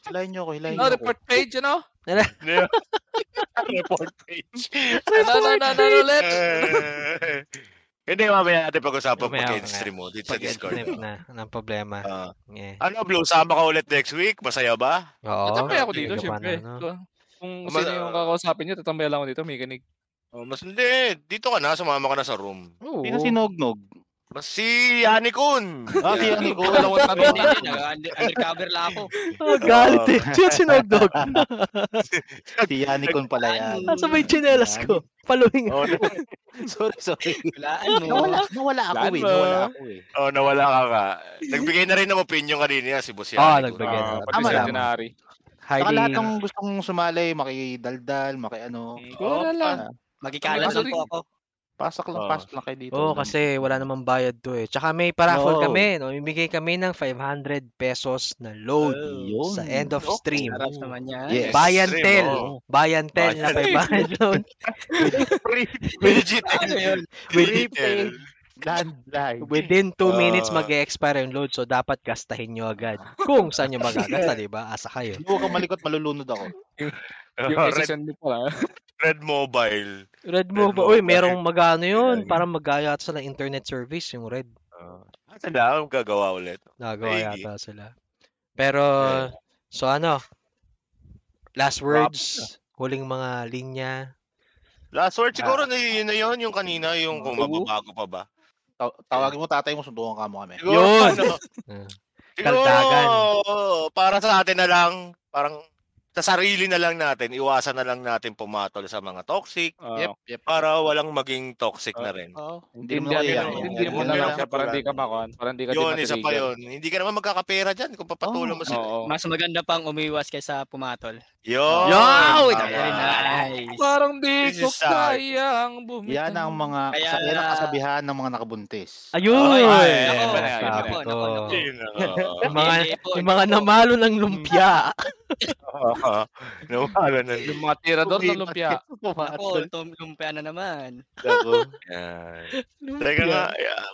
Speaker 4: Hilahin nyo ako, hilahin
Speaker 3: no
Speaker 4: nyo ako.
Speaker 3: report page, ano?
Speaker 1: Report page.
Speaker 3: No, no, no, no, no, let.
Speaker 1: Eh, Hindi, mamaya natin pag-usapan
Speaker 2: Mamaya,
Speaker 1: pag
Speaker 2: mamaya.
Speaker 1: stream mo dito sa Discord.
Speaker 2: Na, ng problema.
Speaker 1: Ah.
Speaker 2: Yeah.
Speaker 1: ano, Blue, sama ka ulit next week? Masaya ba?
Speaker 2: Oo.
Speaker 3: Tatambay ako dito,
Speaker 2: hindi ka
Speaker 3: syempre.
Speaker 2: na, ano.
Speaker 3: Kung- Kung
Speaker 1: Mas-
Speaker 3: sino yung kakausapin nyo, tatambay lang ako dito, may kinig.
Speaker 1: Oh, mas hindi. Dito ka na, sumama ka na sa room.
Speaker 2: Oo.
Speaker 4: Sino sinognog?
Speaker 1: Mas si Yani Kun.
Speaker 4: Ah, si
Speaker 3: na.
Speaker 6: hindi. nag- Undercover lang ako.
Speaker 2: Ah, galit eh. Sino sinogdog?
Speaker 4: Si Yanikon pala yan.
Speaker 2: Nasa may chinelas ko. Following.
Speaker 1: oh,
Speaker 4: sorry, sorry.
Speaker 6: Walaan mo.
Speaker 4: Nawala, nawala ako eh. Nawala ako eh.
Speaker 1: oh, nawala ka ka. Nagbigay na rin ng opinion kanina si Boss.
Speaker 2: Oo,
Speaker 1: Kun.
Speaker 2: nagbigay na.
Speaker 3: Ah,
Speaker 4: Tama
Speaker 3: Pati
Speaker 4: lang. Saka lahat ng gustong sumali, makidaldal, makiano.
Speaker 3: Wala
Speaker 1: Oh,
Speaker 3: lang.
Speaker 6: Magkikalat lang po ako.
Speaker 4: Pasok lang,
Speaker 1: Oo.
Speaker 4: pasok lang kayo dito.
Speaker 2: Oo, kasi wala namang bayad to eh. Tsaka may paraffle
Speaker 4: Oo.
Speaker 2: kami. No? Ibigay kami ng 500 pesos na load
Speaker 4: Yun.
Speaker 2: sa end of stream.
Speaker 6: Sarap naman yan.
Speaker 4: Yes.
Speaker 2: Bayan
Speaker 1: Stream,
Speaker 2: tel.
Speaker 1: oo.
Speaker 2: Bayan tel na
Speaker 1: Bayan.
Speaker 2: 500 load.
Speaker 1: Legit.
Speaker 6: Ano yun?
Speaker 1: Prepaid.
Speaker 4: Landline.
Speaker 2: Within 2 minutes
Speaker 1: Ah.
Speaker 2: mag-expire yung load. So, dapat gastahin nyo agad. Kung saan nyo magagasta, di ba? Asa kayo.
Speaker 4: Huwag kang malikot, malulunod ako.
Speaker 3: Yung
Speaker 1: Red,
Speaker 3: SSN mo pala.
Speaker 1: Red Mobile.
Speaker 2: Red mo ba? Uy, merong magano yun. Parang magaya yata sila internet service, yung Red.
Speaker 1: Uh, sila, gagawa ulit.
Speaker 2: Nagawa
Speaker 1: Maigi.
Speaker 2: yata sila. Pero, so ano? Last words, huling mga linya.
Speaker 1: Last word siguro na yun na yun, yung kanina, yung kung mababago pa ba.
Speaker 4: Ta- tawagin mo tatay mo, sundukan ka mo kami.
Speaker 2: Yun!
Speaker 1: ano,
Speaker 2: Ah.
Speaker 1: siguro,
Speaker 2: Dagdagan.
Speaker 1: para sa atin na lang, parang sa sarili na lang natin, iwasan na lang natin pumatol sa mga toxic
Speaker 3: Oo.
Speaker 4: Yep, yep.
Speaker 1: para walang maging toxic na rin.
Speaker 4: Oo.
Speaker 3: Hindi
Speaker 4: Hindi mo kaya.
Speaker 3: hindi mo
Speaker 1: yun
Speaker 3: na
Speaker 1: lang
Speaker 3: lang
Speaker 1: siya
Speaker 3: para hindi ka
Speaker 1: pala.
Speaker 3: makuan, para hindi ka
Speaker 1: Yun, isa pa yun. Hindi ka naman magkakapera dyan kung papatulan mo sila.
Speaker 3: Oo.
Speaker 6: Mas maganda pang umiwas kaysa pumatol.
Speaker 1: Yun!
Speaker 6: Very nice.
Speaker 3: Parang di ko kayang bumitaw.
Speaker 4: Yan ang mga
Speaker 6: Kaya
Speaker 4: sa, yan ang kasabihan ng mga nakabuntis.
Speaker 2: Ayun!
Speaker 1: Ay,
Speaker 2: mga, mga namalo ng lumpia.
Speaker 1: Oo. Nawala na.
Speaker 3: Yung mga tirador ng lumpia.
Speaker 6: Ako, tum- lumpia na naman.
Speaker 1: Yan. Teka nga, yeah.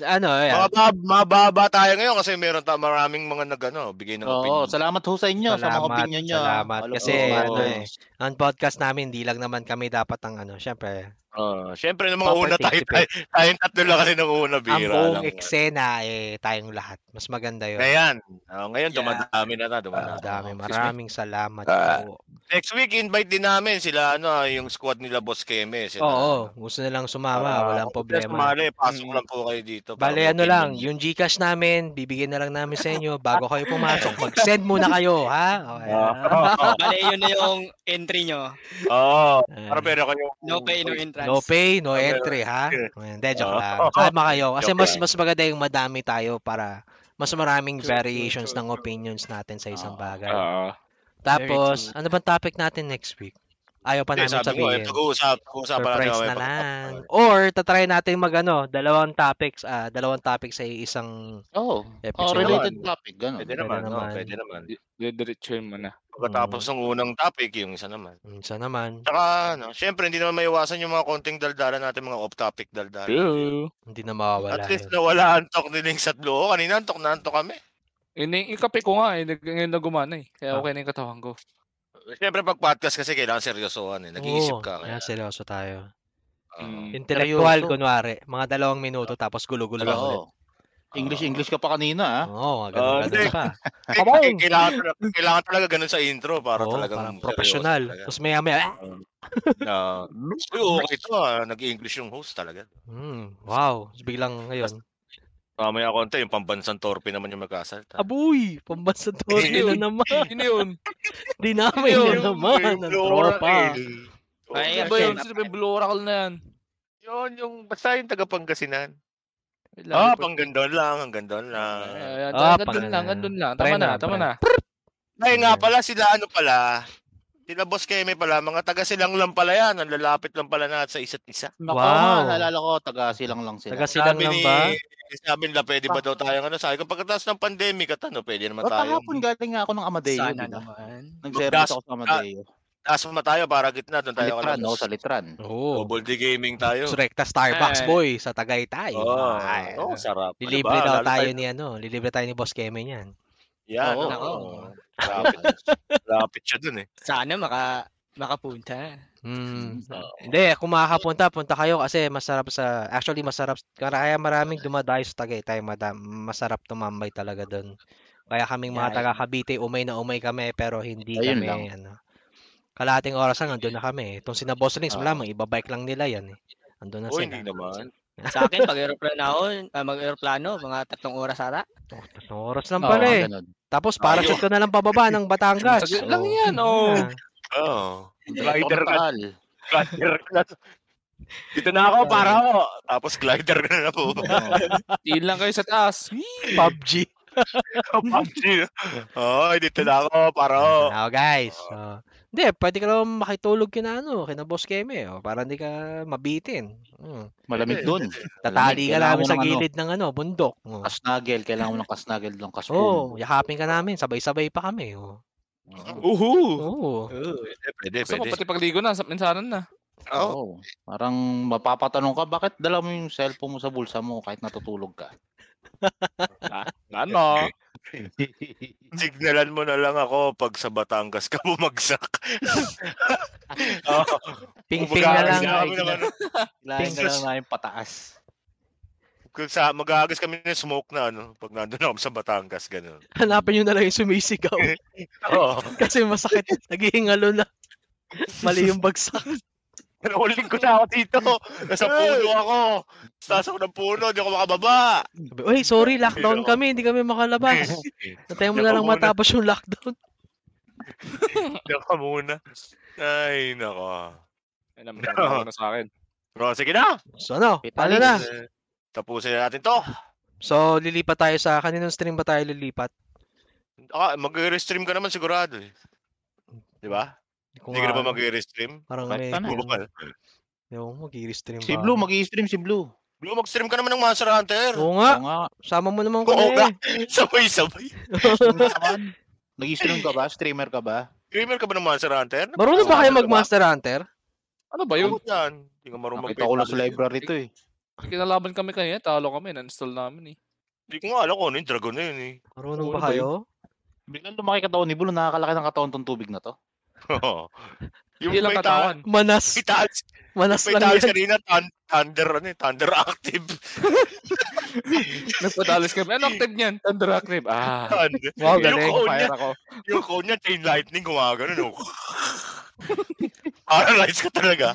Speaker 2: Ano, ayan.
Speaker 1: Mababa, mababa tayo ngayon kasi meron ta maraming mga nagano, bigay ng
Speaker 4: Oo,
Speaker 1: opinion.
Speaker 4: salamat ho sa inyo sa mga
Speaker 2: Salamat,
Speaker 4: opinion nyo.
Speaker 2: salamat.
Speaker 4: Walo-
Speaker 2: Kasi,
Speaker 4: oo.
Speaker 2: ano eh, ang podcast namin, hindi lang naman kami dapat ang ano, syempre,
Speaker 1: Oh, syempre nung mga una tayo, tayo, tayong tatlo lang kasi nung una
Speaker 2: ang
Speaker 1: bira
Speaker 2: buong
Speaker 1: lang.
Speaker 2: eksena, eh, tayong lahat. Mas maganda yun.
Speaker 1: Ngayon, oh, ngayon
Speaker 6: Yeah.
Speaker 1: dumadami na ta, dumadami.
Speaker 2: Ang dami.
Speaker 1: Excuse me.
Speaker 2: Maraming salamat
Speaker 1: Ah,
Speaker 2: po.
Speaker 1: Next week invite din namin sila ano, yung squad nila Boss Keme, sila.
Speaker 2: Oo, gusto nilang sumama,
Speaker 1: Ah,
Speaker 2: walang
Speaker 1: gusto
Speaker 2: problema.
Speaker 1: Sumali, pasok
Speaker 6: Mm.
Speaker 1: lang po kayo dito.
Speaker 2: Bale, ano lang, yung Gcash namin, bibigyan na lang namin sa inyo bago kayo pumasok. Mag-send muna kayo, ha? Okay.
Speaker 1: Oo.
Speaker 6: Bale, yun na yung entry nyo.
Speaker 1: Oo.
Speaker 2: Ah.
Speaker 1: Para pero kayo.
Speaker 6: No pay, no entrance.
Speaker 2: No pay, no
Speaker 1: Okay.
Speaker 2: entry, ha? Hindi, joke
Speaker 1: Oo.
Speaker 2: lang. Kalma kayo. Kasi
Speaker 1: Joke
Speaker 2: mas mas maganda yung madami tayo para mas maraming
Speaker 6: True, true,
Speaker 2: variations
Speaker 6: true,
Speaker 2: ng opinions natin sa isang bagay.
Speaker 3: Oo.
Speaker 2: Tapos, ano bang topic natin next week? Ayaw pa namin
Speaker 1: sabi ko, eh,
Speaker 2: sabihin.
Speaker 1: pag-uusap, pag-uusapan natin
Speaker 2: Surprise na
Speaker 1: pag-
Speaker 2: lang. Or, tatry natin mag ano, dalawang topics, ah, dalawang topics sa isang.
Speaker 4: Oh,
Speaker 2: episode.
Speaker 4: related topic, ganun.
Speaker 1: Pwede naman,
Speaker 2: Pwede
Speaker 1: no,
Speaker 2: naman.
Speaker 1: pwede naman.
Speaker 3: Didiretsuhin mo na.
Speaker 1: Pagkatapos ng unang topic, yung isa naman.
Speaker 2: Minsan naman,
Speaker 1: Tsaka, ano, syempre, hindi naman maiwasan yung mga konting daldalan natin, mga off-topic daldalan.
Speaker 3: True.
Speaker 2: hindi na mawawala
Speaker 1: At least
Speaker 2: yun.
Speaker 1: nawala antok ni Ling sa loo. Kanina antok na antok kami.
Speaker 3: Ini ikape ko nga eh, nag- ngayon na gumana eh. Kaya
Speaker 2: Ah.
Speaker 3: okay na yung katawan ko.
Speaker 1: Syempre, pag podcast kasi kailangan seryosohan eh. Nag-iisip
Speaker 2: Oo,
Speaker 1: ka.
Speaker 2: kaya
Speaker 1: Kaya,
Speaker 2: seryoso tayo.
Speaker 1: Oo.
Speaker 3: Mm.
Speaker 2: Intellectual,
Speaker 4: Seryoso.
Speaker 2: kunwari. Mga dalawang minuto, tapos gulo-gulo lang ulit.
Speaker 4: Oo. English, English ka pa kanina, ah.
Speaker 2: Oo, mga
Speaker 1: Ah,
Speaker 2: ganun,
Speaker 1: hindi.
Speaker 2: ganun pa.
Speaker 1: Eh,
Speaker 2: Come on!
Speaker 1: kailangan, talaga, kailangan talaga ganun sa intro para
Speaker 2: Oo,
Speaker 1: talagang
Speaker 2: parang
Speaker 1: seryoso
Speaker 2: professional.
Speaker 1: talaga.
Speaker 2: Tapos maya maya, ah!
Speaker 1: Na, Uy, okay to ah. Nag-English yung host talaga.
Speaker 2: Hmm, wow. Biglang ngayon,
Speaker 1: Mamaya konti, yung pambansang torpe naman yung magkasalta.
Speaker 2: abuy, pambansa to
Speaker 3: Yun.
Speaker 2: na naman.
Speaker 3: Sino yun?
Speaker 2: Dinamay
Speaker 3: Yun,
Speaker 2: na naman ang tropa.
Speaker 6: Ay,
Speaker 3: ba yun? Sino ba yung Blue Oracle na yan?
Speaker 1: Yun, yung basta yung taga Pangasinan. Ah,
Speaker 3: lang, ipag-
Speaker 1: pang gandon lang, ang gandon lang.
Speaker 2: Ah,
Speaker 3: gandun
Speaker 2: pang-
Speaker 3: lang, gandun lang. Tama
Speaker 2: na,
Speaker 3: tama na.
Speaker 1: Ay nga pala, sila ano pala, sila Boss Keme pala, mga taga silang lang pala yan, ang lalapit lang pala na sa isa't isa.
Speaker 4: Nako,
Speaker 2: Wow.
Speaker 4: naalala ko, taga silang lang sila.
Speaker 2: Taga silang
Speaker 1: Sabi
Speaker 2: lang
Speaker 1: ni,
Speaker 2: ba?
Speaker 1: sabi nila, pwede ba daw tayong ano, sabi ko, pagkatapos ng pandemic, at ano, pwede naman
Speaker 4: O,
Speaker 1: tayo.
Speaker 4: kahapon galing nga ako ng Amadeo,
Speaker 6: Sana
Speaker 4: ba?
Speaker 6: naman.
Speaker 4: Nag-service ako sa Amadeo.
Speaker 1: Taas mo tayo para gitna, doon
Speaker 4: Sa
Speaker 1: tayo
Speaker 4: Litran, no?
Speaker 1: kalabas.
Speaker 4: Sa Litran.
Speaker 2: Oo.
Speaker 1: Double D gaming tayo.
Speaker 2: Rekta Starbucks
Speaker 3: Eh.
Speaker 2: boy sa Tagaytay.
Speaker 1: Oo,
Speaker 2: Ay,
Speaker 1: oh, sarap. Ano
Speaker 2: Lilibre
Speaker 1: ba?
Speaker 2: daw
Speaker 1: Lalo
Speaker 2: tayo ni ano, lilibre tayo ni Boss Keme niyan.
Speaker 1: Yan,
Speaker 4: Oo.
Speaker 1: oo. Lapit, lapit siya dun eh.
Speaker 6: Sana maka makapunta.
Speaker 2: Hmm.
Speaker 1: Oo.
Speaker 2: Hindi, kung makakapunta, punta kayo kasi masarap sa, actually masarap, kaya maraming dumadayo sa Tagaytay, madam, masarap tumambay talaga doon. Kaya kaming mga
Speaker 6: Yeah,
Speaker 2: taga Cavite, umay na umay kami, pero hindi
Speaker 4: Ayun
Speaker 2: kami,
Speaker 4: lang.
Speaker 2: ano, kalahating oras lang, andun na kami. Itong sina Boss Rings,
Speaker 4: Oo.
Speaker 2: malamang, ibabike lang nila yan eh. Andun na
Speaker 1: Oo,
Speaker 2: sila.
Speaker 1: hindi naman.
Speaker 6: Sa akin, pag aeroplano ako, ah, mag-aeroplano, mga tatlong oras ata.
Speaker 2: Oh, tatlong oras lang pala eh.
Speaker 4: ganun.
Speaker 2: Tapos parachute ka na lang pababa ng Batangas.
Speaker 3: Saglit lang
Speaker 2: Oh.
Speaker 3: yan, oh.
Speaker 2: Ah.
Speaker 1: Oo.
Speaker 4: Diretso
Speaker 1: Glider
Speaker 4: ka.
Speaker 1: Glider ka na. Dito na ako, para ako. Tapos glider ka na po.
Speaker 3: Tiin lang kayo sa taas.
Speaker 2: PUBG.
Speaker 1: PUBG. Oo, dito na ako, para ako.
Speaker 2: Now guys, oh. Hindi, pwede ka naman makitulog kina ano, kina Boss Keme, oh, para hindi ka mabitin. Hmm.
Speaker 4: Malamig dun.
Speaker 2: Tatali ka namin sa
Speaker 4: ano,
Speaker 2: gilid ng ano, bundok. Oh.
Speaker 4: Kasnagel. Kailangan mo ng kasnagel ng
Speaker 2: Oh,
Speaker 4: kaspon.
Speaker 2: yakapin ka namin, sabay-sabay pa kami. Oh.
Speaker 3: Uhu!
Speaker 2: Oo.
Speaker 1: Pwede, pwede,
Speaker 3: Gusto mo, pati pagligo na, sa minsanan na.
Speaker 1: Oo.
Speaker 4: Oo. Parang mapapatanong ka, bakit dala mo yung cellphone mo sa bulsa mo kahit natutulog ka?
Speaker 3: Ano?
Speaker 1: Signalan mo na lang ako pag sa Batangas ka bumagsak. Oo.
Speaker 2: Ping-ping na lang.
Speaker 1: Mag-aagas kami ng.
Speaker 4: Kailangan ka
Speaker 1: Pink-
Speaker 4: na namin pataas.
Speaker 1: Kung sa mag-aagas kami ng smoke na ano, pag nandun ako sa Batangas, ganun.
Speaker 2: Hanapin nyo na lang yung sumisigaw.
Speaker 1: Oo.
Speaker 2: Kasi masakit. Naghihingalo na. Mali yung bagsak.
Speaker 1: Nakuling ko na ako dito. Nasa puno ako. Taas ako ng puno, hindi ako makababa.
Speaker 2: Sabi, Uy, sorry, lockdown kami. Hindi kami makalabas. Natay mo na lang matapos yung lockdown.
Speaker 1: Naka muna. Ay, nako.
Speaker 3: Ay, naman na na sa akin.
Speaker 1: Bro, sige na.
Speaker 2: So ano, paano na?
Speaker 1: Tapusin na natin to.
Speaker 2: So, lilipat tayo sa, kaninong stream ba tayo lilipat?
Speaker 1: Ah, mag-restream ka naman sigurado eh. Di ba?
Speaker 2: Kung
Speaker 1: Hindi ka na ba
Speaker 2: ano,
Speaker 1: mag-restream?
Speaker 2: Parang
Speaker 4: Kahit
Speaker 2: may,
Speaker 4: ka na.
Speaker 1: Bukal.
Speaker 2: yung mag-i-stream
Speaker 4: Si
Speaker 2: ba?
Speaker 4: Blue, mag-i-stream si Blue.
Speaker 1: Blue, mag-stream ka naman ng Monster Hunter.
Speaker 2: Oo nga,
Speaker 4: Oo nga.
Speaker 2: sama mo naman
Speaker 1: Oo
Speaker 2: ko
Speaker 1: nga.
Speaker 2: eh.
Speaker 1: Sabay-sabay.
Speaker 4: Naman. Nag-i-stream ka ba? Streamer ka ba?
Speaker 1: Gamer ka ba ng Monster Hunter?
Speaker 2: Marunong ba kayo mag-Monster Hunter?
Speaker 3: Ano ba yun?
Speaker 1: Yun. yan. Hindi ka marunong
Speaker 4: Nakita ko lang sa library to eh.
Speaker 3: Kinalaban kami kanina, talo kami, na-install namin eh.
Speaker 1: Hindi ko nga alam kung ano yung dragon na yun eh.
Speaker 2: Marunong
Speaker 3: Oo,
Speaker 2: ba
Speaker 3: ano ba
Speaker 2: kayo?
Speaker 4: Biglang lumaki katawan ni Blue, nakakalaki ng katawan tong tubig na to.
Speaker 1: Yung
Speaker 3: Ilang
Speaker 1: may
Speaker 3: katawan.
Speaker 2: Manas.
Speaker 1: May taas,
Speaker 2: Manas
Speaker 1: may
Speaker 2: lang
Speaker 1: taas kanina, thun- thunder, ano eh, thunder active.
Speaker 3: Nagpadalis kami. Ano active niyan? Thunder active. Ah.
Speaker 1: Thunder.
Speaker 2: Wow,
Speaker 1: yung
Speaker 2: galing.
Speaker 1: cone niya,
Speaker 3: Fire ako.
Speaker 1: yung cone niya, chain lightning, gumagano, no? Paralyze ka talaga.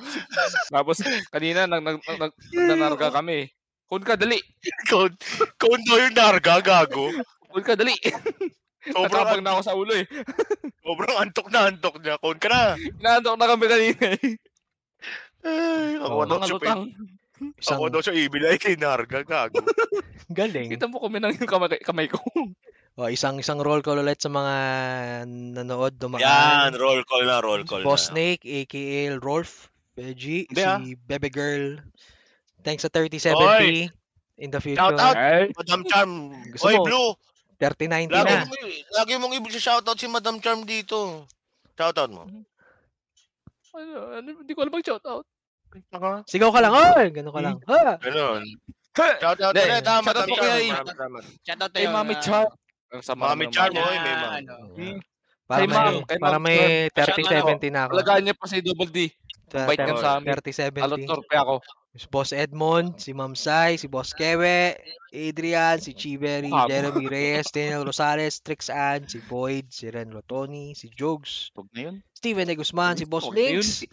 Speaker 3: Tapos, kanina, nag, nag, nag, nag, nanarga kami. Kun ka, dali.
Speaker 1: Cone, cone daw yung narga, gago.
Speaker 3: Kun ka, dali.
Speaker 1: Sobrang,
Speaker 3: Natabang na ako sa ulo eh.
Speaker 1: sobrang antok na antok niya. Cone ka na.
Speaker 3: Inaantok na kami kanina eh.
Speaker 1: Ay, ako
Speaker 2: Oh.
Speaker 1: daw siya,
Speaker 3: lutang.
Speaker 2: Isang
Speaker 1: ako daw siya ibilay kay narga, gago.
Speaker 2: galing.
Speaker 3: Kita mo kami ng yung kamay, kamay ko.
Speaker 2: O, isang isang roll call ulit sa mga nanood dumaan.
Speaker 1: Yan, roll call na, roll call
Speaker 2: Boss
Speaker 1: na.
Speaker 2: Snake, aka Rolf, Veggie,
Speaker 4: Hindi, ah.
Speaker 2: si Bebe Girl. Thanks sa 3070 in the future.
Speaker 1: Shout out. Madam Charm.
Speaker 2: Gusto
Speaker 1: Oy,
Speaker 2: mo?
Speaker 1: Blue.
Speaker 2: 3090
Speaker 1: Lagi
Speaker 2: na.
Speaker 1: mo, lagi mong i-shoutout si Madam Charm dito. Shoutout mo.
Speaker 3: ano, ano, hindi ko alam mag-shoutout.
Speaker 2: Sigaw ka lang, oy! Ganun ka lang. Ha!
Speaker 1: Ganun. Shoutout
Speaker 3: Hindi,
Speaker 1: ulit ha,
Speaker 3: shoutout
Speaker 1: Charm.
Speaker 3: kay-.
Speaker 6: Shoutout
Speaker 3: Kay. Mami
Speaker 6: na-
Speaker 3: Char. Ang sama
Speaker 1: Mami
Speaker 3: naman ng
Speaker 1: Char
Speaker 3: Mami
Speaker 1: mo,
Speaker 6: na,
Speaker 1: eh, may ma'am.
Speaker 6: ano,
Speaker 3: Hmm.
Speaker 2: Para may,
Speaker 3: ma'am,
Speaker 2: para
Speaker 3: ma'am
Speaker 2: may
Speaker 3: Char.
Speaker 2: 3070 na ako.
Speaker 3: Alagaan niya pa si Double D. Bait yan sa amin.
Speaker 2: 3070.
Speaker 3: Alot torpe ako.
Speaker 2: Si Boss Edmond, si Ma'am Sai, si Boss Kewe, Adrian, si Chiberry,
Speaker 3: Ah,
Speaker 2: Jeremy Reyes, Daniel Rosales, Trix Ann, si Boyd, si Ren Rotoni, si Jogs,
Speaker 4: Huwag na yun.
Speaker 2: Steven De Guzman, si Boss. Links,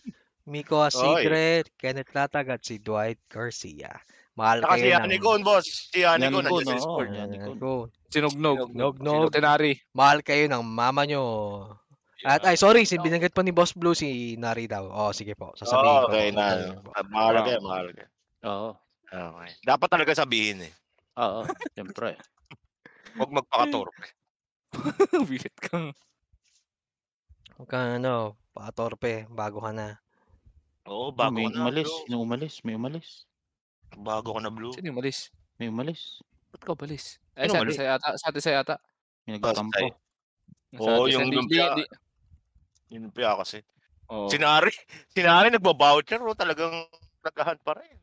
Speaker 2: Miko Asigre, Kenneth Latag at si Dwight Garcia. Mahal
Speaker 1: Saka si
Speaker 2: kayo
Speaker 1: Yanni
Speaker 2: ng...
Speaker 1: Gon, boss. Si Gon,
Speaker 4: Gon,
Speaker 1: nandiyan sa. Discord.
Speaker 4: Yan,
Speaker 2: Ayan
Speaker 4: Nicole.
Speaker 2: ko.
Speaker 3: Sinugnog.
Speaker 2: Nog-nog.
Speaker 3: Sinugtinari.
Speaker 2: Mahal kayo ng mama nyo. At ay sorry, si binanggit pa ni Boss Blue si Nari daw. Oh, sige po. Sasabihin ko.
Speaker 1: okay na.
Speaker 2: Ko.
Speaker 1: Mahalaga yan, mahalaga.
Speaker 4: Oo.
Speaker 1: Okay. Dapat talaga sabihin eh.
Speaker 4: Oo. Siyempre.
Speaker 1: Huwag magpakatorpe.
Speaker 3: Bisit kang.
Speaker 2: Huwag kang ano, patorpe, bago ka na.
Speaker 1: Oo, bago
Speaker 4: may
Speaker 1: ka na,
Speaker 4: umalis.
Speaker 1: Blue.
Speaker 4: May umalis. May umalis.
Speaker 1: Bago ka na, Blue.
Speaker 3: Sino yung malis?
Speaker 4: May umalis.
Speaker 3: Ba't ka balis? Ay, sa atin
Speaker 1: umalis?
Speaker 3: sa yata. Sa atin sa yata.
Speaker 4: May
Speaker 1: eh.
Speaker 3: Sa
Speaker 1: Oo,
Speaker 3: sa-
Speaker 1: yung lumpia.
Speaker 3: di- di-
Speaker 1: Yun pa kasi.
Speaker 3: Oo.
Speaker 1: Sinari, sinari nagba-voucher, oh, talagang naghahan pa rin.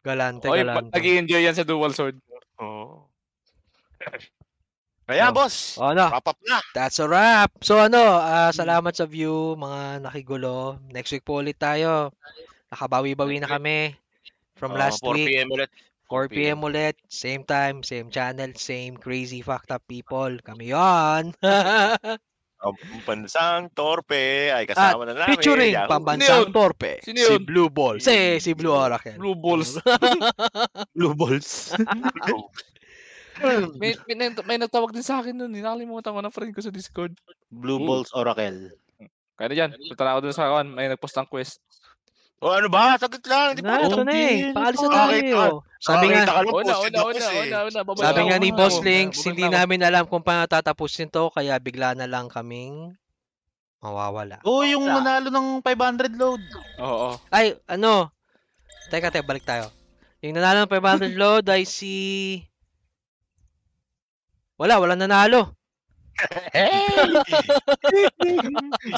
Speaker 2: Galante,
Speaker 3: Oy,
Speaker 2: galante.
Speaker 3: nag-i-enjoy yan sa dual sword.
Speaker 1: Oo. Kaya,
Speaker 2: Oh.
Speaker 1: boss,
Speaker 2: Oh, ano,
Speaker 1: wrap up na.
Speaker 2: that's a wrap. So ano, ah, salamat sa view, mga nakigulo. Next week po ulit tayo. Nakabawi-bawi na kami from
Speaker 1: Oo,
Speaker 2: last
Speaker 1: 4
Speaker 2: week.
Speaker 1: p.m. ulit.
Speaker 2: 4 p.m. ulit, same time, same channel, same crazy fucked up people. Kami yon.
Speaker 1: Ang pansang torpe ay kasama na namin.
Speaker 2: Featuring
Speaker 1: Yahoo!
Speaker 2: pambansang
Speaker 3: Sino yun?
Speaker 2: torpe,
Speaker 3: Sino
Speaker 2: si
Speaker 3: yun?
Speaker 2: Blue Balls. Si, si Blue Oracle.
Speaker 3: Blue balls.
Speaker 4: Blue balls.
Speaker 3: may, may, may, may nagtawag din sa akin nun. eh. Nakalimutan ko ng friend ko sa Discord.
Speaker 4: Blue balls oracle.
Speaker 3: Kaya na dyan. Punta na ako dun sa kawan. May nagpost ng quest.
Speaker 1: O ano ba? Saglit lang. Hindi
Speaker 2: Na,
Speaker 1: pa
Speaker 2: ito na eh. Paalis na
Speaker 1: Okay,
Speaker 2: tayo. Sabi nga,
Speaker 1: Nakakita ka naman,
Speaker 3: Una, una,
Speaker 1: na
Speaker 3: una,
Speaker 1: eh.
Speaker 3: una, una. Babalik
Speaker 2: sabi
Speaker 3: ako,
Speaker 2: nga ni
Speaker 3: babalik
Speaker 2: Boss
Speaker 3: ako.
Speaker 2: Links,
Speaker 3: Babalik
Speaker 2: hindi
Speaker 3: na ako.
Speaker 2: namin alam kung paano tatapusin to, kaya bigla na lang kaming mawawala.
Speaker 4: Oo, yung nanalo ng 500 load.
Speaker 3: Oo, oo.
Speaker 2: Ay, ano? Teka, teka, balik tayo. Yung nanalo ng 500 load ay si... Wala, wala nanalo.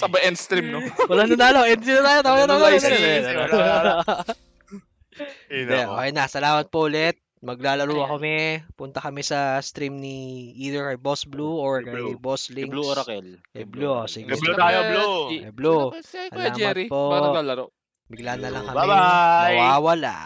Speaker 3: Sabay end stream, no?
Speaker 2: Wala nanalo. End na tayo. Tama na, tama na. Na.
Speaker 3: stream.
Speaker 2: Okay na. Salamat po ulit. Maglalaro kami. Punta kami sa stream ni either kay Boss Blue or
Speaker 1: Kay.
Speaker 2: Boss
Speaker 4: Kay
Speaker 2: Links.
Speaker 4: Blue oracle.
Speaker 2: Kay Blue, oh, sige.
Speaker 1: Kay Blue tayo, Blue.
Speaker 2: Kay Blue. Salamat
Speaker 3: Jerry.
Speaker 2: po. Bigla na lang kami
Speaker 1: Bye-bye.
Speaker 2: mawawala.